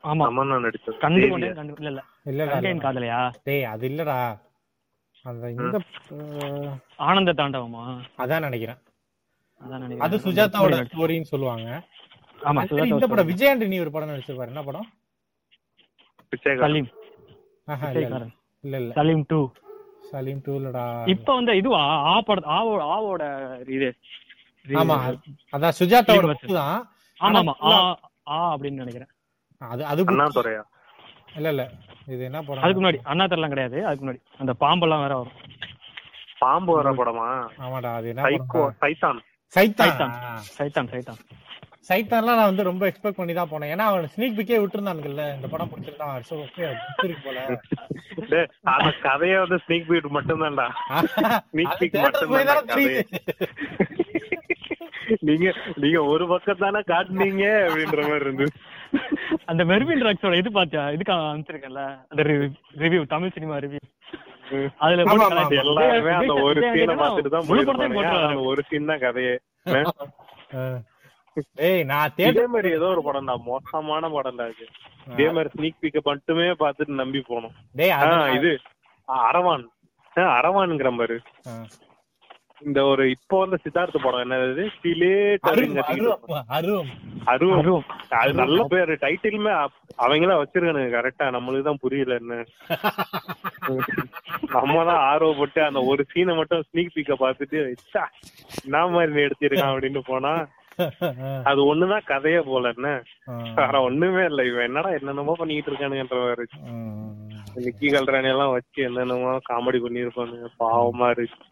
ஆமா. தமன்னா நடிச்சது கண்டு தேவியா. கொண்டேன் கண்டு இல்ல இல்ல. இல்லடா கண்டேன் இல்லடா. காதலையா? டேய் அது இல்லடா. அந்த இந்த ஆனந்த தாண்டவமா? அதான் நினைக்கிறேன். அதான் அது சுஜாதாவோட ஸ்டோரின்னு சொல்லுவாங்க. ஆமா மாதிரி இந்த படம் விஜய் ஆண்டனி ஒரு படம் நடிச்சிருப்பாரு. என்ன படம்? பிச்சைக்காரன். சலீம். இல்ல, இல்ல. விஜயகாரன் இல்ல இல்ல. சலீம் டூ. சலீம் டூலடா இப்ப வந்து இதுவா? ஆ பட ஆவோ ஆவோட இது. ஆமா அதான் சுஜாதாவோட book தான். ஆமா ஆமா. ஆ அப்படின்னு நினைக்கிறேன். அது அது book. அண்ணா துறையா? இல்ல இல்ல. இது என்ன படம்? அதுக்கு முன்னாடி அண்ணா தெரியலாம் கிடையாது. அதுக்கு முன்னாடி. அந்த பாம்பெல்லாம் வேற வரும். பாம்பு வர படமா? ஆமாடா அது என்ன சைத்தான். சைத்தான். சைத்தான். சைத்தான் சைத்தான். சைத்தான்லாம் நான் வந்து ரொம்ப எக்ஸ்பெக்ட் பண்ணி தான் போனேன். ஏன்னா அவன் ஸ்னீக் பிக்கே விட்டுருந்தானுங்கல்ல இந்த படம் பிடிச்சிருந்தான் சோ ஓகே இருக்கு போல. அந்த கதையே வந்து ஸ்னீக் பீட் மட்டும்தான்டா. Sneak அது peek theatre மட்டும் தானே. நீங்க நீங்க ஒரு பக்கம் தானே காட்டுனீங்க அப்படின்ற மாதிரி இருந்து அந்த மெர்வின் ராக்ஸோட இது பாத்தியா? இதுக்கு அனுப்பிச்சிருக்கேன்ல. அந்த ரிவ்யூ தமிழ் சினிமா ரிவ்யூ அதுல எல்லாருமே அந்த ஒரு சீனை ஆண்டனினா பார்த்துட்டு தான் முழு படத்தையும் போயிருப்பாங்க போட்டுருவாரு. அந்த ஒரு சீன் தான் கதையே. ஏய் நான் தேட்டர் மாதிரி ஏதோ ஒரு படம்டா. மோசமான படம்டா இது. இதே மாதிரி ஸ்னீக் பீக்க மட்டுமே பார்த்துட்டு நம்பி போனோம். டேய் அது இது. அரவான். அரவான்ங்கிற ஆ. இந்த ஒரு இப்போ வந்த சித்தார்த்த படம் என்னது அருவம். அது நல்ல பேரு. டைட்டிலுமே அவங்க தான் வச்சிருக்கானுங்க கரெக்டா நம்மளுக்கு தான் புரியல என்ன. நம்ம தான் ஆர்வப்பட்டு அந்த ஒரு சீனை மட்டும் ஸ்னீக் பீக்க பார்த்துட்டு ச்சா, என்ன மாதிரி நீ எடுத்திருக்கான்? அப்படின்னு போனா அது ஒண்ணுதான் கதையே போல என்ன. வேற ஒண்ணுமே இல்ல. இவன் என்னடா என்னென்னமோ பண்ணிட்டு இருக்கானுங்கன்ற மாதிரி. நிக்கி கல்ராணி எல்லாம் வச்சு என்னென்னமோ காமெடி பண்ணிருப்பானுங்க பாவமா இருக்கு.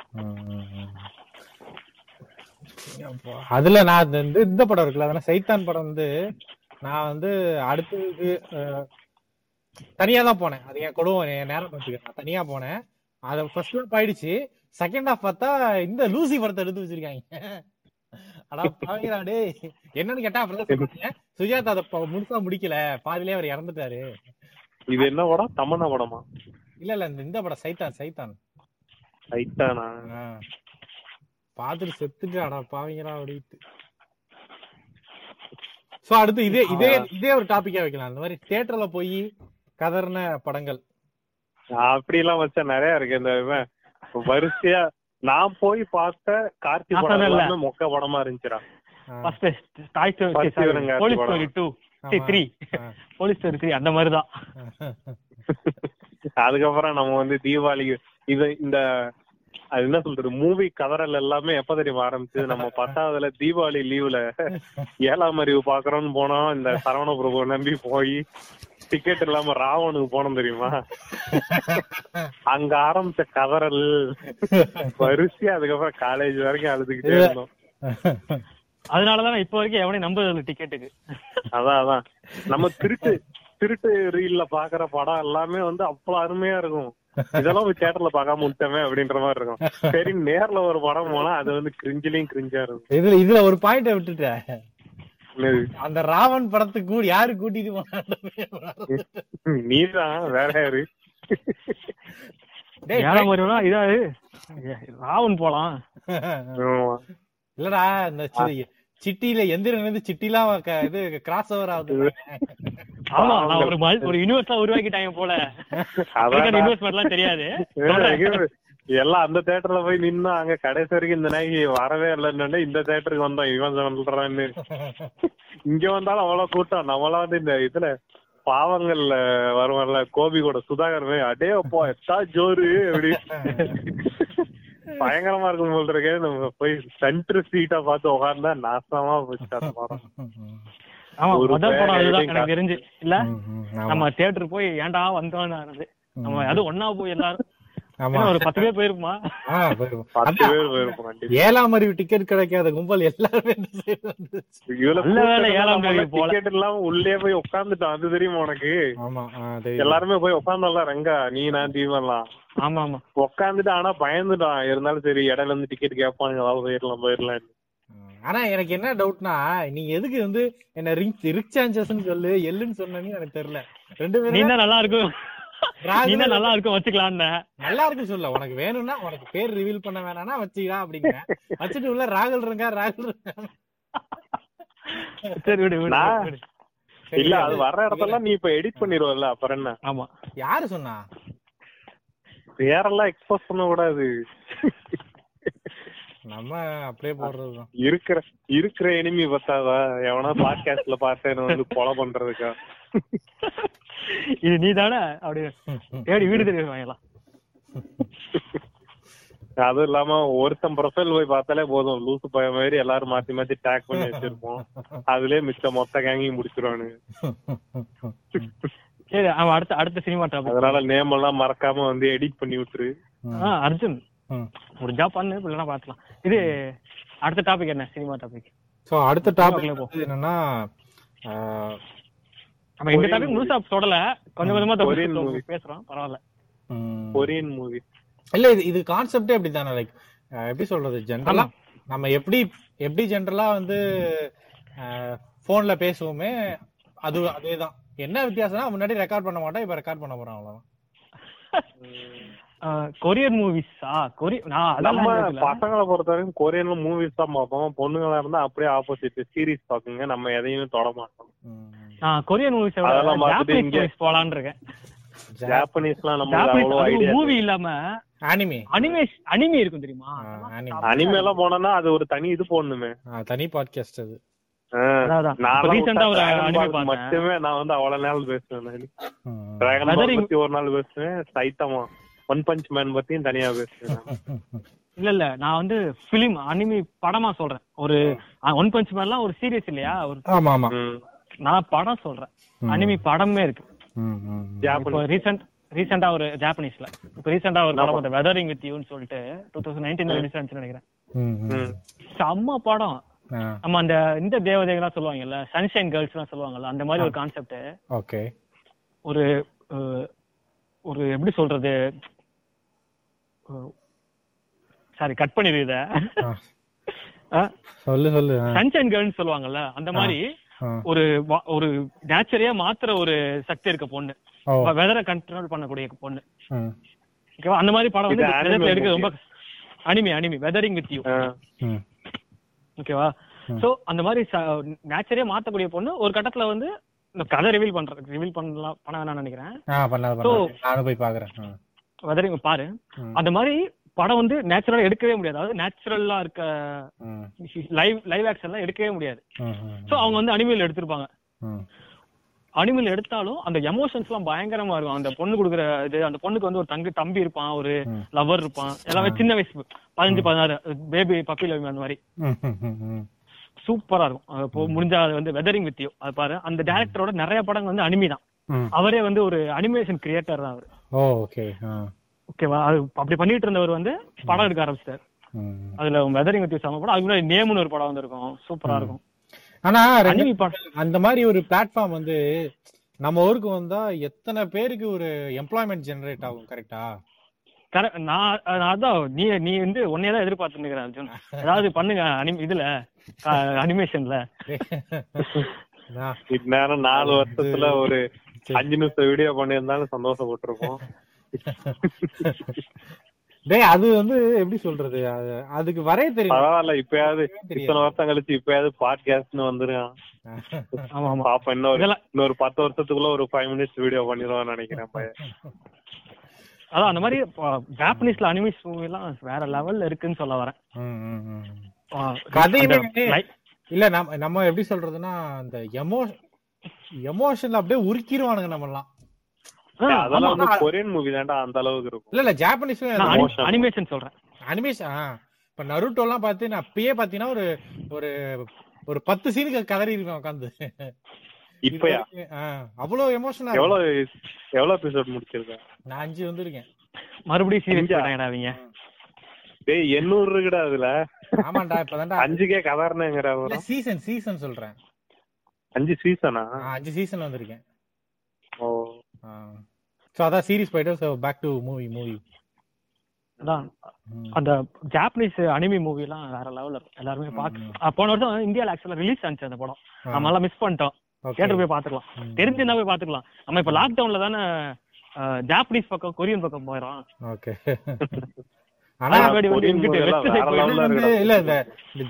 அதுல நான் இந்த- இந்த படம் இருக்குல்ல அதனால சைத்தான் படம் வந்து நான் வந்து அடுத்தது தனியா தான் போனேன். அது என் கொடுவோம் என் நேரம் பார்த்துக்க நான் தனியா போனேன். அது ஃபர்ஸ்ட் ஹாஃப் ஆயிடுச்சு செகண்ட் ஹாஃப் பார்த்தா இந்த லூசி படத்தை எடுத்து வச்சிருக்காங்க. என்னன்னு கேட்டா அப்புறம் தான் சொன்னாங்க, சுஜாதா அதை முழுசா முடிக்கல. பாதியிலே அவர் இறந்துட்டாரு. இது என்ன படம்? தமன்னா படமா? இல்ல இல்ல இந்த இந்த படம் சைத்தான் சைத்தான். ஆ. பாத்துட்டு செத்துட்டு அடா பாவீங்களா அப்படின்ட்டு. சோ அடுத்து இதே இதே இதே ஒரு டாபிக்கா வைக்கலாம். அந்த மாதிரி தியேட்டர்ல போய் கதர்ன படங்கள். அப்படி எல்லாம் வச்சா நிறைய இருக்கு. இந்த வரிசையா நான் போய் பார்த்த கார்த்தி படம் மொக்க படமா இருந்துச்சுடா ஃபர்ஸ்ட் டாய் இவனுங்க போலீஸ். ஸ்டோரி டூ ஆமா. த்ரீ ஆ. போலீஸ் ஸ்டோரி த்ரீ அந்த மாதிரி தான் அதுக்கப்புறம் நம்ம வந்து தீபாவளிக்கு இது இந்த அது என்ன சொல்றது மூவி கதறல் எல்லாமே எப்ப தெரியுமா ஆரம்பிச்சு நம்ம பத்தாவதுல தீபாவளி லீவுல ஏழாம் அறிவு பாக்குறோம்னு போனோம் இந்த சரவண பிரபு நம்பி போய் டிக்கெட் இல்லாம ராவனுக்கு போனோம் தெரியுமா? அங்க ஆரம்பிச்ச கதறல் வரிசையா அதுக்கப்புறம் காலேஜ் வரைக்கும் அழுதுகிட்டே இருந்தோம். அதனாலதான் இப்ப வரைக்கும் எவனையும் நம்புறது டிக்கெட்டுக்கு அதான் அதான். நம்ம திருட்டு திருட்டு ரீல்ல பாக்குற படம் எல்லாமே வந்து அவ்வளவு அருமையா இருக்கும். இதெல்லாம் போய் தியேட்டர்ல பார்க்காம விட்டமே அப்படின்ற மாதிரி இருக்கும். சரி நேர்ல ஒரு படம் போனா அது வந்து கிரிஞ்சிலையும் கிரிஞ்சா இருக்கும். இதுல இதுல ஒரு பாயிண்ட விட்டுட்டேன்? அந்த ராவன் படத்துக்கு கூட யாரு கூட்டிட்டு போனாங்க நீதான் வேற யாரு? இதாது ராவன் போலாம். ஆமா. இல்லடா இந்த சிட்டில எந்திரன் வந்து சிட்டிலாம் இது கிராஸ் ஓவர் ஆகுது. ஆமா நான் ஒரு ஒரு யூனிவர்ஸா உருவாக்கிட்டாங்க போல. எல்லாம் தெரியாது. எல்லாம் அந்த தேட்டர்ல போய் நின்னா அங்க கடைசி வரைக்கும் இந்த நாய்க்கு வரவே இல்லைன்னு இந்த தேட்டருக்கு வந்தோம் இவன் சொல்றான்னு. இங்க வந்தாலும் அவ்வளவு கூட்டம். நம்மளாம் வந்து இந்த இதுல பாவங்கள்ல வருவான்ல கோபி கூட சுதாகர் அடே அப்பா எத்தா ஜோரு அப்படி. பயங்கரமா இருக்கும் போல் இருக்கே. நம்ம போய் சென்டர் சீட்டா பார்த்து உட்கார்ந்தா நாசமா போச்சு அந்த படம். ஆமா ஒரு முதல் படம் பேர் அதுதான். எழுதி எனக்கு தெரிஞ்சு. இல்ல. நம்ம தியேட்டர் போய் ஏன்டா வந்தோம்னு நம்ம அது ஒன்னா போய் எல்லாரும் ஒரு பத்து பேர் போயிருக்குமா. பத்து பேர் போயிருப்போம் ஏழாம் அறிவு டிக்கெட் கிடைக்காத. கும்பல் எல்லாருமே ஏழாம் தேதி போல. டிக்கெட் இல்லாம உள்ளே போய் உட்கார்ந்துட்டோம். அது தெரியுமா உனக்கு. எல்லாருமே போய் உட்கார்ந்தோம்ல ரங்கா நீ நான் தீவெல்லாம் ஆமா ஆமா. உட்காந்துட்டு ஆனா பயந்துட்டான். இருந்தாலும் சரி இடையில இருந்து டிக்கெட் கேட்பானுங்க. அதாவது போயிடலாம் போயிடலாம். ஆனா எனக்கு என்ன டவுட்னா நீங்க எதுக்கு வந்து என்ன ரிச் ரிச் சான்சஸ்னு சொல்லு எல்லுன்னு சொன்னீங்க எனக்கு தெரியல. ரெண்டு நீ பேரும் நல்லா இருக்கும். நீ நல்லா இருக்கும் வச்சுக்கலான்னு. நல்லா இருக்கு சொல்ல. உனக்கு வேணும்னா உனக்கு பேர் ரிவீல் பண்ண வேணாம்னா வச்சுக்கா அப்படிங்க. வச்சுட்டு உள்ள ராகுல் இருங்க ராகுல். சரி விடு விடு, இல்ல அது வர்ற இடத்தெல்லாம் நீ இப்ப எடிட் பண்ணிடுவல்ல அப்புறம் என்ன? ஆமா. யாரு சொன்னா? வேறெல்லாம் எக்ஸ்போஸ் பண்ண கூடாது. நம்ம அப்படியே போடுறதுதான். இருக்கிற இருக்கிற எனிமி பத்தாதா? எவனா பாட்காஸ்ட்ல பார்த்தேன்னு வந்து கொலை பண்றதுக்கா? இது நீ தானே அப்படி தேடி வீடு தெரியும் வாங்கலாம் அதுவும் இல்லாம ஒருத்தன் ப்ரொஃபைல் போய் பார்த்தாலே போதும். லூசு பையன் மாதிரி எல்லாரும் மாத்தி மாத்தி டேக் பண்ணி வச்சிருப்போம். அதுலயே மிச்ச மொத்த கேங்கையும் முடிச்சிருவானுங்க. சரி அவன் அடுத்த அடுத்த சினிமா டாபிக் அதனால நேம் எல்லாம் மறக்காம வந்து எடிட் பண்ணி விட்டுரு. அர்ஜுன். முடிஞ்சா பண்ணு இல்லைன்னா பாத்துக்கலாம். இது அடுத்த டாபிக் என்ன? சினிமா டாபிக் சோ அடுத்த டாபிக் போ. என்னன்னா நம்ம இந்த டாபிக் முழுசா தொடல. கொஞ்சம் கொஞ்சமா. பேசுறோம். பரவாயில்ல. ம், கொரியன் மூவி இல்ல இது இது கான்செப்டே அப்படித்தானே? லைக் எப்படி சொல்றது? ஜென்ரலா நம்ம எப்படி எப்படி ஜென்ரலா வந்து போன்ல பேசுவோமே அது அதேதான். என்ன வித்தியாசம்னா முன்னாடி ரெக்கார்ட் பண்ண மாட்டோம் இப்ப ரெக்கார்ட் பண்ண போறோம் அவ்வளவுதான். கொரியன் மூவிஸா? கொரிய நான் நம்ம. பசங்களை பொறுத்த வரைக்கும் கொரியன்ல மூவிஸ் தான் பார்ப்போம். பொண்ணுங்களா இருந்தா அப்படியே ஆப்போசிட் சீரிஸ் பாக்குங்க நம்ம எதையுமே தொட மாட்டோம். கொரியன் மூவிஸ் அதெல்லாம் பார்த்துட்டு ஜாப்பனீஸ் இங்க- போலான்னு இருக்கேன். ஜாப்பனீஸ்லாம் நம்ம மூவி இல்லாம அனிமே அனிமே அனிமே இருக்கும் தெரியுமா? அனிமே எல்லாம் போனோம்னா அது ஒரு தனி இது போடணுமே. தனி பாட்காஸ்ட் அது. மட்டுமே நான் வந்து அவ்வளவு நாள் பேசுவேன் ஒரு நாள் பேசுவேன். சைத்தமா ஒன் பஞ்ச் மேன் பத்தியும் தனியா பேசுவேன் நான். இல்ல இல்ல. நான் வந்து பிலிம் அனிமி படமா சொல்றேன். ஒரு ஒன் பஞ்ச் மேன்லாம் ஒரு சீரியஸ் இல்லையா? ஒரு ஆமா ஆமா. ம். நான் படம் சொல்றேன். அனிமி படமே இருக்கு. இப்போ ரீசெண்ட் ரீசெண்டா ஒரு ஜாப்பனீஸ்ல இப்போ ரீசெண்டா ஒரு படம் வெதரிங் வித் யூன்னு சொல்லிட்டு டூ தௌசண்ட் நைன்டீன் ரிலீஸ் நினைக்கிறேன். செம்ம படம். நம்ம அந்த இந்த தேவதைகள்லாம் சொல்லுவாங்கல்ல சன்ஷைன் கேர்ள்ஸ் எல்லாம் சொல்லுவாங்கல்ல அந்த மாதிரி ஒரு கான்செப்ட் ஓகே. ஒரு ஒரு எப்படி சொல்றது? சாரி கட் பண்ணிடு இத. ஆ, சொல்லு சொல்லு சன்ஷைன் கேர்ள்ஸ் சொல்லுவாங்கல்ல அந்த மாதிரி. ஒரு ஒரு நேச்சரையா மாத்துற ஒரு சக்தி இருக்க பொண்ணு. வெதரை கண்ட்ரோல் பண்ணக்கூடிய பொண்ணு. ம், ஓகேவா அந்த மாதிரி படம் வந்து எடுக்க. ரொம்ப anime anime weathering with you. ஓகேவா சோ அந்த மாதிரி நேச்சரே மாத்தக்கூடிய பொண்ணு ஒரு கட்டத்துல வந்து இந்த கதை ரிவீல் பண்றேன் ரிவீல் பண்ணலாம் பண்ண வேணாம்னு நினைக்கிறேன். போய் பாக்குறேன். வெதரிங் பாரு. அந்த மாதிரி படம் வந்து நேச்சுரலா எடுக்கவே முடியாது. அதாவது நேச்சுரலா இருக்க லைவ் லைவ் ஆக்ஷன்லாம் எடுக்கவே முடியாது. சோ அவங்க வந்து அனிமல் எடுத்திருப்பாங்க. அனிமல் எடுத்தாலும் அந்த எமோஷன்ஸ் எல்லாம் பயங்கரமா இருக்கும். அந்த பொண்ணு கொடுக்குற இது அந்த பொண்ணுக்கு வந்து ஒரு தங்கி தம்பி இருப்பான் ஒரு. லவர் இருப்பான். எல்லாமே சின்ன வயசு பதினஞ்சு பதினாறு பேபி பப்பி லவ் அந்த மாதிரி. சூப்பரா இருக்கும். முடிஞ்சா அது வந்து வெதரிங் வித் யூ அது பாரு. அந்த டேரக்டரோட நிறைய படங்கள் வந்து அனிமி தான். அவரே வந்து ஒரு அனிமேஷன் கிரியேட்டர் தான் அவர். ஓகே ஆ. ஓகேவா அது அப்படி பண்ணிட்டு இருந்தவர் வந்து படம் எடுக்க ஆரம்பிச்சிட்டார். அதுல வெதரிங் வித் சம படம் அதுக்கு முன்னாடி நேம்னு ஒரு படம் வந்திருக்கும். சூப்பரா இருக்கும். ஆனா அந்த மாதிரி ஒரு பிளாட்ஃபார்ம் வந்து நம்ம ஊருக்கு வந்தா எத்தனை பேருக்கு ஒரு எம்ப்ளாய்மெண்ட் ஜெனரேட் ஆகும் கரெக்டா கரெக்ட் நான் நான் அதான் நீ நீ வந்து உன்னையே தான் எதிர்பார்த்து நிக்கிறேன் அர்ஜுன். ஏதாவது பண்ணுங்க அனிம் இதுல அனிமேஷன்ல இந்நேரம் நாலு வருஷத்துல ஒரு அஞ்சு நிமிஷம் வீடியோ பண்ணியிருந்தாலும் சந்தோஷப்பட்டிருப்போம். டேய் அது வந்து எப்படி சொல்றது? அது- அதுக்கு வரைய தெரியும். பரவாயில்ல இப்பயாவது இத்தனை வருஷம் கழிச்சு இப்பயாவது பாட்காஸ்ட்னு வந்துருக்கான். ஆமா ஆமா பாப்போம் இன்னொரு இன்னொரு பத்து வருஷத்துக்குள்ள ஒரு ஃபைவ் மினிட்ஸ் வீடியோ பண்ணிடுவான்னு நினைக்கிறேன் பையன். அதான் அந்த மாதிரி ஜாப்பனீஸ்ல அனிமிஸ் மூவி எல்லாம் வேற லெவல்ல இருக்குன்னு சொல்ல வரேன். லை- இல்ல நம்ம நம்ம எப்படி சொல்றதுன்னா அந்த எமோ எமோஷன்ல அப்படியே உருக்கிடுவானுங்க நம்ம எல்லாம் ஆ, அதெல்லாம். வந்து கொரியன் மூவி தான்டா அந்த அளவுக்கு இருக்கும். இல்ல இல்ல அனி- அனிமேஷன் சொல்றேன். அனிமேஷன் இப்ப நருட்டோ எல்லாம் பார்த்து நான் அப்பயே பாத்தீங்கன்னா ஒரு ஒரு ஒரு பத்து சீனுக்கு கதறி இருக்கேன் உட்காந்து இப்பயா? அவ்வளவு எமோஷனா எவ்வளவு எவ்வளவு எபிசோட் முடிச்சிருக்கேன்? நான் அஞ்சு வந்திருக்கேன். மறுபடியும் சீரியஸ் டேய் எண்ணூறு இருக்குடா அதுல. ஆமாண்டா இப்பதான்டா. அஞ்சுக்கே கதாரணங்கிற இல்ல சீசன் சீசன் சொல்றேன். அஞ்சு சீசனா அஞ்சு சீசன் வந்திருக்கேன். ஓ. சோ அதான் சீரிஸ் போயிட்டு so back to movie movie அதான். அந்த ஜாப்பனீஸ் அனிமி மூவி எல்லாம் வேற லெவல்ல இருக்கும். எல்லாருமே பாக்க போன வருஷம் இந்தியால ஆக்சுவலா ரிலீஸ் ஆனிச்சு அந்த படம். நம்ம எல்லாம் மிஸ் பண்ணிட்டோம். தியேட்டர் போய் பாத்துக்கலாம் தெரிஞ்சிருந்தா போய் பாத்துக்கலாம் நம்ம இப்ப லாக்டவுன்ல தானே ஜாப்பனீஸ் பக்கம் கொரியன் பக்கம் போயிடும் ஓகே ஆனா. இல்ல இந்த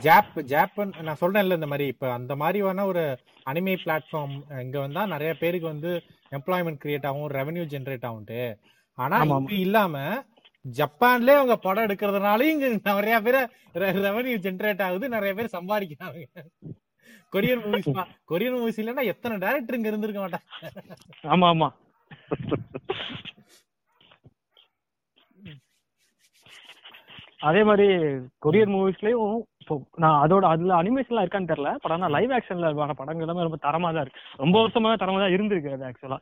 ஜாப் ஜாப்பன் நான் சொல்றேன்ல இந்த மாதிரி இப்ப அந்த மாதிரி வேணா ஒரு அனிமே பிளாட்ஃபார்ம் இங்க வந்தா நிறைய பேருக்கு வந்து எம்ப்ளாய்மெண்ட் கிரியேட் ஆகும் ரெவென்யூ ஜெனரேட் ஆகும்ட்டு ஆனா இது இல்லாம ஜப்பான்லயே அவங்க படம் எடுக்கிறதுனாலயும் இங்க நிறைய பேர் ரெவென்யூ ஜெனரேட் ஆகுது நிறைய பேர் சம்பாதிக்கிறாங்க. கொரியன் மூவிஸ் கொரியன் மூவிஸ் இல்லைன்னா எத்தனை டேரக்டர் இங்க இருந்திருக்க மாட்டாங்க. ஆமா ஆமா. அதே மாதிரி கொரியன் மூவிஸ்லயும் நான் அதோட அதுல அனிமேஷன்லாம் இருக்கான்னு தெரியல பட் ஆனா லைவ் ஆக்ஷன்ல வர படங்கள் எல்லாமே ரொம்ப தரமா தான் இருக்கு. ரொம்ப வருஷமா தரமா தான் இருந்திருக்கு அது ஆக்சுவலா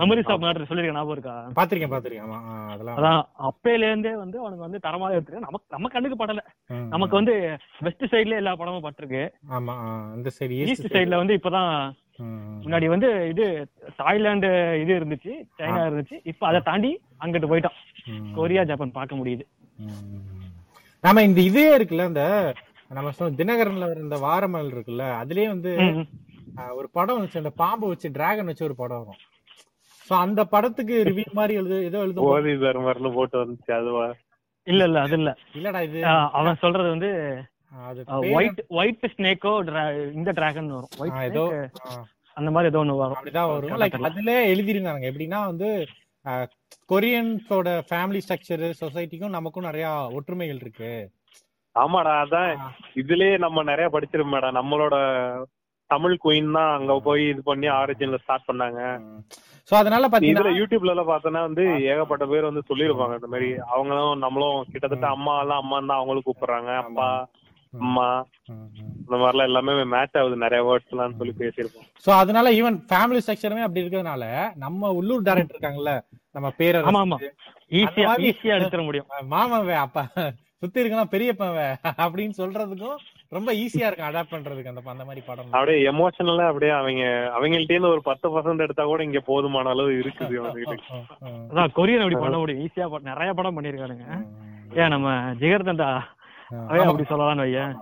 மெமரிஸ் ஆஃப் மேட்டர் சொல்லிருக்கேன் ஞாபகம் இருக்கா? பாத்திருக்கேன் பாத்திருக்கேன். அதான் அப்பையில இருந்தே வந்து அவனுக்கு வந்து தரமா எடுத்துருக்கு நமக்கு நம்ம கண்ணுக்கு படல. நமக்கு வந்து வெஸ்ட் சைடுல எல்லா படமும் பட்டிருக்கு. ஆமா அந்த ஈஸ்ட் சைடுல வந்து இப்பதான் முன்னாடி வந்து இது தாய்லாந்து இது இருந்துச்சு சைனா இருந்துச்சு. இப்ப அதை தாண்டி அங்கிட்டு போயிட்டோம் கொரியா ஜப்பான் பார்க்க முடியுது. நாம இந்த இதே இருக்குல்ல இந்த நம்ம சொன்ன தினகரன்ல வர இந்த வாரமல் இருக்குல்ல அதுலயே வந்து ஒரு படம் வச்சு அந்த பாம்பு வச்சு டிராகன் வச்சு ஒரு படம் வரும். சோ அந்த படத்துக்கு ரிவ்யூ மாதிரி எழுது ஏதோ எழுதும் போதி. தர்மர்னு போட்டு வந்துச்சு அதுவா? இல்ல இல்ல அது இல்ல. இல்லடா இது. அவன் சொல்றது வந்து ஒயிட் ஒயிட் ஸ்னேக்கோ இந்த டிராகன் வரும். ஒயிட் ஏதோ அந்த மாதிரி ஏதோ ஒண்ணு வரும். அப்படிதான் வரும். லைக் அதுல எழுதிருந்தாங்க எப்படின்னா வந்து கொரியன்ஸோட ஃபேமிலி ஸ்ட்ரக்சர் சொசைட்டிக்கும் நமக்கும் நிறைய ஒற்றுமைகள் இருக்கு. ஆமாடா அதான். இதுலயே நம்ம நிறைய படிச்சிருப்போம்டா நம்மளோட தமிழ் குயின் தான் அங்க போய் இது பண்ணி ஆரிஜின்ல ஸ்டார்ட் பண்ணாங்க. சோ அதனால இதுல பாத்தீங்கன்னா யூடியூப்ல எல்லாம் பார்த்தோன்னா வந்து ஏகப்பட்ட பேர் வந்து சொல்லிருப்பாங்க இந்த மாதிரி அவங்களும் நம்மளும் கிட்டத்தட்ட அம்மா எல்லாம் அம்மா தான் அவங்களும் கூப்பிடுறாங்க. அப்பா அம்மா. இந்த மாதிரிலாம் எல்லாமே மேட்ச் ஆகுது. நிறைய வேர்ட்ஸ் எல்லாம் சொல்லி பேசியிருப்போம். சோ அதனால ஈவன் ஃபேமிலி ஸ்ட்ரக்சருமே அப்படி இருக்கிறதுனால நம்ம உள்ளூர் டைரக்டர் இருக்காங்கல்ல நம்ம பேரரசு ஆமா ஆமா. ஈஸியா ஈஸியா எடுத்துட முடியும். மாமாவே அப்பா சுத்தி இருக்கலாம் பெரியப்பாவே அப்படின்னு சொல்றதுக்கும் ரொம்ப ஈஸியா இருக்கும் அடாப்ட் பண்றதுக்கு அந்த அந்த மாதிரி படம். அப்படியே எமோஷனலா அப்படியே அவங்க அவங்கள்ட்ட இருந்து ஒரு பத்து பர்சன்ட் எடுத்தா கூட இங்க போதுமான அளவு இருக்குது அதான் கொரியன் அப்படி பண்ண முடியும். ஈஸியா நிறைய படம் பண்ணிருக்கானுங்க ஏன் நம்ம ஜிகர்தண்டா அப்படி சொல்லலாம்னு வையேன்.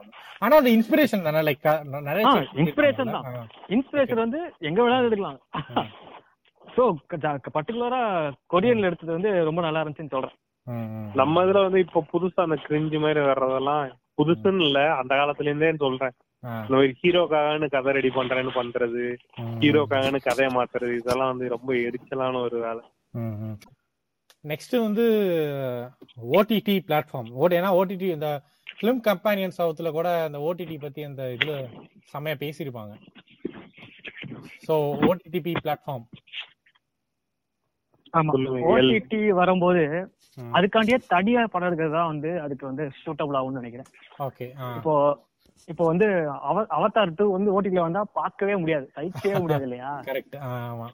ஆனா அது இன்ஸ்பிரேஷன் தானே லைக் நிறைய பண்ணிருக்காங்கல்ல? தான். இன்ஸ்பிரேஷன் வந்து எங்க வேணாலும் எடுக்கலாம் சோ பர்டிகுலரா கொரியன்ல எடுத்தது வந்து ரொம்ப நல்லா இருந்துச்சுன்னு சொல்றேன். நம்ம இதுல வந்து இப்ப புதுசா அந்த கிரிஞ்சு மாதிரி வர்றதெல்லாம் புதுசுன்னு இல்ல அந்த காலத்துல இருந்தே சொல்றேன் இந்த மாதிரி ஹீரோக்காகனு கதை ரெடி பண்றேன்னு பண்றது ஹீரோக்காகனு கதையை மாத்துறது இதெல்லாம் வந்து ரொம்ப எரிச்சலான ஒரு வேலை. நெக்ஸ்ட் வந்து ஓடிடி பிளாட்ஃபார்ம் ஓடி ஏன்னா ஓடிடி இந்த ஃபிலிம் கம்பேனியன் சவுத்துல கூட அந்த ஓடிடி பத்தி அந்த இதுல செம்மையா பேசியிருப்பாங்க. ஸோ ஓடிடிபி பிளாட்ஃபார்ம் ஓடிடி வரும்போது அதுக்காண்டியே தனியா படம் எடுக்கிறது தான் வந்து அதுக்கு வந்து சூட்டபிள் ஆகும்னு நினைக்கிறேன். ஓகே இப்போ இப்போ வந்து அவ அவதார் டூ வந்து ஓடிடில வந்தா பார்க்கவே முடியாது. சைக்கவே முடியாது இல்லையா? கரெக்ட் ஆமா.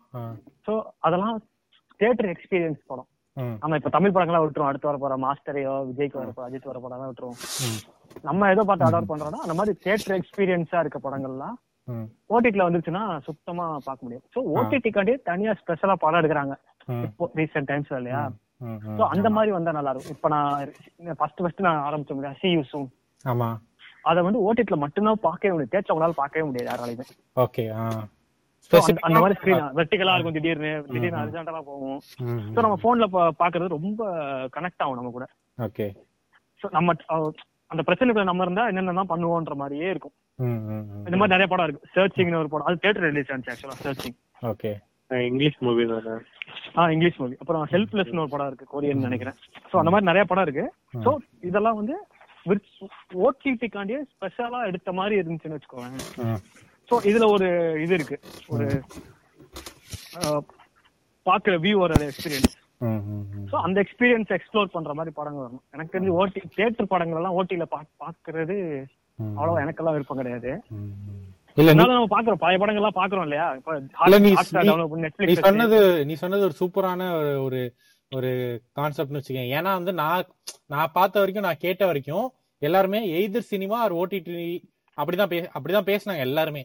சோ அதெல்லாம் தியேட்டர் எக்ஸ்பீரியன்ஸ் படம். ம், நம்ம இப்ப தமிழ் படங்களா விட்டுருவோம். அடுத்து வர போற மாஸ்டரையோ விஜய்க்கு வர போற அஜித் வர படம் விட்டுருவோம். ம், நம்ம ஏதோ பார்த்து அடாப்ட் பண்றோம்னா அந்த மாதிரி தியேட்டர் எக்ஸ்பீரியன்ஸா இருக்க படங்கள்லாம் ஓடிடில வந்துச்சுன்னா சுத்தமா பார்க்க முடியும். சோ ஓடிடிக்காண்டியே தனியா ஸ்பெஷலா படம் எடுக்கிறாங்க. ரீசெண்ட் டைம்ஸ்ல இல்லையா? ம், ம். சோ அந்த மாதிரி வந்தா நல்லா இருக்கும். இப்ப நான் ஃபர்ஸ்ட் ஃபர்ஸ்ட் நான் ஆரம்பிச்ச முடியாது சி யூ சூன் ஆமா. அதை வந்து ஓடிடில மட்டும்தான் பார்க்கவே முடியும் தேட்டர் உங்களால பார்க்கவே முடியாது யாராலையுமே. ஓகே அந்த- மாதிரி ஸ்கிரீன் வெர்டிகலா இருக்கும் திடீர்னு. திடீர்னு அர்ஜென்டா போகும். சோ நம்ம போன்ல பாக்குறது ரொம்ப கனெக்ட் ஆகும் நம்ம கூட. ஓகே சோ நம்ம அந்த பிரச்சனைக்குள்ள நம்ம இருந்தா என்னென்னலாம் பண்ணுவோன்ற மாதிரியே இருக்கும். இந்த மாதிரி நிறைய படம் இருக்கு. சர்ச்சிங்னு ஒரு படம். அது தியேட்டர் ரிலீஸ் ஆச்சு ஆக்சுவலா சர்ச்சிங் ஓகே இங்கிலீஷ் மூவி தானே. ஆ இங்கிலீஷ் மூவி அப்புறம் ஹெல்ப்லெஸ்னு ஒரு படம் இருக்கு கொரியன் நினைக்கிறேன். சோ அந்த மாதிரி நிறைய படம் இருக்கு. சோ இதெல்லாம் வந்து ஓடிடிக்காண்டியே ஸ்பெஷலா எடுத்த மாதிரி இருந்துச்சுன்னு வச்சுக்கோங்க. சோ இதுல ஒரு இது இருக்கு. ஒரு பாக்குற வியூவோட எக்ஸ்பீரியன்ஸ். சோ அந்த எக்ஸ்பீரியன்ஸ் எக்ஸ்ப்ளோர் பண்ற மாதிரி படங்கள் வரணும். எனக்கு தெரிஞ்சு ஓடி தியேட்டர் படங்கள் எல்லாம் ஓட்டில பாக்குறது. அவ்வளவு எனக்கெல்லாம் விருப்பம் கிடையாது. இல்ல நம்ம பாக்குறோம். பழைய படங்கள் எல்லாம் பாக்குறோம் இல்லையா? நீ- சொன்னது நீ சொன்னது ஒரு சூப்பரான ஒரு ஒரு ஒரு கான்செப்ட்னு வச்சுக்கேன் ஏன்னா வந்து நான் நான் பார்த்த வரைக்கும் நான் கேட்ட வரைக்கும் எல்லாருமே எய்தர் சினிமா ஓடிடி அப்படிதான் பே அப்படிதான் பேசுனாங்க எல்லாருமே.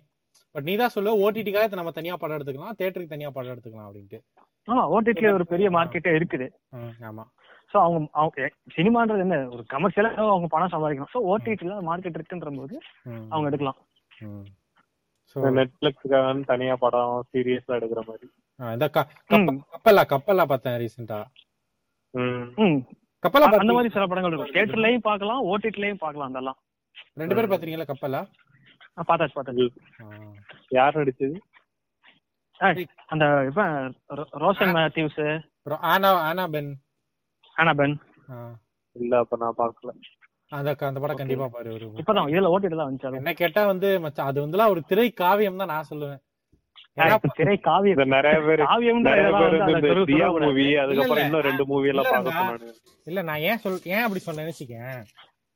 பட் நீ தான் சொல்ல ஓடிடிக்காக நம்ம தனியா படம் எடுத்துக்கலாம் தேட்டருக்கு தனியா படம் எடுத்துக்கலாம் அப்படின்ட்டு. ஆமா ஓடிடில ஒரு பெரிய மார்க்கெட்டே இருக்குது. ஆமா. சோ அவங்க அவங்க சினிமான்றது என்ன? ஒரு கமர்ஷியலா அவங்க பணம் சம்பாதிக்கணும். சோ ஓடிடில மார்க்கெட் இருக்குன்ற போது அவங்க எடுக்கலாம். நெட்ஃபிளிக்ஸ்க்காக தனியா படம் சீரியஸ்ல எடுக்கிற மாதிரி. இந்த கப்பலா கப்பலா பார்த்தேன் ரீசெண்டா. கப்பலா அந்த மாதிரி சில படங்கள் இருக்கும். தியேட்டர்லயும் பார்க்கலாம் ஓடிடிலயும் பார்க்கலாம் அதெல்லாம். ரெண்டு பேரும் பாத்தீங்களா கப்பலா? நான் பார்த்தாச்சு பார்த்தாச்சு. யார் நடிச்சது? அந்த இப்ப ரோ- ரோஷன் மேத்யூஸ். ஆனா ஆனா பென். அனபன் ஆ. இல்ல அப்ப நான் பாக்கல அந்த க- அந்த படம் கண்டிப்பா பாரு ஒரு இப்பதான் இதுல ஓடிட்டு தான் வந்துச்சு. என்ன கேட்டா வந்து மச்சான் அது வந்துலாம் ஒரு திரை காவியம் தான் நான் சொல்லுவேன். திரை காவியம். நிறைய பேர் வந்து வந்து. மூவி அதுக்கப்புறம் இன்னும் ரெண்டு மூவி எல்லாம் பார்க்க இல்ல நான் ஏன் சொல் ஏன் அப்படி சொன்னேன் நினைச்சுக்கேன்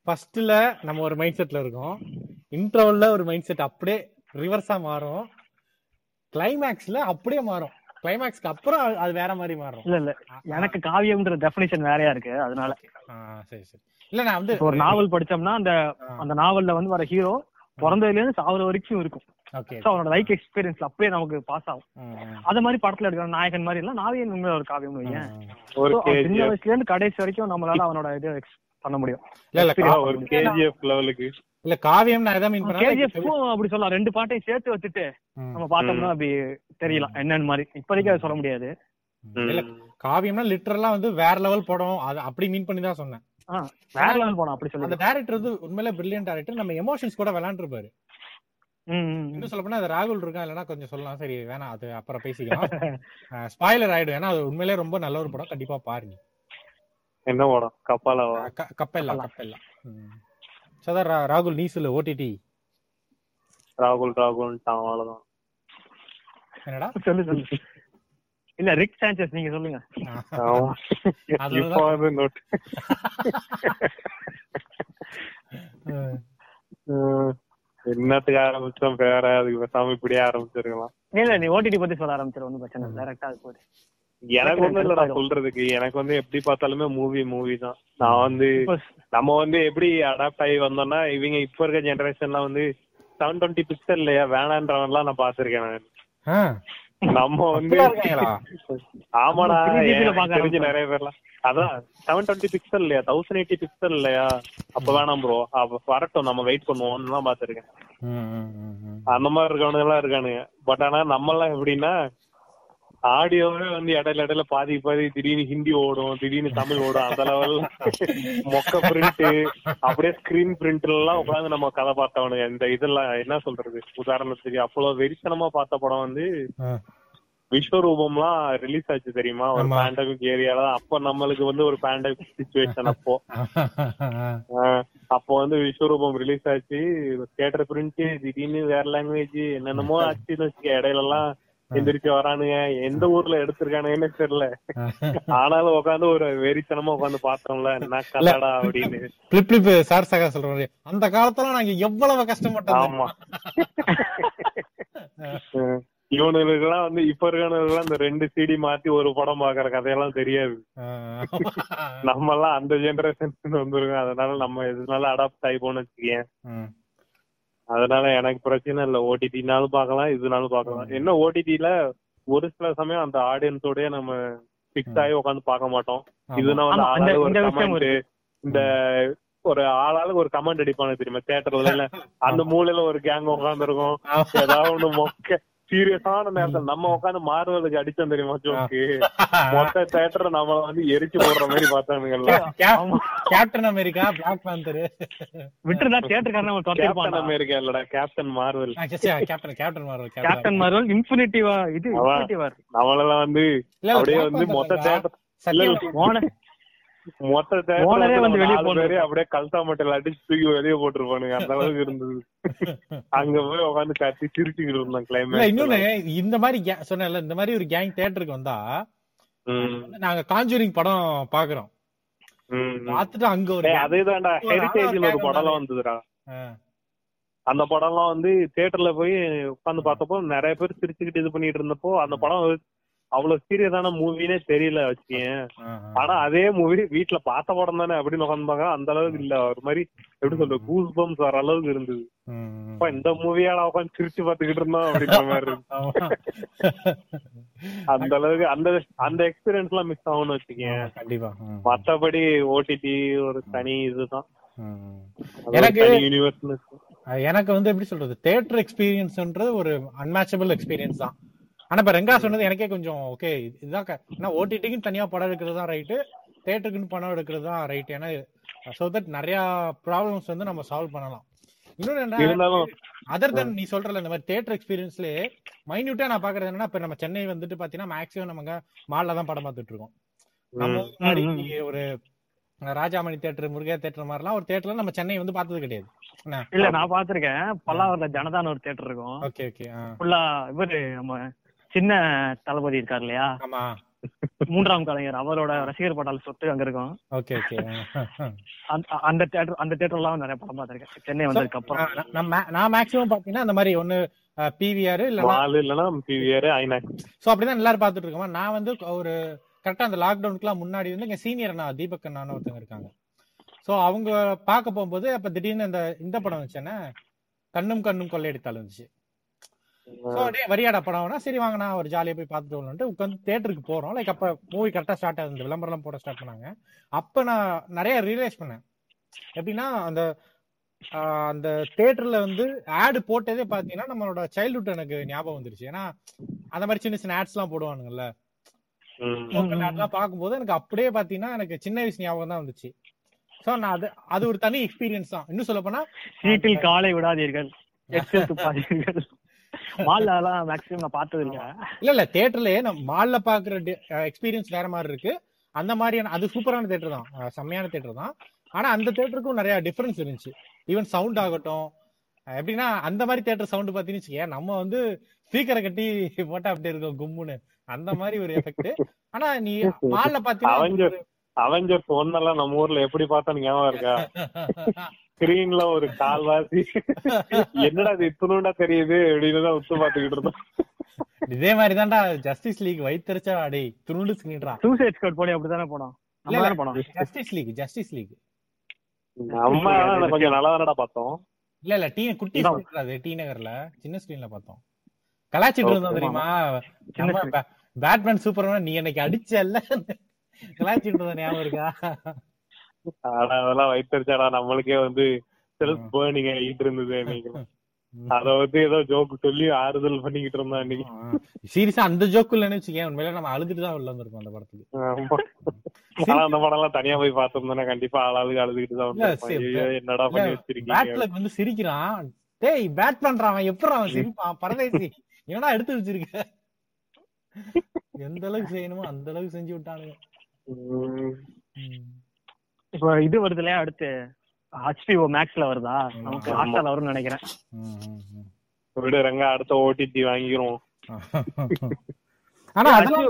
ஃபர்ஸ்ட்ல நம்ம ஒரு மைண்ட் செட்ல இருக்கோம். இன்ட்ரோல்ல ஒரு மைண்ட் செட் அப்படியே ரிவர்ஸா மாறும். கிளைமேக்ஸ்ல அப்படியே மாறும். கிளைமேக்ஸ்க்கு அப்புறம் அது- வேற மாதிரி மாறும். இல்ல இல்ல. எனக்கு காவியம்ன்ற டெபினிஷன் வேறையா இருக்கு அதனால. சரி சரி. இல்ல நான் வந்து ஒரு நாவல் படிச்சோம்னா அந்த அந்த நாவல்ல வந்து வர ஹீரோ பிறந்ததுல இருந்து சாகுற வரைக்கும் இருக்கும். அவனோட லைஃப் எக்ஸ்பீரியன்ஸ்ல அப்படியே நமக்கு பாஸ் ஆகும். அத மாதிரி படத்துல எடுக்கிற நாயகன் மாதிரி எல்லாம் நாவே உண்மையில ஒரு காவியம் சின்ன வயசுல இருந்து கடைசி வரைக்கும் நம்மளால அவனோட இது பண்ண முடியும். இல்ல இல்ல கா- ஒரு கேஜிஎஃப் லெவலுக்கு இல்ல காவியம் நான் எதை மீன் கேஜிஎஃப் பண்ணேன் அப்படி சொல்லலாம். ரெண்டு பாட்டையும் சேர்த்து வச்சுட்டு நம்ம பார்த்தோம்னா அப்படி தெரியலாம். என்னன்னு மாதிரி. இப்போதைக்கு அதை சொல்ல முடியாது. இல்ல காவியம்னா லிட்டரலா வந்து வேற லெவல் படம். அது அப்படி மீன் பண்ணி தான் சொன்னேன். வேற லெவல் போனோம் அப்படி அந்த சொல்லி டேரக்டர் வந்து உண்மையிலே பிரில்லியன்ட் டேரக்டர் நம்ம எமோஷன்ஸ் கூட விளையாண்டுருப்பாரு. ம், ம், ம். இன்னும் சொல்ல போனா அது ராகுல் இருக்கா இல்லைன்னா கொஞ்சம் சொல்லலாம். சரி வேணாம் அது அப்புறம் பேசிக்கலாம். ஸ்பாயிலர் ஆயிடும். ஏன்னா அது உண்மையிலே ரொம்ப நல்ல ஒரு படம். கண்டிப்பா பாருங்க. என்ன படம்? கப்பாலாவா க- கப்பெல்லா கப்பெல்லா. சதா ராகுல் நீ சொல்லு ஓடிடி ராகுல் ராகுல் அவ்வளவுதான். என்னடா? சொல்லு சொல்லு. இல்ல ரிக் சாnchez நீங்க சொல்லுங்க. என்னத்துக்கு ஆரம்பிச்சோம் வேற அதுக்கு பேசாம இப்படியே ஆரம்பிச்சிருக்கலாம். இல்ல நீ ஓடிடி பத்தி சொல்ல ஆரம்பிச்சிரு ஒன்றும் பிரச்சனை இல்லை டேரக்டா அது போகுது எனக்கு ஒண்ணும் இல்லடா சொல்றதுக்கு. எனக்கு வந்து எப்படி பார்த்தாலுமே மூவி மூவி தான். நான் வந்து நம்ம வந்து எப்படி அடாப்ட் ஆகி வந்தோம்னா இவங்க இப்ப இருக்க ஜெனரேஷன்லாம் வந்து செவன் டுவெண்ட்டி பிக்சல் இல்லையா வேணான்றவன்லாம் நான் பாத்திருக்கேன் நான். ஆ, நம்ம வந்து? ஆமாடா நம்ம 3D ல எனக்கு பார்க்க தெரிஞ்சு. நிறைய பேர்லாம். அதான் செவன் டுவெண்ட்டி பிக்சல் இல்லையா? தௌசண்ட் எயிட்டி பிக்சல் இல்லையா? அப்ப வேணாம் ப்ரோ வரட்டும் நம்ம வெயிட் பண்ணுவோம்னு தான் பாத்திருக்கேன். அந்த மாதிரி இருக்கவனுங்க எல்லாம் இருக்கானுங்க. பட் ஆனா நம்ம எல்லாம் எப்படின்னா ஆடியோவே வந்து இடையில இடையில பாதி பாதி திடீர்னு ஹிந்தி ஓடும் திடீர்னு தமிழ் ஓடும் அந்த லெவல் மொக்க பிரிண்ட் அப்படியே ஸ்கிரீன் பிரிண்ட் எல்லாம் உட்காந்து நம்ம கதை பார்த்தவனுங்க. இந்த இதெல்லாம் என்ன சொல்றது? உதாரணத்துக்கு அவ்வளவு வெறித்தனமா பார்த்த படம் வந்து ஆ. விஸ்வரூபம்லாம் ரிலீஸ் ஆச்சு தெரியுமா? ஒரு. பேண்டமிக் ஏரியால அப்ப நம்மளுக்கு வந்து ஒரு பேண்டமிக் சுச்சுவேஷன் அப்போ. அப்போ வந்து விஸ்வரூபம் ரிலீஸ் ஆச்சு. தியேட்டர் பிரிண்ட் திடீர்னு வேற லாங்குவேஜ் என்னென்னமோ ஆச்சுன்னு வச்சுக்க இடையில எல்லாம் எந்திரிச்சு வரானுங்க. எந்த ஊர்ல எடுத்திருக்கானுங்கன்னு தெரியல. ஆனாலும் உட்காந்து ஒரு வெறித்தனமா உட்காந்து பார்த்தோம்ல என்ன கல்லடா அப்படின்னு. பிளிப் பிளிப் சார் சகா சொல்ற மாதிரி. அந்த காலத்துல நாங்க எவ்வளவு கஷ்டப்பட்டோம் ஆமா. அஹ் இவனுங்களுக்கு எல்லாம் வந்து இப்ப இருக்கானுங்க இந்த ரெண்டு சிடி மாத்தி ஒரு படம் பாக்குற கதையெல்லாம் தெரியாது. நம்ம எல்லாம் அந்த ஜெனரேஷன் வந்துருக்கோம். அதனால நம்ம எதுனால அடாப்ட் ஆயிப்போம்னு வச்சுக்கேன். அதனால எனக்கு பிரச்சனை இல்ல. ஓடிடினாலும் பார்க்கலாம் இதுனாலும் பார்க்கலாம். என்ன ஓடிடில ஒரு சில சமயம் அந்த ஆடியன்ஸோடய நம்ம பிக்ஸ் ஆகி உட்காந்து பார்க்க மாட்டோம். இதுனா வந்து ஆளாளுக்கு ஒரு இந்த விஷயம் கமெண்ட் இந்த ஒரு ஆளாளுக்கு ஒரு கமெண்ட் அடிப்பானு தெரியுமா? தியேட்டர்ல அந்த மூலையில ஒரு கேங் உட்கார்ந்து இருக்கும் ஏதாவது ஒண்ணு மொக்க சீரியஸான நேரத்துல நம்ம உட்காந்து மார்வலுக்கு அடிச்சோம் தெரியுமா ஜோக்கு? மொத்த தியேட்டர் நம்மள வந்து எரிச்சு போடுற மாதிரி பார்த்தானுங்கல்ல. Cap- captain America black panther விட்டுருந்தா தியேட்டர்காரன் அவன் கேப்டன் அமெரிக்கா இல்லடா captain Marvel captain captain Marvel captain Marvel infinity இது. இன்ஃபினிட்டி வார் நம்மளெல்லாம் வந்து அப்படியே வந்து மொத்த இல்லடா. ஓனர் மொத்த தேட்டர் வந்து வெளிய போனாரு. அப்படியே கல்தா மட்டையில அடிச்சு தூக்கி வெளியே போட்டுருப்பானுங்க. அந்த அளவுக்கு இருந்தது. அங்க போய் உட்காந்து கத்தி சிரிச்சுக்கிட்டு இருந்தோம் இல்ல கிளைமேக்ஸ் இன்னொன்னு இந்த மாதிரி சொன்னேன்ல இந்த மாதிரி ஒரு கேங் தியேட்டருக்கு வந்தா நாங்க காஞ்சூரிங் படம் பாக்குறோம். பார்த்துட்டு அங்க ஒரு அதேதான்டா. ஹெரிடேஜ்ல ஒரு படம் இருக்காங்க. வந்ததுடா. அந்த படம்லாம் வந்து தியேட்டர்ல போய் உட்காந்து பார்த்தப்போ நிறைய பேர் சிரிச்சுக்கிட்டு இது பண்ணிட்டு இருந்தப்போ அந்த படம் அவ்வளவு சீரியஸான மூவினே தெரியல வச்சுக்கேன். ஆனா அதே மூவி வீட்ல பார்த்த படம் தானே அப்படின்னு உட்காந்து அந்த அளவுக்கு இல்ல. ஒரு மாதிரி எப்படி சொல்ற கூஸ் பம்ஸ் வர அளவுக்கு இருந்தது. இந்த மூவியால உட்காந்து சிரிச்சு பாத்துக்கிட்டு இருந்தோம் அப்படின்ற மாதிரி. அந்த அளவுக்கு அந்த அந்த எக்ஸ்பீரியன்ஸ் எல்லாம் மிஸ் ஆகும்னு வச்சுக்கேன் கண்டிப்பா. மத்தபடி ஓடிடி ஒரு தனி இதுதான். எனக்கு- அஹ் எனக்கு வந்து எப்படி சொல்றது தியேட்டர் எக்ஸ்பீரியன்ஸ்ன்றது ஒரு அன்மேட்சபிள் எக்ஸ்பீரியன்ஸ் தான். ஆனா இப்ப ரெங்கா சொன்னது எனக்கே கொஞ்சம் ஓகே இதுதான் ஏன்னா ஓடிடிக்கு தனியா படம் எடுக்கிறது தான் ரைட்டு தியேட்டருக்குன்னு படம் எடுக்கிறது தான் ரைட் ஏன்னா ஸோ தட் நிறைய ப்ராப்ளம்ஸ் வந்து நம்ம சால்வ் பண்ணலாம். இன்னொன்னு என்ன அதர் தென் நீ சொல்றல இந்த மாதிரி தியேட்டர் எக்ஸ்பீரியன்ஸ்லயே மைன்யூட்டா நான் பாக்குறது என்னன்னா இப்ப நம்ம சென்னை வந்துட்டு பாத்தீங்கன்னா மேக்ஸிமம் நம்ம மால்ல தான் படம் பார்த்துட்டு இருக்கோம். நம்ம முன்னாடி ஒரு ராஜாமணி தேட்டர் முருகா தேட்டர் மாதிரிலாம் ஒரு தேட்டர்ல நம்ம சென்னை வந்து பார்த்தது கிடையாது. இல்ல நான் பாத்திருக்கேன் பல்லாவரத்துல ஜனதான்னு ஒரு தியேட்டர் இருக்கும். ஓகே ஓகே ஃபுல்லா இவரு நம்ம சின்ன தளபதி இருக்காரு இல்லையா ஆமா. மூன்றாம் கலைஞர். அவரோட ரசிகர் பட்டால் சொத்து அங்க இருக்கும். Okay okay. அந்த- அந்த தியேட்டர் அந்த தியேட்டர்லாம் நிறைய படம் பார்த்திருக்கேன். சென்னை வந்ததுக்கு அப்புறம் நான் மேக்ஸிமம் பாத்தீங்கன்னா இந்த மாதிரி ஒன்னு பிவிஆர் இல்லனா பிவிஆர் ஐநாக்ஸ் சோ அப்படிதான் எல்லாரும் பாத்துட்டு இருக்கோம். நான் வந்து ஒரு கரெக்டா அந்த லாக்டவுனுக்குலாம் முன்னாடி வந்து எங்க சீனியர் அண்ணா தீபக் அண்ணான்னு ஒருத்தங்க இருக்காங்க. சோ அவங்க பார்க்க போகும்போது அப்ப திடீர்னு இந்த இந்த படம் வந்துச்சுன்னா கண்ணும் கண்ணும் கொள்ளையடித்தால் வந்துச்சு. சோ அப்படியே வரியாடா படம். வேணா சரி வாங்கண்ணா ஒரு ஜாலியா போய் பார்த்துட்டு வரலான்ட்டு உட்காந்து தேட்டருக்கு போறோம். லைக் அப்ப மூவி கரெக்டா ஸ்டார்ட் ஆகுது. விளம்பரம் போட ஸ்டார்ட் பண்ணாங்க. அப்ப நான் நிறைய ரியலைஸ் பண்ணேன். எப்படின்னா அந்த அந்த தியேட்டர்ல வந்து ஆடு போட்டதே பாத்தீங்கன்னா நம்மளோட சைல்ட்ஹுட் எனக்கு ஞாபகம் வந்துருச்சு. ஏன்னா அந்த மாதிரி சின்ன சின்ன ஆட்ஸ் எல்லாம் போடுவானுங்கல்ல. அதெல்லாம் பார்க்கும்போது எனக்கு அப்படியே பாத்தீங்கன்னா எனக்கு சின்ன வயசு ஞாபகம் தான் வந்துச்சு. சோ நான் அது அது ஒரு தனி எக்ஸ்பீரியன்ஸ் தான். இன்னும் சொல்ல போனா சீட்டில் காலை விடாதீர்கள். மால்ல எல்லாம் மேக்ஸிமம் நான் பார்த்தது இல்ல இல்ல இல்ல தியேட்டர்லயே நம்ம மால்ல பாக்குற எக்ஸ்பீரியன்ஸ் வேற மாதிரி இருக்கு. அந்த மாதிரியான அது சூப்பரான தியேட்டர் தான். செம்மையான தியேட்டர் தான். ஆனா அந்த தியேட்டருக்கும் நிறைய டிஃபரன்ஸ் இருந்துச்சு. ஈவன் சவுண்ட் ஆகட்டும். எப்படின்னா அந்த மாதிரி தியேட்டர் சவுண்ட் பாத்தீங்கன்னு ஏன் நம்ம வந்து ஸ்பீக்கரை கட்டி போட்டா அப்படி இருக்கும் கும்முன்னு. அந்த மாதிரி ஒரு எஃபெக்ட் ஆனா நீ மால்ல பாத்தீங்கன்னா அவெஞ்சர் அவெஞ்சர்ஸ் ஒன்னெல்லாம் நம்ம ஊர்ல எப்படி பார்த்தா ஞாபகம் இருக்கா? ஸ்கிரீன்ல ஒரு கால்வாசி. என்னடா இது இத்தனோண்டா தெரியுது அப்படின்னு உத்து பாத்துக்கிட்டு இருந்தோம். இதே மாதிரி தான்டா ஜஸ்டிஸ் லீக் வைத்தறிச்சா அடே துருண்டு சிங்கிடுறா சூசைட் ஸ்குவாட் போடி அப்படிதானே போனோம்? நம்ம தானே போனோம்? ஜஸ்டிஸ் லீக் ஜஸ்டிஸ் லீக் நம்ம ஆனா கொஞ்சம் நல்லா தானடா பார்த்தோம். இல்ல இல்ல டீ குட்டி screen அது டி நகர்ல. சின்ன ஸ்கிரீன்ல பார்த்தோம். கலாச்சிட்டு இருந்தோம் தெரியுமா? பேட்மேன் சூப்பர்மேன் நீ எனக்கு அடிச்சல்ல? கலாச்சிட்டு இருந்த ஞாபகம் இருக்கா? ஆனா அதெல்லாம் வைத்தறிச்சாடா நம்மளுக்கே வந்து செல்ஃப் பேர்னிங் ஆகிட்டு இருந்தது அத வந்து ஏதோ ஜோக் சொல்லி ஆறுதல் பண்ணிக்கிட்டு இருந்தோம் அன்னைக்கு. சீரியஸா அந்த ஜோக்குள்ள வச்சுக்கேன் உண்மையில நம்ம அழுதுட்டு தான் உள்ள வந்திருப்போம் அந்த படத்துக்கு. ஆனா அந்த படம் எல்லாம் தனியா போய் பார்த்தோம்னா கண்டிப்பா ஆளாளுக்கு அழுதுகிட்டு தான் என்னடா பண்ணி வச்சிருக்கீங்க? வந்து சிரிக்கிறான். டேய் பேட் பண்றான் அவன்? எப்படி அவன்? சிரிப்பான் பரதேசி. என்னடா எடுத்து வச்சிருக்க? எந்த அளவுக்கு செய்யணுமோ அந்த அளவுக்கு செஞ்சு விட்டானுங்க. இப்போ இது வருது இல்லையா அடுத்து? ஹச்பிஓ மேக்ஸ்ல வருதா? நமக்கு. ஹாஸ்டல் வரும்னு நினைக்கிறேன். விடு ரங்க அடுத்த ஓடிடி வாங்கிரும் ஆனா அதெல்லாம்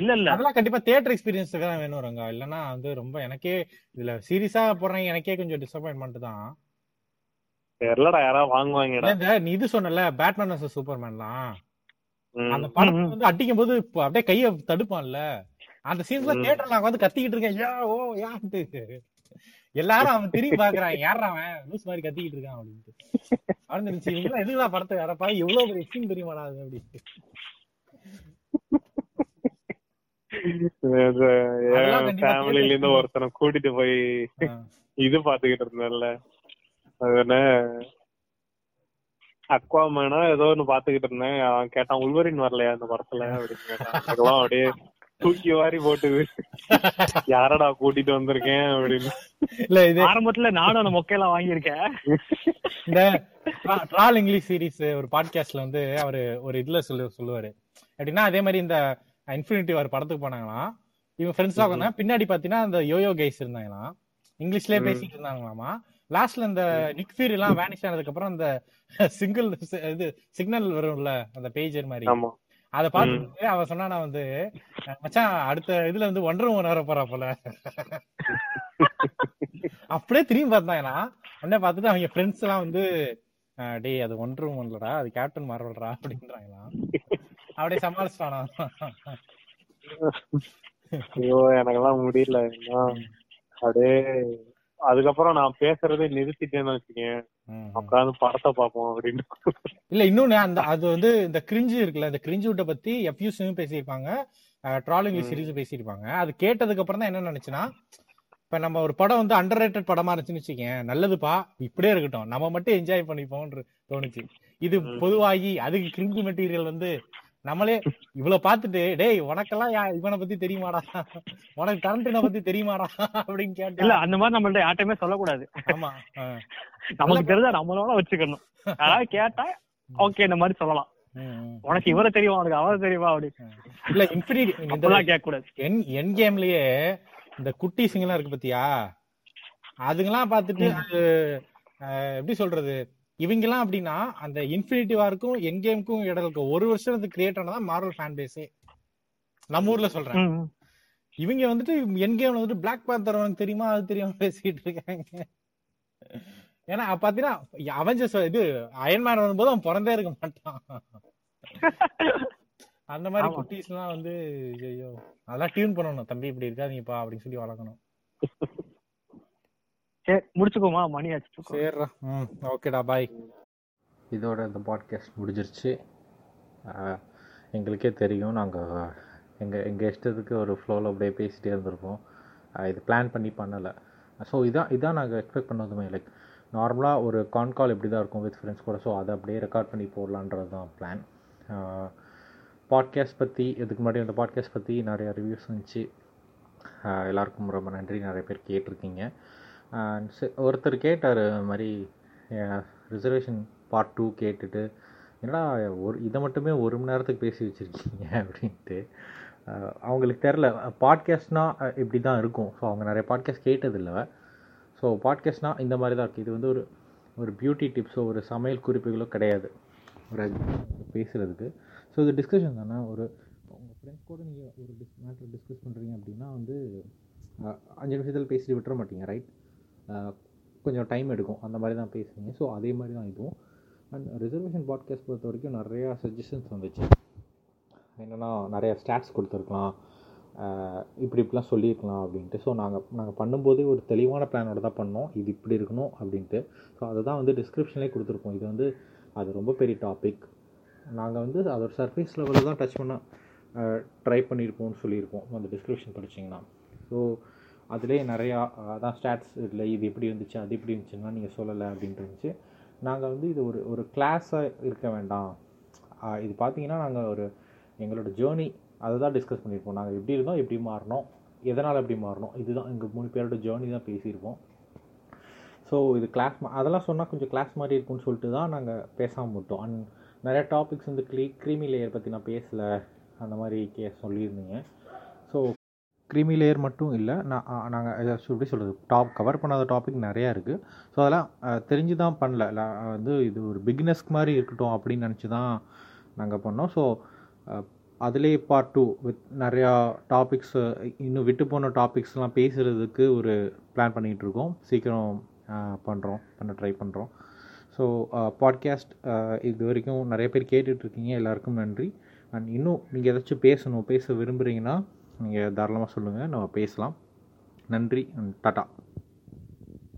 இல்ல இல்ல. அதெல்லாம் கண்டிப்பா தியேட்டர் எக்ஸ்பீரியன்ஸ்க்கு தான் வேணும் ரங்கா. இல்லனா வந்து ரொம்ப எனக்கே இதுல சீரியஸா போடுறாங்க எனக்கே கொஞ்சம் டிசப்பாயின்மெண்ட் தான். தெரியலடா யாராவது வாங்குவாங்கடா. இந்த நீ இது சொன்னல பேட்மேன் வர்சஸ் சூப்பர்மேன்லாம். அந்த படம். வந்து அடிக்கும் போது இப்ப அப்படியே கைய தடுப்பான்ல. அந்த சீன்ஸ்ல. தியேட்டர்ல வந்து கத்திக்கிட்டு இருக்கேன். யா ஓ யான்ட்டு எல்லாரும் அவன் திரும்பி பாக்குறான் யாரா அவன்? லூஸ் மாதிரி கத்திக்கிட்டு இருக்கான் அப்படின்ட்டு. இருந்துச்சு இவங்க எதுக்குதான் படத்தை வரப்பா எவ்வளவு பெரிய சீன் தெரியுமாடா அது அப்படின்ட்டு ஃபேமிலில இருந்து ஒருத்தனை கூட்டிட்டு போய். இது பாத்துக்கிட்டு இருந்தேன்ல. அது என்ன? அக்வாமேனா ஏதோ ஒண்ணு பாத்துக்கிட்டு இருந்தேன். அவன் கேட்டான் உள்வரின் வரலையா அந்த படத்துல? அப்படின்னு கேட்டான். அப்படியே தூக்கி வாரி போட்டுது. யாரடா கூட்டிட்டு வந்திருக்கேன் அப்படின்னு. இல்ல இது ஆரம்பத்துல நானும் அந்த மொக்கையெல்லாம் வாங்கியிருக்கேன். இந்த ட்ரால் இங்கிலீஷ் சீரிஸ் ஒரு பாட்காஸ்ட்ல வந்து அவரு ஒரு இதுல சொல்லு சொல்லுவாரு. எப்படின்னா அதே மாதிரி இந்த இன்ஃபினிட்டி ஒரு படத்துக்கு போனாங்களாம் இவங்க ஃப்ரெண்ட்ஸா உட்காந்து பின்னாடி பாத்தீங்கன்னா அந்த யோயோ கைஸ் இருந்தாங்களாம். இங்கிலீஷ்லயே. பேசிட்டு இருந்தாங்களாமா? லாஸ்ட்ல இந்த நிக் ஃபியூரி எல்லாம் வேனிஷ் ஆனதுக்கு அப்புறம் அந்த சிங்கிள் இது சிக்னல் வரும்ல அந்த பேஜர் மாதிரி. ஆமா. அத பார்த்துட்டு அவன் சொன்னானா வந்து மச்சான் அடுத்த இதுல வந்து ஒன்றரை மணி நேரம் போறா போல. அப்படியே திரும்பி பார்த்தாங்கன்னா உடனே பார்த்துட்டு அவங்க ஃப்ரெண்ட்ஸ் எல்லாம் வந்து டேய் அது ஒன்றரை மணிலடா அது கேப்டன் மார்வல்டா அப்படின்றாங்களாம் அப்படியே சமாளிச்சிட்டானா. ஐயோ எனக்கெல்லாம் முடியல. நான் அப்படியே அதுக்கப்புறம் நான் பேசுறதே நிறுத்திட்டேன்னு வச்சுக்கேன். உட்காந்து படத்தை பார்ப்போம் அப்படின்னு. இல்ல இன்னொன்னு அந்த அது வந்து இந்த கிரிஞ்சு இருக்குல்ல இந்த கிரிஞ்சு விட்ட பத்தி எஃப்யூஸும் பேசியிருப்பாங்க. ட்ராலிங் ம். சீரிஸும் பேசியிருப்பாங்க. அது கேட்டதுக்கு அப்புறம் தான் என்ன நினைச்சுன்னா இப்ப நம்ம ஒரு படம் வந்து அண்டர் ரேட்டட் படமா இருந்துச்சுன்னு வச்சுக்கேன். நல்லதுப்பா இப்படியே இருக்கட்டும். நம்ம மட்டும் என்ஜாய் பண்ணிப்போம்னு தோணுச்சு. இது. பொதுவாகி அதுக்கு கிரிஞ்சு மெட்டீரியல் வந்து நம்மளே இவ்வளவு பார்த்துட்டு டேய் உனக்கெல்லாம் இவனை பத்தி தெரியுமாடா? உனக்கு டரண்டினை பத்தி தெரியுமாடா? அப்படின்னு இல்ல கேட்டா அந்த மாதிரி நம்மள்ட்ட யார்ட்டையுமே சொல்லக்கூடாது. ஆமா. நமக்கு தெரிஞ்சா நம்மளோட வச்சுக்கணும். யாராவது கேட்டா ஓகே இந்த மாதிரி சொல்லலாம். உனக்கு இவரை தெரியுமா? உனக்கு அவரை தெரியுமா? அப்படி. இல்ல இன்ஃபினிட்டி அப்படிலாம் கேட்க கூடாது என் என் கேம்லயே இந்த குட்டீஸுங்கெல்லாம் இருக்கு பாத்தியா? அதுங்கெல்லாம் பார்த்துட்டு அது அஹ், எப்படி சொல்றது? இவங்கெல்லாம் அப்படின்னா அந்த இன்ஃபினிட்டி வாருக்கும் என் கேமுக்கும் இடையில இருக்க ஒரு வருஷத்துக்கு கிரியேட் ஆனதான் மார்வல் ஃபேன் பேஸே நம்ம ஊர்ல சொல்றேன். இவங்க வந்துட்டு என் கேம்ல வந்துட்டு பிளாக் பேந்தர் உனக்கு தெரியுமா? அது தெரியாம பேசிட்டு இருக்காங்க. ஏன்னா பாத்தீங்கன்னா அவெஞ்சர்ஸ் இது அயன்மேன் வரும்போது அவன் பிறந்தே இருக்க மாட்டான். அந்த மாதிரி. குட்டீஸ் எல்லாம் வந்து ஐயோ அதெல்லாம் டியூன் பண்ணணும். தம்பி இப்படி இருக்காதீங்கப்பா அப்படின்னு சொல்லி வளர்க்கணும். சரி முடிச்சுக்கோமா மணி ஆச்சு சரிடா ம் ஓகேடா பாய். இதோட இந்த பாட்காஸ்ட் முடிஞ்சிருச்சு. எங்களுக்கே தெரியும். நாங்கள் எங்கள் எங்கள் இஷ்டத்துக்கு ஒரு ஃப்ளோவில் அப்படியே பேசிகிட்டே இருந்திருப்போம் ஆஹ் இது பிளான் பண்ணி பண்ணலை. ஸோ இதான் இதான் நாங்கள் எக்ஸ்பெக்ட் பண்ணதுமே லைக் நார்மலாக ஒரு கான் கால் இப்படி தான் இருக்கும் வித் ஃப்ரெண்ட்ஸ் கூட. ஸோ அதை அப்படியே ரெக்கார்ட் பண்ணி போடலான்றது தான் பிளான் பாட்காஸ்ட் பற்றி இதுக்கு முன்னாடி அந்த பாட்காஸ்ட் பற்றி நிறைய ரிவ்யூஸ் இருந்துச்சு. எல்லாருக்கும் ரொம்ப நன்றி. நிறைய பேர் கேட்டிருக்கீங்க. ஒருத்தர் கேட்டார் இது மாதிரி ரிசர்வேஷன் பார்ட் டூ கேட்டுட்டு என்னடா ஒரு இதை மட்டுமே ஒரு மணி நேரத்துக்கு பேசி வச்சுருக்கீங்க? அப்படின்ட்டு. அவங்களுக்கு தெரில பாட்காஸ்ட்னால் இப்படி தான் இருக்கும். ஸோ அவங்க நிறைய பாட்காஸ்ட் கேட்டதில்லை. ஸோ பாட்காஸ்ட்னால் இந்த மாதிரி தான் இருக்குது இது வந்து ஒரு ஒரு பியூட்டி டிப்ஸோ ஒரு சமையல் குறிப்புகளோ கிடையாது. ஒரு பேசுகிறதுக்கு ஸோ இது டிஸ்கஷன் தானே? ஒரு உங்கள் ஃப்ரெண்ட்ஸ் கூட நீங்கள் ஒரு டிஸ் மேட்ரு டிஸ்கஸ் பண்ணுறீங்க அப்படின்னா வந்து அஞ்சு நிமிஷத்தில் பேசிட்டு விட்டுற மாட்டீங்க ரைட் கொஞ்சம் டைம் எடுக்கும். அந்த மாதிரி தான் பேசுவீங்க ஸோ அதே மாதிரி தான் இதுவும். அண்ட் ரிசர்வேஷன் பாட்காஸ்ட் பொறுத்த வரைக்கும் நிறையா சஜஷன்ஸ் வந்துச்சு. என்னென்னா நிறையா ஸ்டாட்ஸ் கொடுத்துருக்கலாம். இப்படி இப்படிலாம் சொல்லியிருக்கலாம் அப்படின்ட்டு. ஸோ நாங்கள் நாங்கள் பண்ணும்போதே ஒரு தெளிவான பிளானோட தான் பண்ணோம். இது இப்படி இருக்கணும் அப்படின்ட்டு. ஸோ அதை தான் வந்து டிஸ்கிரிப்ஷன்லேயே கொடுத்துருப்போம் இது வந்து அது ரொம்ப பெரிய டாபிக் நாங்கள் வந்து அதோட சர்ஃபேஸ் லெவலில் தான் டச் பண்ண ட்ரை பண்ணியிருப்போம்னு சொல்லியிருப்போம். அந்த டிஸ்கிரிப்ஷன் படிச்சிங்கன்னா. ஸோ அதுலேயே நிறையா அதான் ஸ்டாட்ஸ் இல்லை இது எப்படி இருந்துச்சு அது எப்படி இருந்துச்சுன்னா நீங்கள் சொல்லலை அப்படின்ட்டு இருந்துச்சு. நாங்கள் வந்து இது ஒரு ஒரு கிளாஸாக இருக்க வேண்டாம். இது பார்த்தீங்கன்னா நாங்கள் ஒரு எங்களோட ஜேர்னி அதை தான் டிஸ்கஸ் பண்ணியிருப்போம். நாங்கள் எப்படி இருந்தோம் எப்படி மாறினோம் எதனால் எப்படி மாறினோம் இதுதான் எங்கள் மூணு பேரோட ஜேர்னி தான் பேசியிருப்போம். ஸோ இது கிளாஸ் அதெல்லாம் சொன்னால் கொஞ்சம் கிளாஸ் மாதிரி இருக்கும்னு சொல்லிட்டு தான் நாங்கள் பேசாமல் விட்டோம். அண்ட் நிறையா டாபிக்ஸ் வந்து க்ளீ க்ரீமி லேயர் பற்றி நான் பேசலை. அந்த மாதிரி கே சொல்லியிருந்தீங்க. ஸோ க்ரீமி லேயர் மட்டும் இல்லை நான் நாங்கள் எப்படி சொல்கிறது டாப் கவர் பண்ணாத டாபிக் நிறையா இருக்குது ஸோ அதெல்லாம் தெரிஞ்சு தான் பண்ணல. வந்து இது ஒரு பிகினஸ்க்கு மாதிரி இருக்கட்டும் அப்படின்னு நினச்சி தான் நாங்கள் பண்ணோம் ஸோ அதிலே பார்ட் டூ வித் நிறையா டாபிக்ஸ் இன்னும் விட்டு போன டாபிக்ஸ்லாம் பேசுகிறதுக்கு ஒரு பிளான் பண்ணிகிட்டு இருக்கோம். சீக்கிரம் பண்ணுறோம் பண்ண ட்ரை பண்ணுறோம் ஸோ பாட்காஸ்ட் இது வரைக்கும் நிறைய பேர் கேட்டுட்ருக்கீங்க எல்லாருக்கும் நன்றி. அண்ட் இன்னும் நீங்கள் ஏதாச்சும் பேசணும் பேச விரும்புகிறீங்கன்னா நீங்கள் தாராளமாக சொல்லுங்கள் நம்ம பேசலாம். நன்றி டாட்டா